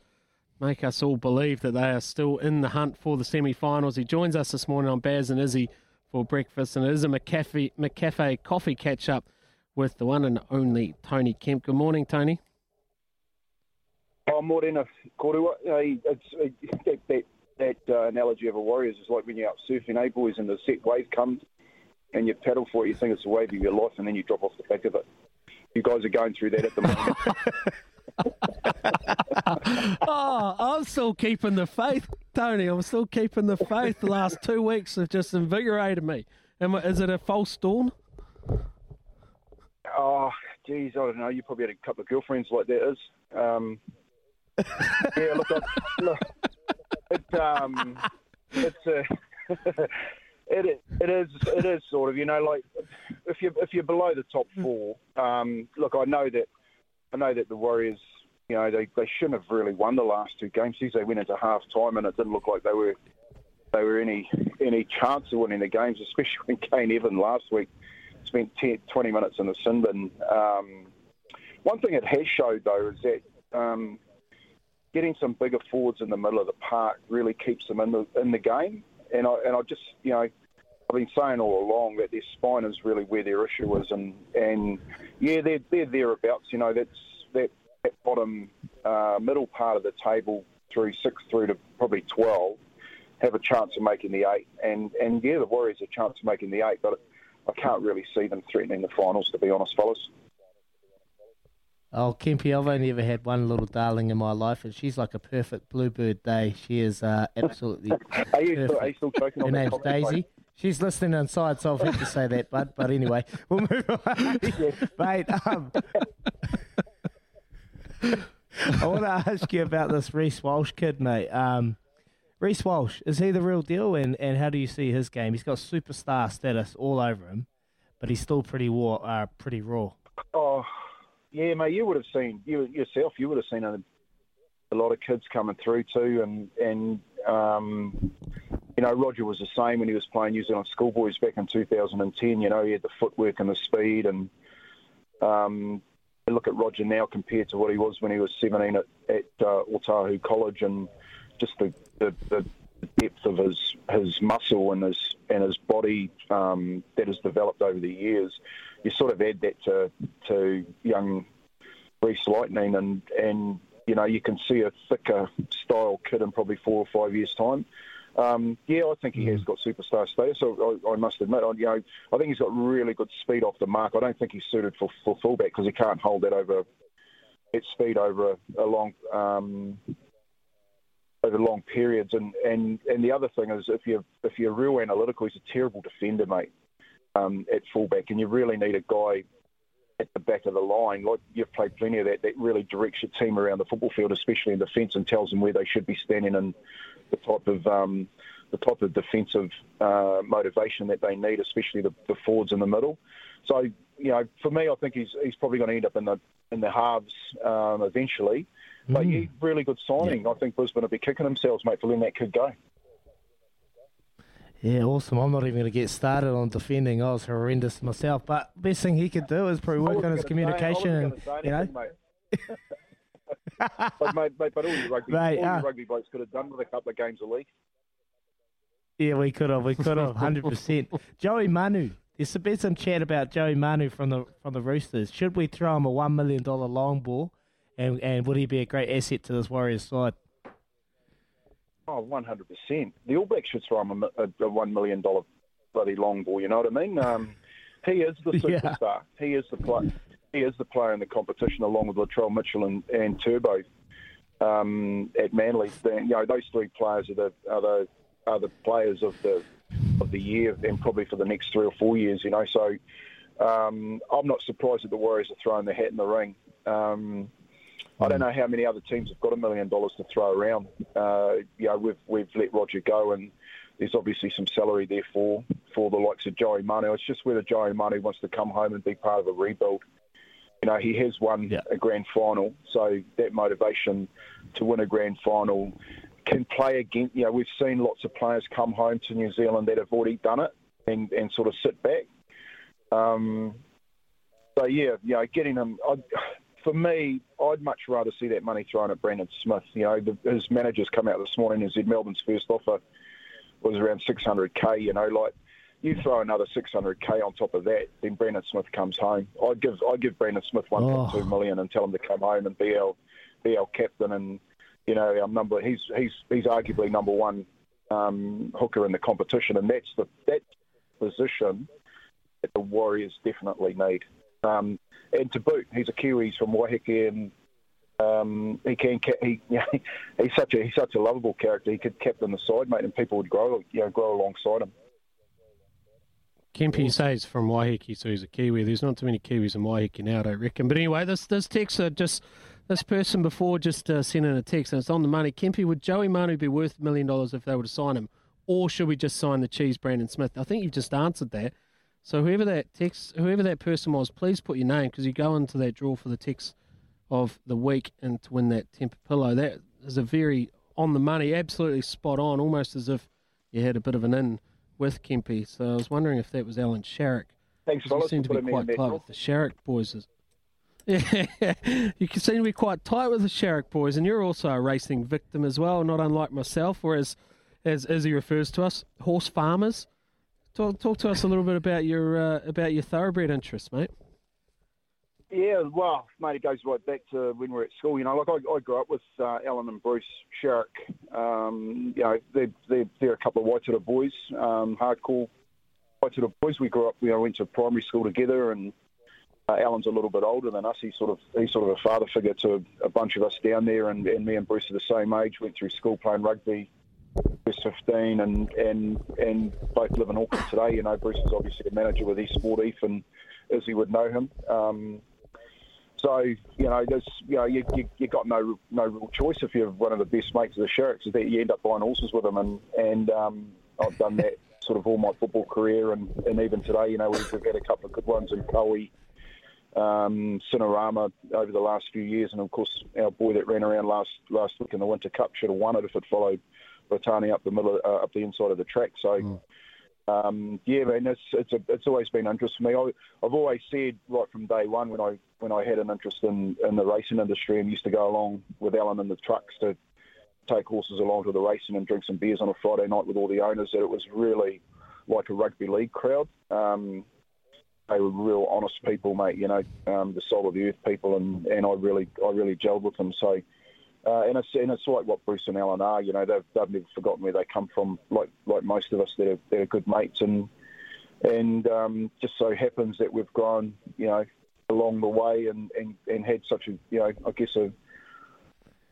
make us all believe that they are still in the hunt for the semi finals, he joins us this morning on Baz and Izzy for breakfast. And it is a McCafe, McCafe coffee catch up with the one and only Tony Kemp. Good morning, Tony. Oh, Morena, Korua, uh, it's, uh, that, that, that uh, analogy of a Warriors is like when you're out surfing, eh, boys, and the set wave comes and you paddle for it, you think it's the wave of your life, and then you drop off the back of it. You guys are going through that at the moment. oh, I'm still keeping the faith, Tony. I'm still keeping the faith. The last two weeks have just invigorated me. Am I, is it a false dawn? oh, geez, I don't know. You probably had a couple of girlfriends like that is. Um, yeah, look, look it, um, it's a, it, it is it is sort of you know like if you if you're below the top four, um, look, I know that I know that the Warriors, you know, they, they shouldn't have really won the last two games. Since they went into half time and it didn't look like they were they were any any chance of winning the games, especially when Kane Evan last week spent 10, 20 minutes in the sin bin. Um, one thing it has showed though is that um, getting some bigger forwards in the middle of the park really keeps them in the in the game. And I and I just you know I've been saying all along that their spine is really where their issue is, and and yeah they're they're thereabouts. You know that's that that bottom uh, middle part of the table through six through to probably twelve have a chance of making the eight, and and yeah the Warriors have a chance of making the eight, but I can't really see them threatening the finals to be honest, fellas. Oh, Kempy, I've only ever had one little darling in my life, and she's like a perfect bluebird day. She is uh, absolutely Are you, still, are you still Her name's? Daisy. She's listening inside, so I've had to say that, bud. But anyway, we'll move on. Mate, um, I want to ask you about this Reece Walsh kid, mate. Um, Reece Walsh, is he the real deal? And, and how do you see his game? He's got superstar status all over him, but he's still pretty raw. Uh, pretty raw. Oh, yeah, mate. You would have seen you yourself. You would have seen a, a lot of kids coming through too, and and um, you know Roger was the same when he was playing New Zealand schoolboys back in 2010. You know he had the footwork and the speed, and um, look at Roger now compared to what he was when he was 17 at, at uh, Otahu College, and just the, the, the depth of his his muscle and his and his body um, that has developed over the years. You sort of add that to to young Reese Lightning, and and you know you can see a thicker style kid in probably four or five years' time. Um, yeah, I think he has got superstar status. So I, I must admit, I, you know, I think he's got really good speed off the mark. I don't think he's suited for, for fullback because he can't hold that over that speed over a, a long um, over long periods. And, and, and the other thing is, if you're if you're real analytical, he's a terrible defender, mate, um, at fullback, and you really need a guy at the back of the line. Like you've played plenty of that. That really directs your team around the football field, especially in defence, and tells them where they should be standing and the type of um, the type of defensive uh, motivation that they need, especially the, the forwards in the middle. So you know, for me, I think he's he's probably going to end up in the in the halves um, eventually. But Mm. yeah, really good signing. I think Brisbane will be kicking themselves, mate, for letting that kid go. Yeah, awesome. I'm not even going to get started on defending. I was horrendous myself. But best thing he could do is probably work on his communication and, you know. but mate, mate, but all your rugby, Mate, all uh, your rugby blokes could have done with a couple of games a league. Yeah, we could have. We could have. Hundred percent. Joey Manu. There's been some chat about Joey Manu from the from the Roosters. Should we throw him a one million dollar long ball, and and would he be a great asset to this Warriors side? Oh, 100%. The All Blacks should throw him a, a, a $1 million bloody long ball, you know what I mean? Um, he is the Yeah. superstar. He is the player. He is the player in the competition along with Latrell Mitchell and, and Turbo um, at Manly. Then, you know, those three players are the, are the are the players of the of the year and probably for the next three or four years, you know. So um, I'm not surprised that the Warriors are throwing their hat in the ring. Um, I don't know how many other teams have got a million dollars to throw around. Uh, you know, we've we've let Roger go, and there's obviously some salary there for for the likes of Joey Manu. It's just whether Joey Manu wants to come home and be part of a rebuild. You know, he has won a grand final, so that motivation to win a grand final can play again. You know, we've seen lots of players come home to New Zealand that have already done it and, and sort of sit back. Um, so yeah, you know, getting him. I, for me, I'd much rather see that money thrown at Brandon Smith. You know, the, his managers come out this morning and said Melbourne's first offer was around 600k. You know, like you throw another 600k on top of that, then Brandon Smith comes home. I'd give I'd give Brandon Smith 1.2 million and tell him to come home and be our be our captain and you know our number. He's he's he's arguably number one um, hooker in the competition, and that's the that position that the Warriors definitely need. Um, and to boot, he's a Kiwi. From Waiheke, and um, he can he you know, he's such a he's such a lovable character. He could captain the side, mate, and people would grow you know grow alongside him. Kempi says from Waiheke, so he's a Kiwi. There's not too many Kiwis in Waiheke now, I don't reckon. But anyway, this this text uh, just this person before just uh, sent in a text, and it's on the money. Kempi, would Joey Manu be worth a million dollars if they were to sign him, or should we just sign the cheese Brandon Smith? I think you've just answered that. So whoever that text, whoever that person was, please put your name because you go into that draw for the text of the week and to win that Tempur pillow. That is a very on the money, absolutely spot on, almost as if you had a bit of an in with Kempi. So I was wondering if that was Alan Sharrock. Thanks, fellas, You seem to for be putting me in quite tight with the Sharrock boys. Is- Yeah, you seem to be quite tight with the Sharrock boys, and you're also a racing victim as well, not unlike myself. Whereas, as as he refers to us, horse farmers. Talk, talk to us a little bit about your uh, about your thoroughbred interests, mate. Yeah, well, mate, it goes right back to when we were at school. You know, like I, I grew up with uh, Alan and Bruce Sharrock. Um, you know, they're, they're, they're a couple of Waitara boys, um, hardcore Waitara boys. We grew up, you know, went to primary school together, and uh, Alan's a little bit older than us. He's sort of he's sort of a father figure to a, bunch of us down there, and, and me and Bruce are the same age. Went through school playing rugby. Bruce 15 and, and and both live in Auckland today. You know, Bruce is obviously a manager with East Sport and Izzy would know him. Um, so you know, there's you know you, you you got no no real choice if you're one of the best mates of the Sharks is that you end up buying horses with them and and um, I've done that sort of all my football career. And, and even today you know we've, had a couple of good ones in Cowie, um, Cinerama over the last few years. And of course our boy that ran around last last week in the Winter Cup should have won it if it followed Britannia up the middle uh, up the inside of the track. So. Um, yeah, man, it's it's a, it's always been an interest for me. I, I've always said right from day one when I when I had an interest in, in the racing industry and used to go along with Alan in the trucks to take horses along to the racing and drink some beers on a Friday night with all the owners. That it was really like a rugby league crowd. Um, they were real honest people, mate. You know, um, the soul of the earth people, and, and I really I really gelled with them. So. Uh, and it's and it's like what Bruce and Alan are. You know, they've they've never forgotten where they come from. Like like most of us, they're they're good mates, and and um, just so happens that we've grown, you know, along the way, and, and, and had such a you know, I guess a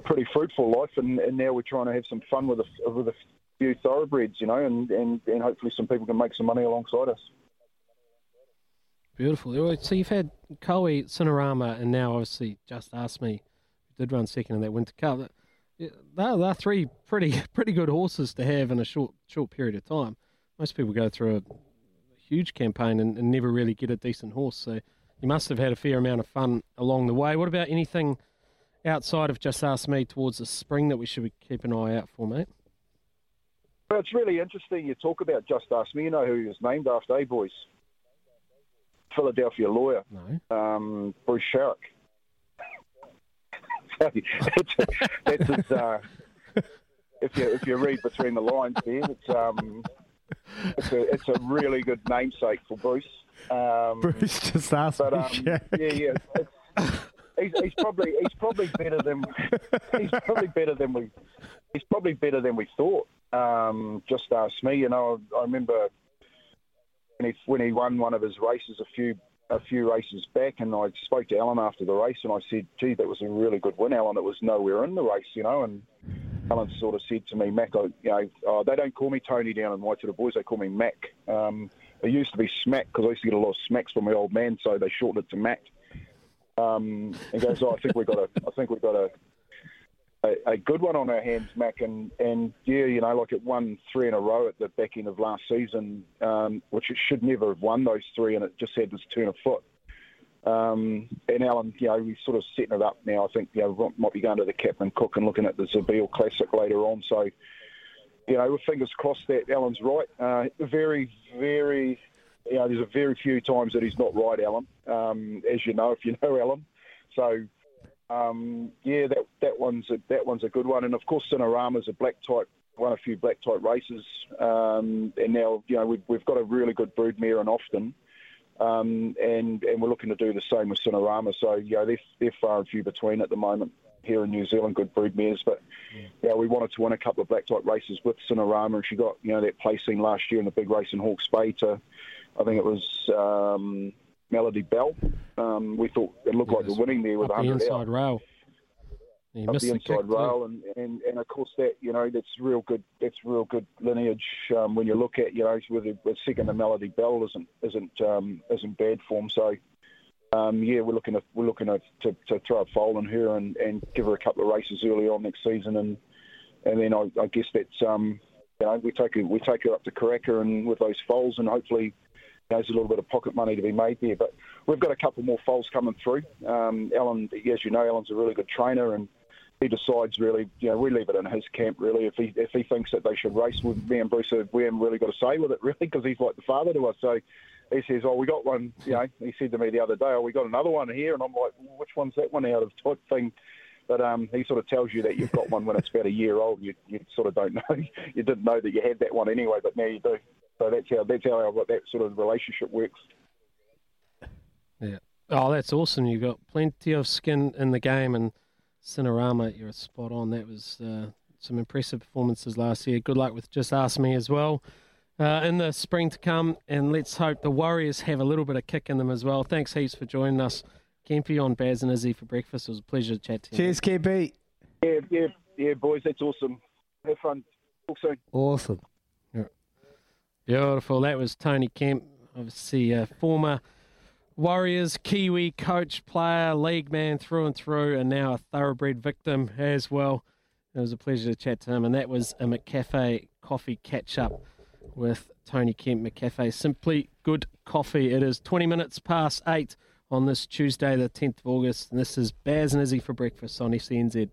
pretty fruitful life, and, and now we're trying to have some fun with a with a few thoroughbreds, you know, and, and, and hopefully some people can make some money alongside us. beautiful. So you've had Koe, Cinerama, and now obviously Just Ask Me, did run second in that Winter Cup. They're, they're three pretty pretty good horses to have in a short short period of time. Most people go through a huge campaign and, and never really get a decent horse. So you must have had a fair amount of fun along the way. What about anything outside of Just Ask Me towards the spring that we should keep an eye out for, mate? Well, it's really interesting you talk about Just Ask Me. You know who he was named after, eh, boys? Philadelphia lawyer, no. um, Bruce Sharrock. it's, uh, if you if you read between the lines there, it's um, it's a it's a really good namesake for Bruce. Um, Bruce just asked but, me. um, yeah. yeah, he's, he's probably he's probably better than he's probably better than we he's probably better than we thought. Um, just ask me. You know, I, I remember when he when he won one of his races a few a few races back, and I spoke to Alan after the race, and I said, "Gee, that was a really good win, Alan. It was nowhere in the race, you know." And Alan sort of said to me, "Mac, I, you know, oh, they don't call me Tony down in Waitara Boys; they call me Mac. Um, it used to be Smack because I used to get a lot of smacks from my old man, so they shortened it to Mac." Um, and goes, oh, "I think we got a, I think we got a." A, good one on our hands, Mac, and, and yeah, you know, like it won three in a row at the back end of last season, um, which it should never have won those three, and it just had this turn of foot. Um, and Alan, you know, we're sort of setting it up now. I think, you know, might be going to the Captain Cook and looking at the Zabeel Classic later on. So, you know, fingers crossed that Alan's right. Uh, very, very, you know, there's a very few times that he's not right, Alan, um, as you know, if you know Alan. So, um, yeah, that that one's a, that one's a good one, and of course, Cinerama's a black type, won a few black type races, um, and now you know we've, we've got a really good broodmare in Often, um, and and we're looking to do the same with Cinerama. So you know they're they're far and few between at the moment here in New Zealand, good broodmares. But yeah, we wanted to win a couple of black type races with Cinerama, and she got you know that placing last year in the big race in Hawke's Bay to, I think it was. Um, Melody Bell. Um, we thought it looked like the winning there with Up the 100 inside out. rail. You Up missed the the inside kick rail, and, and, and of course that you know that's real good. That's real good lineage um, when you look at you know with, with second to Melody Bell isn't isn't um, isn't bad form. So um, yeah, we're looking at we're looking at, to, to throw a foal in her and, and give her a couple of races early on next season, and and then I, I guess that's um, you know we take her, we take her up to Karaka and with those foals, and hopefully there's a little bit of pocket money to be made there. But we've got a couple more foals coming through. Um, Alan, as you know, Alan's a really good trainer, and he decides really. You know, we leave it in his camp really. If he if he thinks that they should race, with me and Bruce, we haven't really got a say with it really because he's like the father to us. So he says, "Oh, we got one." You know, he said to me the other day, "Oh, we got another one here," and I'm like, "Which one's that one out of type thing?" But um, he sort of tells you that you've got one when it's about a year old. You, you sort of don't know. You didn't know that you had that one anyway, but now you do. So that's how that's how our, that sort of relationship works. Yeah. Oh, that's awesome. You've got plenty of skin in the game, and Cinerama, you're spot on. That was uh, some impressive performances last year. Good luck with Just Ask Me as well uh, in the spring to come, and let's hope the Warriors have a little bit of kick in them as well. Thanks heaps for joining us. Kempy on Baz and Izzy for breakfast. It was a pleasure to chat to you. Cheers, KB. Yeah, yeah, yeah, boys. That's awesome. Have fun. Talk soon. Awesome. Beautiful. That was Tony Kemp, obviously a former Warriors Kiwi coach, player, league man through and through, and now a thoroughbred victim as well. It was a pleasure to chat to him, and that was a McCafe coffee catch up with Tony Kemp. McCafe, simply good coffee. It is 20 minutes past eight on this Tuesday, the 10th of August, and this is Baz and Izzy for breakfast on SENZ.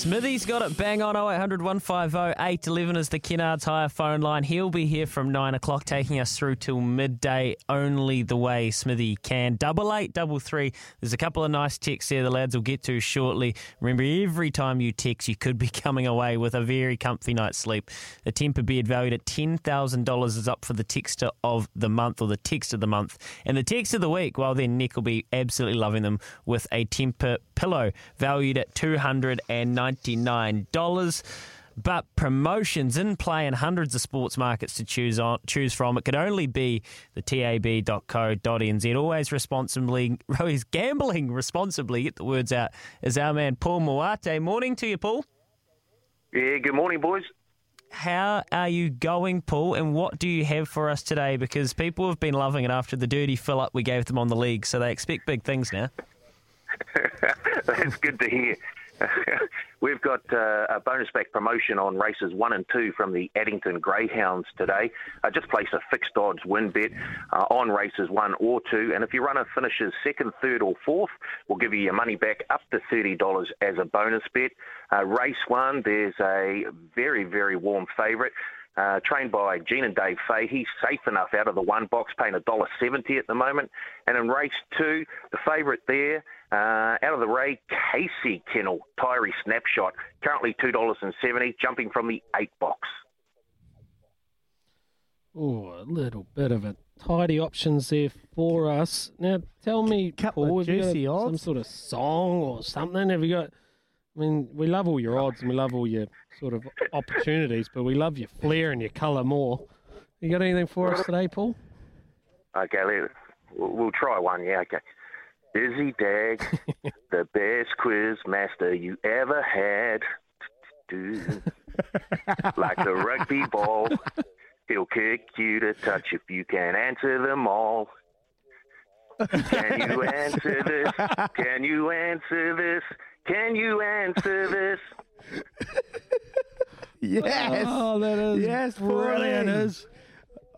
Smithy's got it bang on 0800 150 811 is the Kennards Hire phone line. He'll be here from 9 o'clock, taking us through till midday, only the way Smithy can. Double eight, double three. There's a couple of nice texts there the lads will get to shortly. Remember, every time you text, you could be coming away with a very comfy night's sleep. The Tempur bed valued at $10,000 is up for the texter of the month or the text of the month. And the text of the week, well, then Nick will be absolutely loving them with a Tempur pillow valued at $299. But promotions in play in hundreds of sports markets to choose on choose from. It could only be the tab.co.nz. Always responsibly, always gambling responsibly. Get the words out. Is our man Paul Moate. Morning to you, Paul. Yeah, good morning, boys. how are you going, Paul, and what do you have for us today? Because people have been loving it after the dirty fill up we gave them on the league, so they expect big things now. That's good to hear. We've got uh, a bonus back promotion on races one and two from the Addington Greyhounds today. I just place a fixed odds win bet uh, on races one or two, and if your runner finishes second, third, or fourth, we'll give you your money back up to thirty dollars as a bonus bet. Uh, race one, there's a very very warm favourite. Uh, trained by Gene and Dave Fay. He's safe enough out of the one box, paying $1.70 at the moment. And in race two, the favourite there, uh, out of the Ray Casey kennel, Tyree Snapshot, currently two dollars and seventy, jumping from the eight box. Oh, a little bit of a tidy options there for us. Now, tell me, Paul, of have you got juicy some sort of song or something? Have you got? I mean, we love all your odds and we love all your sort of opportunities, but we love your flair and your colour more. You got anything for us today, Paul? Okay, we'll, we'll try one. Yeah, okay. Izzy Dagg, the best quiz master you ever had. Do. like a rugby ball, he'll kick you to touch if you can answer them all. Can you answer this? Can you answer this? Can you answer this? Yes. Oh, that is yes, brilliant. Paulie. Is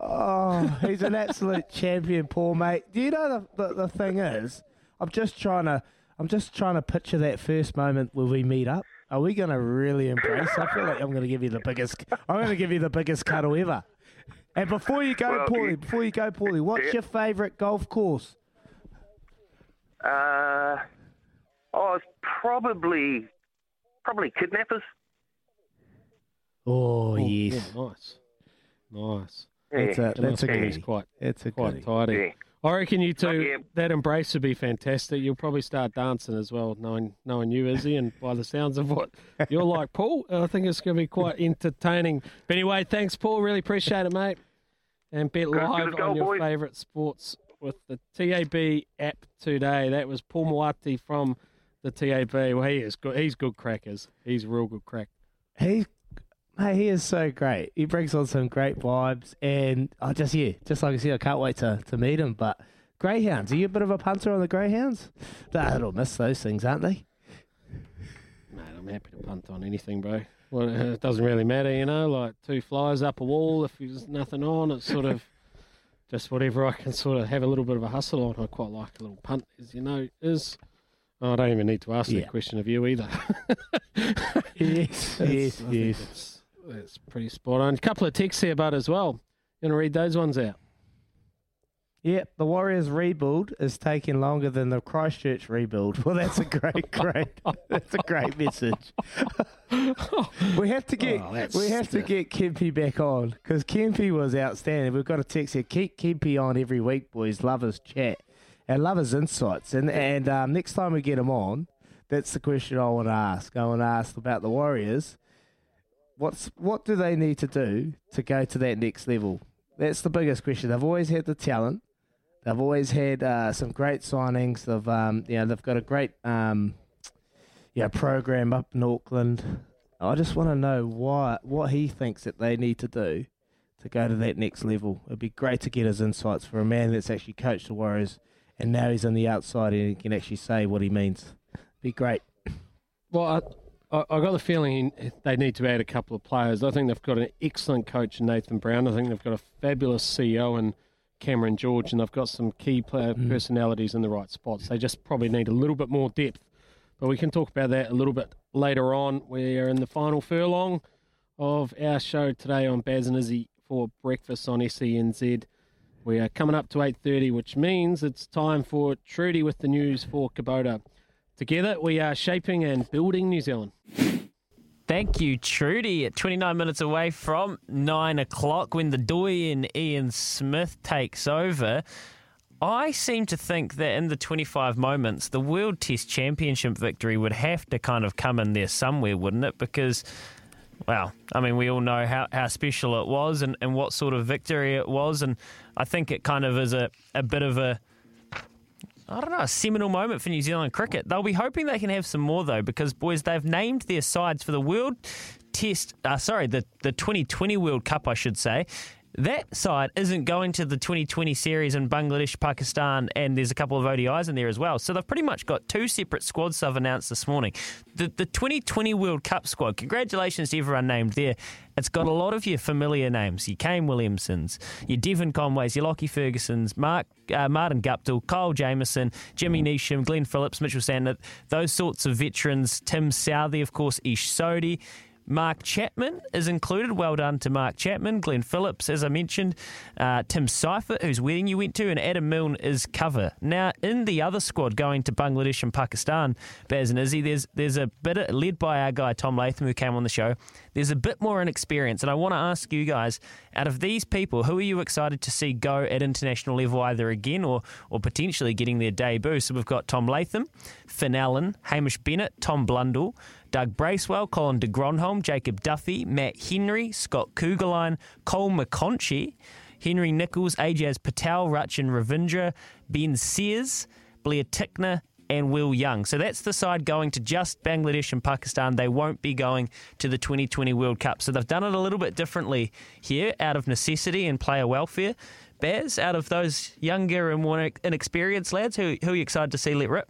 Oh, he's an absolute champion, Paul, mate. Do you know the, the the thing is, I'm just trying to I'm just trying to picture that first moment where we meet up. Are we going to really embrace? I feel like I'm going to give you the biggest. I'm going to give you the biggest cuddle ever. And before you go, Well, Paulie, you- before you go, Paulie, what's Yeah. your favourite golf course? Uh, oh, it's probably probably kidnappers. Oh, Oh, yes, yeah, nice, nice. That's a- And that's a think goodie. he's quite It's a quite goodie. tidy. Yeah. I reckon you two yeah. that embrace would be fantastic. You'll probably start dancing as well, knowing knowing you, Izzy, and by the sounds of what you're like, Paul. I think it's going to be quite entertaining. But anyway, thanks, Paul. Really appreciate it, mate. And bet Good- good live as gold, on your boys. favourite sports with the TAB app today. That was Paul Moati from the TAB. Well, he is good. He's good crackers. He's real good crack. He, mate, he is so great. He brings on some great vibes, and I just yeah, just like I said, I can't wait to, to meet him. But greyhounds, are you a bit of a punter on the greyhounds? That'll miss those things, aren't they? Mate, I'm happy to punt on anything, bro. Well, it doesn't really matter, you know. Like two flies up a wall, if there's nothing on, it's sort of just whatever I can sort of have a little bit of a hustle on. I quite like a little punt, as you know. Is oh, I don't even need to ask Yeah. that question of you either. Yes, yes, yes. That's, pretty spot on. A couple of texts here, bud, as well. You want to read those ones out? Yep, the Warriors rebuild is taking longer than the Christchurch rebuild. Well, that's a great, great, that's a great message. we have to get, Oh, we have to get Kempy back on because Kempy was outstanding. We've got a text here. Keep Kempy on every week, boys. Love his chat and love his insights. And and um, next time we get him on, that's the question I want to ask. I want to ask about the Warriors. What's what do they need to do to go to that next level? That's the biggest question. They've always had the talent. They've always had uh, some great signings. They've um, you know they've got a great um, you know, program up in Auckland. I just want to know why what he thinks that they need to do to go to that next level. It'd be great to get his insights for a man that's actually coached the Warriors and now he's on the outside and he can actually say what he means. It'd Be great. Well, I, I, got the feeling they need to add a couple of players. I think they've got an excellent coach in Nathan Brown. I think they've got a fabulous CEO in Cameron George, and they've got some key player Mm. personalities in the right spots. They just probably need a little bit more depth. But we can talk about that a little bit later on. We are in the final furlong of our show today on Baz and Izzy for breakfast on SENZ. We are coming up to 8.30, which means it's time for Trudy with the news for Kubota. Together, we are shaping and building New Zealand. Thank you, Trudy. At 29 minutes away from 9 o'clock, when the Doyen Ian Smith takes over, I seem to think that in the 25 moments, the World Test Championship victory would have to kind of come in there somewhere, wouldn't it? Because, well, I mean, we all know how, how special it was and, and what sort of victory it was. And I think it kind of is a, a bit of a. I don't know, a seminal moment for New Zealand cricket. They'll be hoping they can have some more, though, because, boys, they've named their sides for the World Test, uh, sorry, the the 2020 World Cup, I should say. That side isn't going to the 2020 series in Bangladesh, Pakistan, and there's a couple of ODIs in there as well. So they've pretty much got two separate squads they've announced this morning. The, the 2020 World Cup squad, congratulations to everyone named there. It's got a lot of your familiar names, your Kane Williamsons, your Devon Conways, your Lockie Fergusons, Mark, uh, Martin Guptill, Kyle Jamieson, Jimmy Neesham, Glenn Phillips, Mitchell Santner, those sorts of veterans. Tim Southee, of course, Ish Sodhi. Mark Chapman is included. Well done to Mark Chapman. Glenn Phillips, as I mentioned. Uh, Tim Seifert, whose wedding you went to, and Adam Milne is cover. Now, in the other squad going to Bangladesh and Pakistan, Baz and Izzy, there's, there's a bit of, led by our guy Tom Latham, who came on the show. There's a bit more inexperience. And I want to ask you guys, out of these people, who are you excited to see go at international level either again or, or potentially getting their debut? So we've got Tom Latham, Finn Allen, Hamish Bennett, Tom Blundell, Doug Bracewell, Colin de Grandhomme, Jacob Duffy, Matt Henry, Scott Kuggeleijn, Cole McConchie, Henry Nicholls, Ajaz Patel, Rachin Ravindra, Ben Sears, Blair Tickner, and Will Young. So that's the side going to just Bangladesh and Pakistan. They won't be going to the 2020 World Cup. So they've done it a little bit differently here out of necessity and player welfare. Baz, out of those younger and more inexperienced lads, who, who are you excited to see let rip?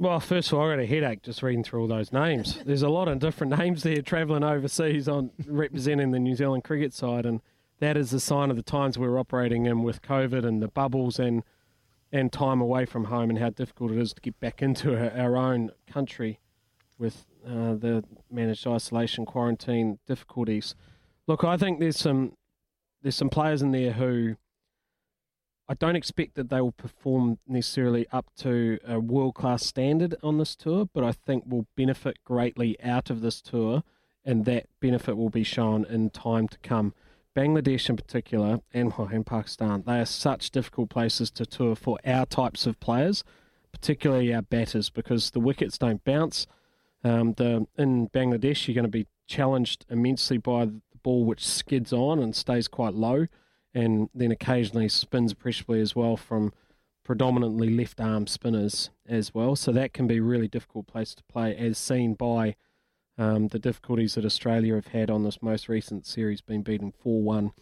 Well, first of all, I got a headache just reading through all those names. There's a lot of different names there travelling overseas on representing the New Zealand cricket side, and that is a sign of the times we're operating in with COVID and the bubbles and and time away from home and how difficult it is to get back into our, own country with uh, the managed isolation, quarantine difficulties. Look, I think there's some there's some players in there who I don't expect that they will perform necessarily up to a world class standard on this tour, but I think will benefit greatly out of this tour, and that benefit will be shown in time to come. Bangladesh, in particular, and, and Pakistan, they are such difficult places to tour for our types of players, particularly our batters, because the wickets don't bounce. Um, the, in Bangladesh, you're going to be challenged immensely by the ball, which skids on and stays quite low and then occasionally spins appreciably as well from predominantly left arm spinners as well. So that can be a really difficult place to play, as seen by um, the difficulties that Australia have had on this most recent series, being beaten 4 1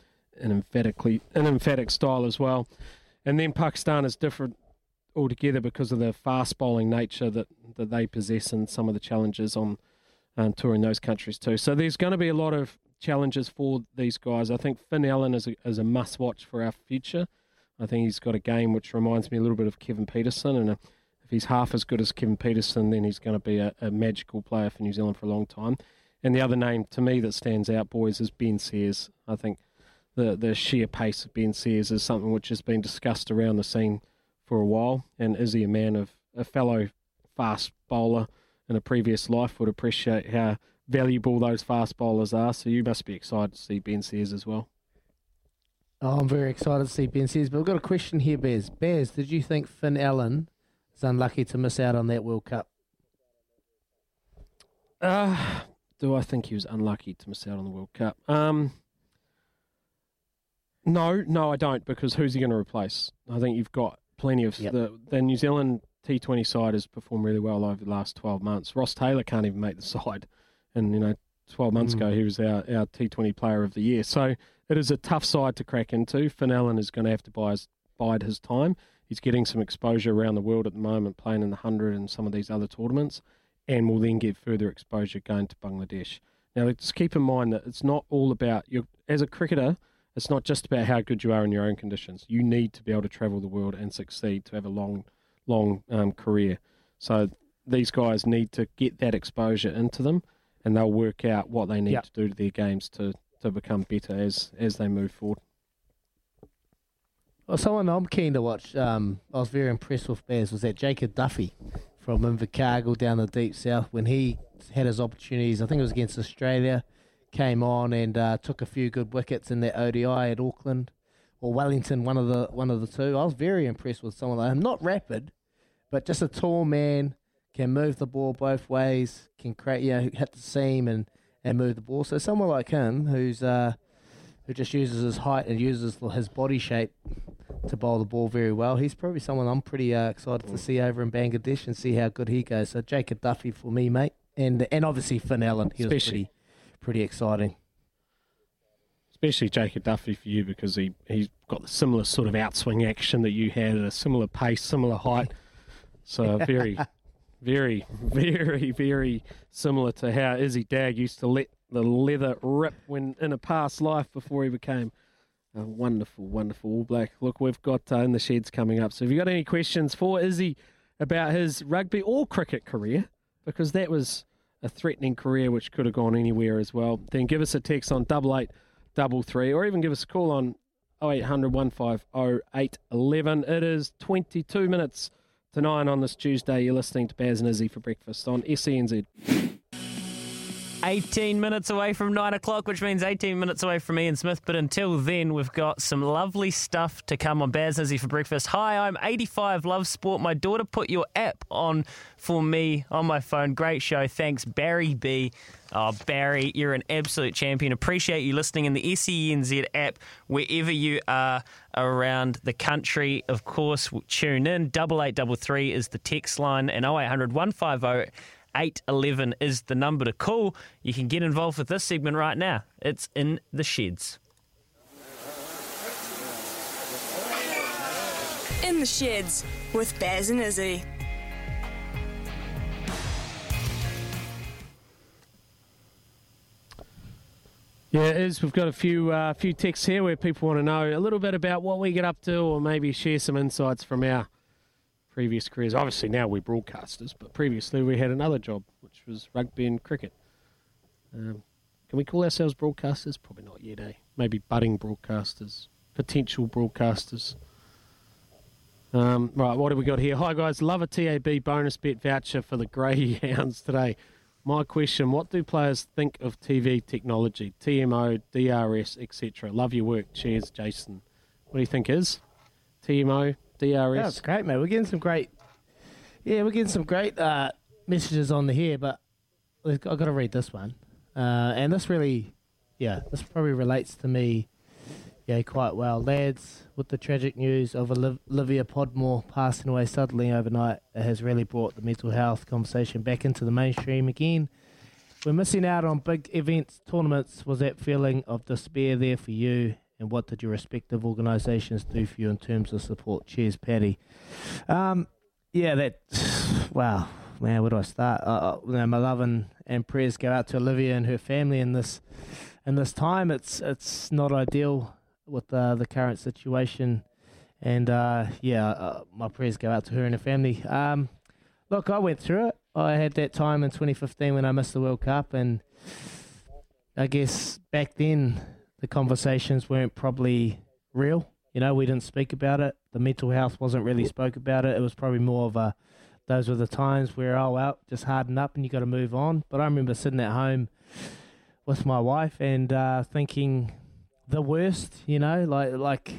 in emphatically an emphatic style as well. And then Pakistan is different altogether because of the fast bowling nature that, that they possess and some of the challenges on um, touring those countries too. So there's going to be a lot of challenges for these guys. I think Finn Allen is a, is a must watch for our future. I think he's got a game which reminds me a little bit of Kevin Pietersen, and uh, if he's half as good as Kevin Pietersen, then he's going to be a, a, magical player for New Zealand for a long time. And the other name to me that stands out, boys, is Ben Sears. I think the the sheer pace of Ben Sears is something which has been discussed around the scene for a while. And is he a man of a fellow fast bowler in a previous life would appreciate how valuable those fast bowlers are. So you must be excited to see Ben Sears as well. Oh, I'm very excited to see Ben Sears. But I've got a question here, Bez. Bez, did you think Finn Allen is unlucky to miss out on that World Cup? Uh, do I think he was unlucky to miss out on the World Cup? Um, no, no, I don't, because who's he going to replace? I think you've got plenty of yep. the the New Zealand T20 side has performed really well over the last 12 months. Ross Taylor can't even make the side and you know, 12 months mm. ago he was our, our T20 Player of the Year. So it is a tough side to crack into. Finn Allen is going to have to buy his, bide his time. He's getting some exposure around the world at the moment, playing in the 100 and some of these other tournaments, and will then get further exposure going to Bangladesh. Now, just keep in mind that it's not all about you. As a cricketer, it's not just about how good you are in your own conditions. You need to be able to travel the world and succeed to have a long, long um, career. So these guys need to get that exposure into them and they'll work out what they need yep. to do to their games to, to become better as as they move forward. Well, someone I'm keen to watch. Um, I was very impressed with Bears was that Jacob Duffy from Invercargill down the deep south when he had his opportunities. I think it was against Australia, came on and uh, took a few good wickets in that ODI at Auckland or Wellington, one of the one of the two. I was very impressed with someone like him. Not rapid, but just a tall man can move the ball both ways, can create, you know, hit the seam and, and move the ball. So someone like him, who's uh, who just uses his height and uses his body shape to bowl the ball very well, he's probably someone I'm pretty uh, excited to see over in Bangladesh and see how good he goes. So Jacob Duffy for me, mate. and and obviously Finn Allen. He was pretty pretty exciting. especially Jacob Duffy for you because he he's got the similar sort of outswing action that you had at a similar pace, similar height. So very, very, very, very similar to how Izzy Dagg used to let the leather rip when in a past life before he became a wonderful, wonderful All Black. Look, we've got uh, in the sheds coming up. So if you've got any questions for Izzy about his rugby or cricket career, because that was a threatening career which could have gone anywhere as well, then give us a text on double eight double three, or even give us a call on 0800 150 811. It is 22 minutes to nine on this Tuesday. You're listening to Baz and Izzy for breakfast on SENZ. 18 minutes away from 9 o'clock, which means 18 minutes away from Ian Smith. But until then, we've got some lovely stuff to come on Baz and Izzy for breakfast. Hi, I'm 85, love sport. My daughter put your app on for me on my phone. Great show. Thanks, Barry B. Oh, Barry, you're an absolute champion. Appreciate you listening in the SENZ app wherever you are around the country. Of course, tune in. Double eight double three is the text line, and 0800 150 811 is the number to call. You can get involved with this segment right now. It's in the sheds. In the sheds with Baz and Izzy. Yeah, it is. We've got a few uh, few texts here where people want to know a little bit about what we get up to, or maybe share some insights from our previous careers. Obviously, now we're broadcasters, but previously we had another job, which was rugby and cricket. Um, can we call ourselves broadcasters? Probably not yet, eh? Maybe budding broadcasters, potential broadcasters. Um, right, what have we got here? Hi, guys. Love a TAB bonus bet voucher for the Greyhounds today. My question What do players think of TV technology, TMO, DRS, etc.? Love your work. Cheers, Jason. What do you think is? TMO, DRS? That's great, mate. We're getting some great. Yeah, we're getting some great uh, messages on the here, but I've got to read this one, uh, and this really, yeah, this probably relates to me, yeah, quite well. Lads, with the tragic news of Olivia Podmore passing away suddenly overnight, it has really brought the mental health conversation back into the mainstream again. We're missing out on big events, tournaments. Was that feeling of despair there for you? And what did your respective organisations do for you in terms of support? Cheers, Paddy. Um, yeah, that. Wow, man, where do I start? Uh, you know, my love and, and prayers go out to Olivia and her family in this in this time. It's it's not ideal with uh, the current situation, and uh, yeah, uh, my prayers go out to her and her family. Um, look, I went through it. I had that time in 2015 when I missed the World Cup, and I guess back then the conversations weren't probably real. You know, we didn't speak about it. The mental health wasn't really spoke about it. It was probably more of a those were the times where oh well, just harden up and you got to move on. But I remember sitting at home with my wife and uh, thinking the worst. You know, like like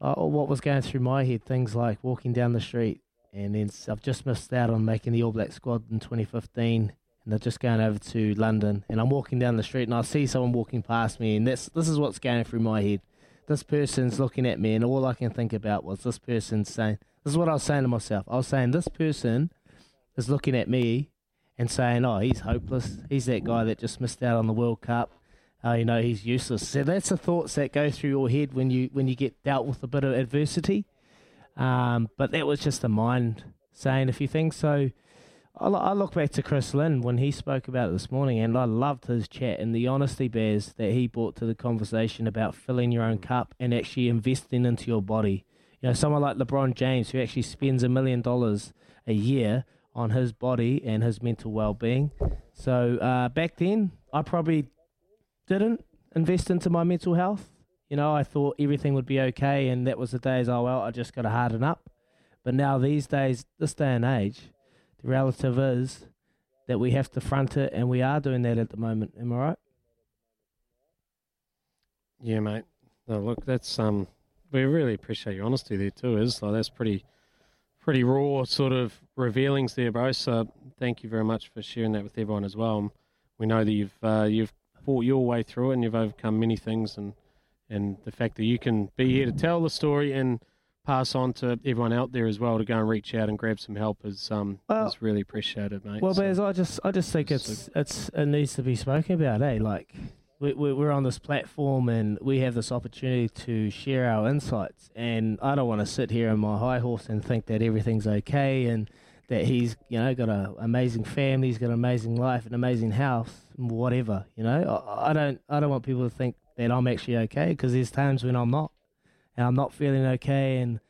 uh, what was going through my head. Things like walking down the street and then I've just missed out on making the All Black squad in 2015. And they're just going over to London, and I'm walking down the street, and I see someone walking past me, and that's this is what's going through my head. This person's looking at me, and all I can think about was this person saying, "This is what I was saying to myself." I was saying, "This person is looking at me and saying, oh, he's hopeless. He's that guy that just missed out on the World Cup. Uh, you know, he's useless." So that's the thoughts that go through your head when you when you get dealt with a bit of adversity. Um, but that was just the mind saying a few things. So I, I look back to Chris Lynn when he spoke about it this morning, and I loved his chat and the honesty bears that he brought to the conversation about filling your own cup and actually investing into your body. You know, someone like LeBron James who actually spends a million dollars a year on his body and his mental well-being. So uh, back then, I probably didn't invest into my mental health. You know, I thought everything would be okay, and that was the days. Oh well, I just got to harden up. But now these days, this day and age, the relative is that we have to front it, and we are doing that at the moment. Am I right? Yeah, mate. No, look, that's um, we really appreciate your honesty there too. Is like that's pretty, pretty raw sort of revealings there, bro. So thank you very much for sharing that with everyone as well. We know that you've uh, you've fought your way through it and you've overcome many things, and and the fact that you can be here to tell the story and pass on to everyone out there as well to go and reach out and grab some help is um Well- is really appreciated, mate. Well, So- I just I just think it's it's it needs to be spoken about. Eh, like we, we we're on this platform and we have this opportunity to share our insights. And I don't want to sit here on my high horse and think that everything's okay and that he's you know got an amazing family, he's got an amazing life, an amazing house, whatever. You know, I, I don't I don't want people to think that I'm actually okay because there's times when I'm not, and I'm not feeling okay and.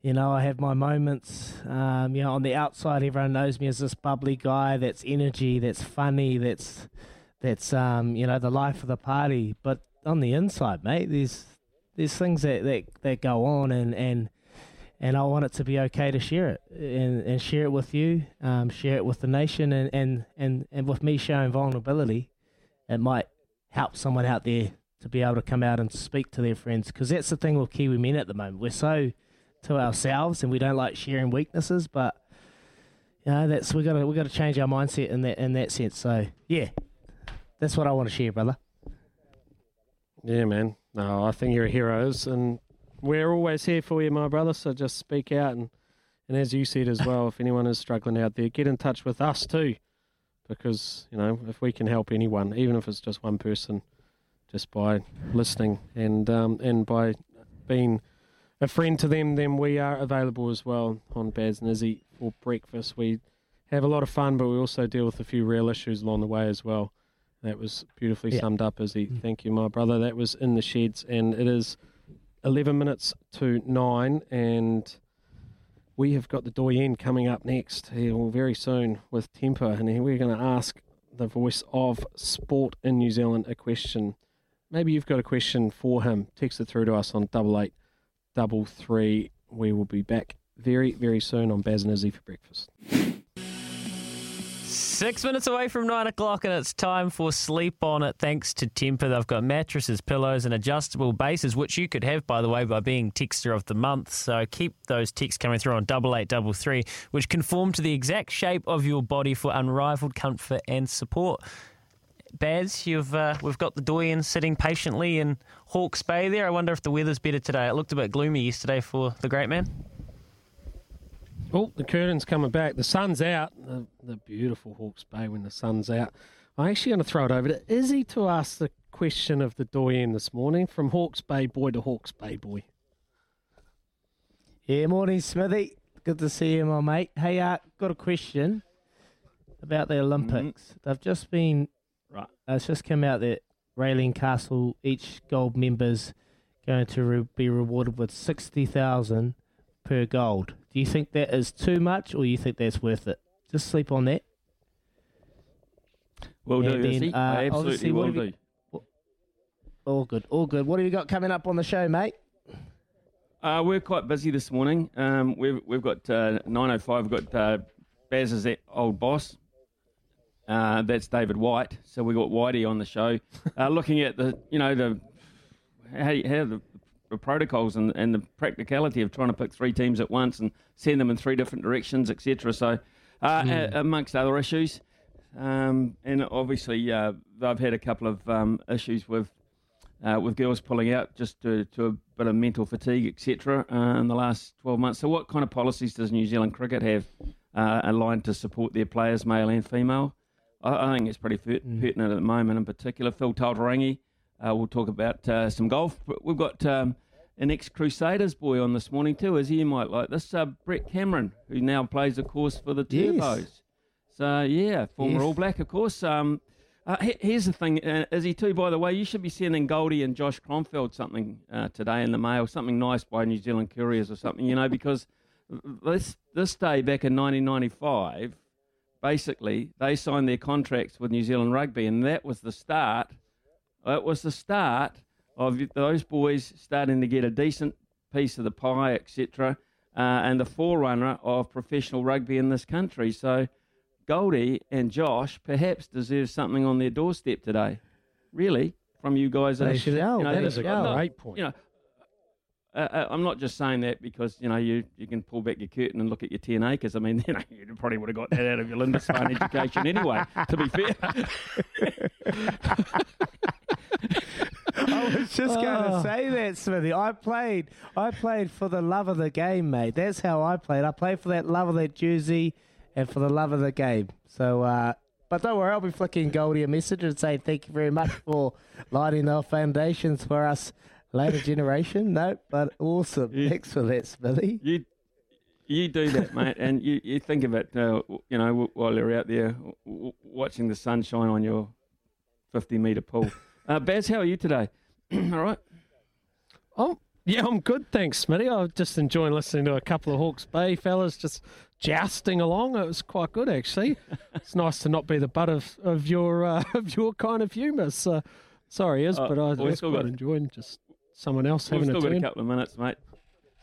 You know, I have my moments. Um, you know, on the outside, everyone knows me as this bubbly guy that's energy, that's funny, that's that's um, you know, the life of the party. But on the inside, mate, there's there's things that, that, that go on, and, and and I want it to be okay to share it and, and share it with you, um, share it with the nation, and, and, and, and with me showing vulnerability, it might help someone out there to be able to come out and speak to their friends because that's the thing with Kiwi men at the moment. We're so to ourselves and we don't like sharing weaknesses, but you know that's we got to we got to change our mindset in that in that sense. So yeah, that's what I want to share, brother. Yeah, man. No, I think you're heroes, and we're always here for you, my brother. So just speak out, and and as you said as well, if anyone is struggling out there, get in touch with us too, because you know if we can help anyone, even if it's just one person, just by listening and um and by being a friend to them, then we are available as well on Baz and Izzy for breakfast. We have a lot of fun, but we also deal with a few real issues along the way as well. That was beautifully Yeah. summed up, Izzy. Thank you, my brother. That was in the sheds, and it is 11 minutes to 9, and we have got the Doyen coming up next here very soon with Tempur, and we're going to ask the voice of sport in New Zealand a question. Maybe you've got a question for him. Text it through to us on double eight double three. We will be back very, very soon on Baz and Izzy for breakfast. Six minutes away from nine o'clock, and it's time for Sleep On It. Thanks to Tempur, they've got mattresses, pillows, and adjustable bases, which you could have, by the way, by being Texter of the Month. So keep those texts coming through on double eight double three, which conform to the exact shape of your body for unrivaled comfort and support. Baz, you've uh, we've got the Doyen sitting patiently in Hawke's Bay there. I wonder if the weather's better today. It looked a bit gloomy yesterday for the great man. Oh, the curtain's coming back. The sun's out. The, the beautiful Hawke's Bay when the sun's out. I'm actually going to throw it over to Izzy to ask the question of the Doyen this morning from Hawke's Bay boy to Hawke's Bay boy. Yeah, morning, Smithy. Good to see you, my mate. Hey, uh, got a question about the Olympics. They've just been right. Uh, it's just come out that Raelene Castle, each gold member's going to re- be rewarded with sixty thousand per gold. Do you think that is too much, or you think that's worth it? Just sleep on that. Will do, And then, uh, I absolutely will have you- All good, all good. What have you got coming up on the show, mate? Uh, we're quite busy this morning. Um, we've we've got uh, 9:05. We've got uh, Baz's old boss. Uh, that's David White. So we got Whitey on the show, uh, looking at the you know the how, how the protocols and, and the practicality of trying to pick three teams at once and send them in three different directions, etc. So uh, Mm. a- amongst other issues, um, and obviously uh, they've had a couple of um, issues with uh, with girls pulling out just to, to a bit of mental fatigue, etc. Uh, in the last 12 months. So, what kind of policies does New Zealand cricket have uh, aligned to support their players, male and female? I, I think it's pretty per- pertinent at the moment. In particular, Phil Taltarangi. Uh, we'll talk about uh, some golf. But we've got um, an ex-Crusaders boy on this morning too, as you might like this. Uh, Brett Cameron, who now plays, of course, for the Yes. Turbos. So yeah, former Yes. All Black, of course. Um, uh, here's the thing, uh, Izzy too. By the way, you should be sending Goldie and Josh Kronfeld something uh, today in the mail, something nice by New Zealand Couriers or something, you know, because this this day back in 1995, basically they signed their contracts with New Zealand Rugby, and that was the start. It was the start of those boys starting to get a decent piece of the pie, etc., uh, and the forerunner of professional rugby in this country. So. Goldie and Josh perhaps deserve something on their doorstep today. Really, from you guys. They should- you know, that is a not- great point. You know, uh, uh, I'm not just saying that because you know you, you can pull back your curtain and look at your ten acres. I mean, you know, you probably would have got that out of your Lindisfarne education anyway. To be fair, I was just going to Oh. say that, Smithy. I played. I played for the love of the game, mate. That's how I played. I played for that love of that jersey and for the love of the game. So, uh, but don't worry, I'll be flicking Goldie a message and saying thank you very much for lighting our foundations for us later generation. No, but awesome. Thanks for that, Smithy. You you do that, mate, and you, you think of it, uh, you know, while you're out there w- w- watching the sunshine on your 50 metre pool. Uh, Baz, how are you today? All right. Oh, yeah, I'm good, thanks, Smitty. I'm just enjoying listening to a couple of Hawke's Bay fellas just jousting along. It was quite good, actually. it's nice to not be the butt of, of your uh, of your kind of humour. So, sorry, is, Uh, but I was still quite got- enjoying just someone else having still a got a couple of minutes, mate.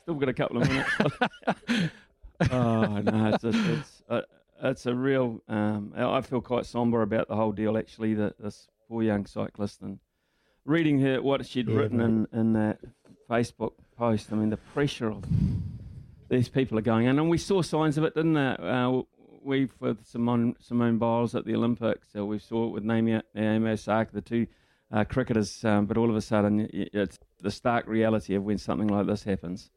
Still got a couple of minutes. oh no, it's a, it's a, it's a real. Um, I feel quite sombre about the whole deal. Actually, that this poor young cyclist and reading her what she'd Yeah, written in in that Facebook post. I mean, the pressure of these people are going in, and we saw signs of it, didn't it? Uh, we with Simone Simone Biles at the Olympics. So we saw it with Naomi, Naomi Osaka, the two uh, cricketers. Um, but all of a sudden, it's the stark reality of when something like this happens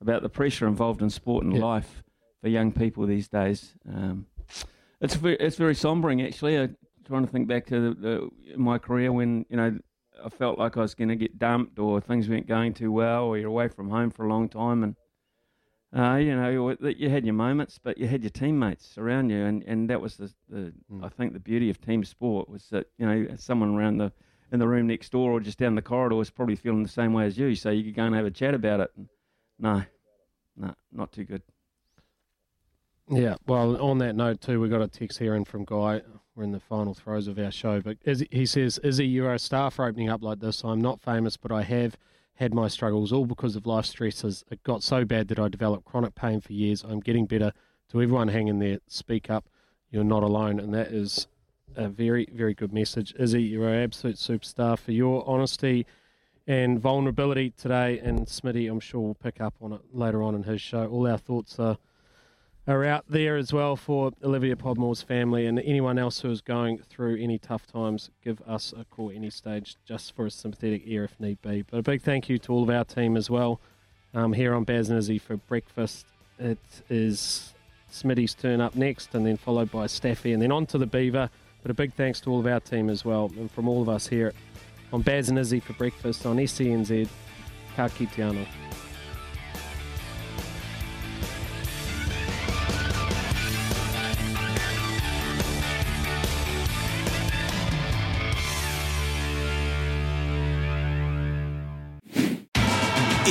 about the pressure involved in sport and Yeah. life for young people these days. Um, it's very, it's very sombering actually. I, trying to think back to the, the, my career when you know I felt like I was going to get dumped or things weren't going too well or you're away from home for a long time and uh, you know you- had your moments but you had your teammates around you and, and that was the, the I think the beauty of team sport was that you know someone around the in the room next door or just down the corridor was probably feeling the same way as you so you could go and have a chat about it and no no not too good Yeah, well, on that note too, we got a text here in from Guy. We're in the final throes of our show, but he says, "Izzy, you're a star for opening up like this. I'm not famous, but I have had my struggles, all because of life stresses. It got so bad that I developed chronic pain for years. I'm getting better. To everyone hanging there, speak up. You're not alone, and that is a very, very good message. Izzy, you're an absolute superstar for your honesty." And vulnerability today, and Smitty, I'm sure will pick up on it later on in his show. All our thoughts are are out there as well for Olivia Podmore's family and anyone else who is going through any tough times. Give us a call any stage just for a sympathetic ear if need be. But a big thank you to all of our team as well um, here on Baz for breakfast. It is Smitty's turn up next and then followed by Staffy and then on to the Beaver. But a big thanks to all of our team as well and from all of us here on Baz and Izzy for breakfast on SENZ. Ka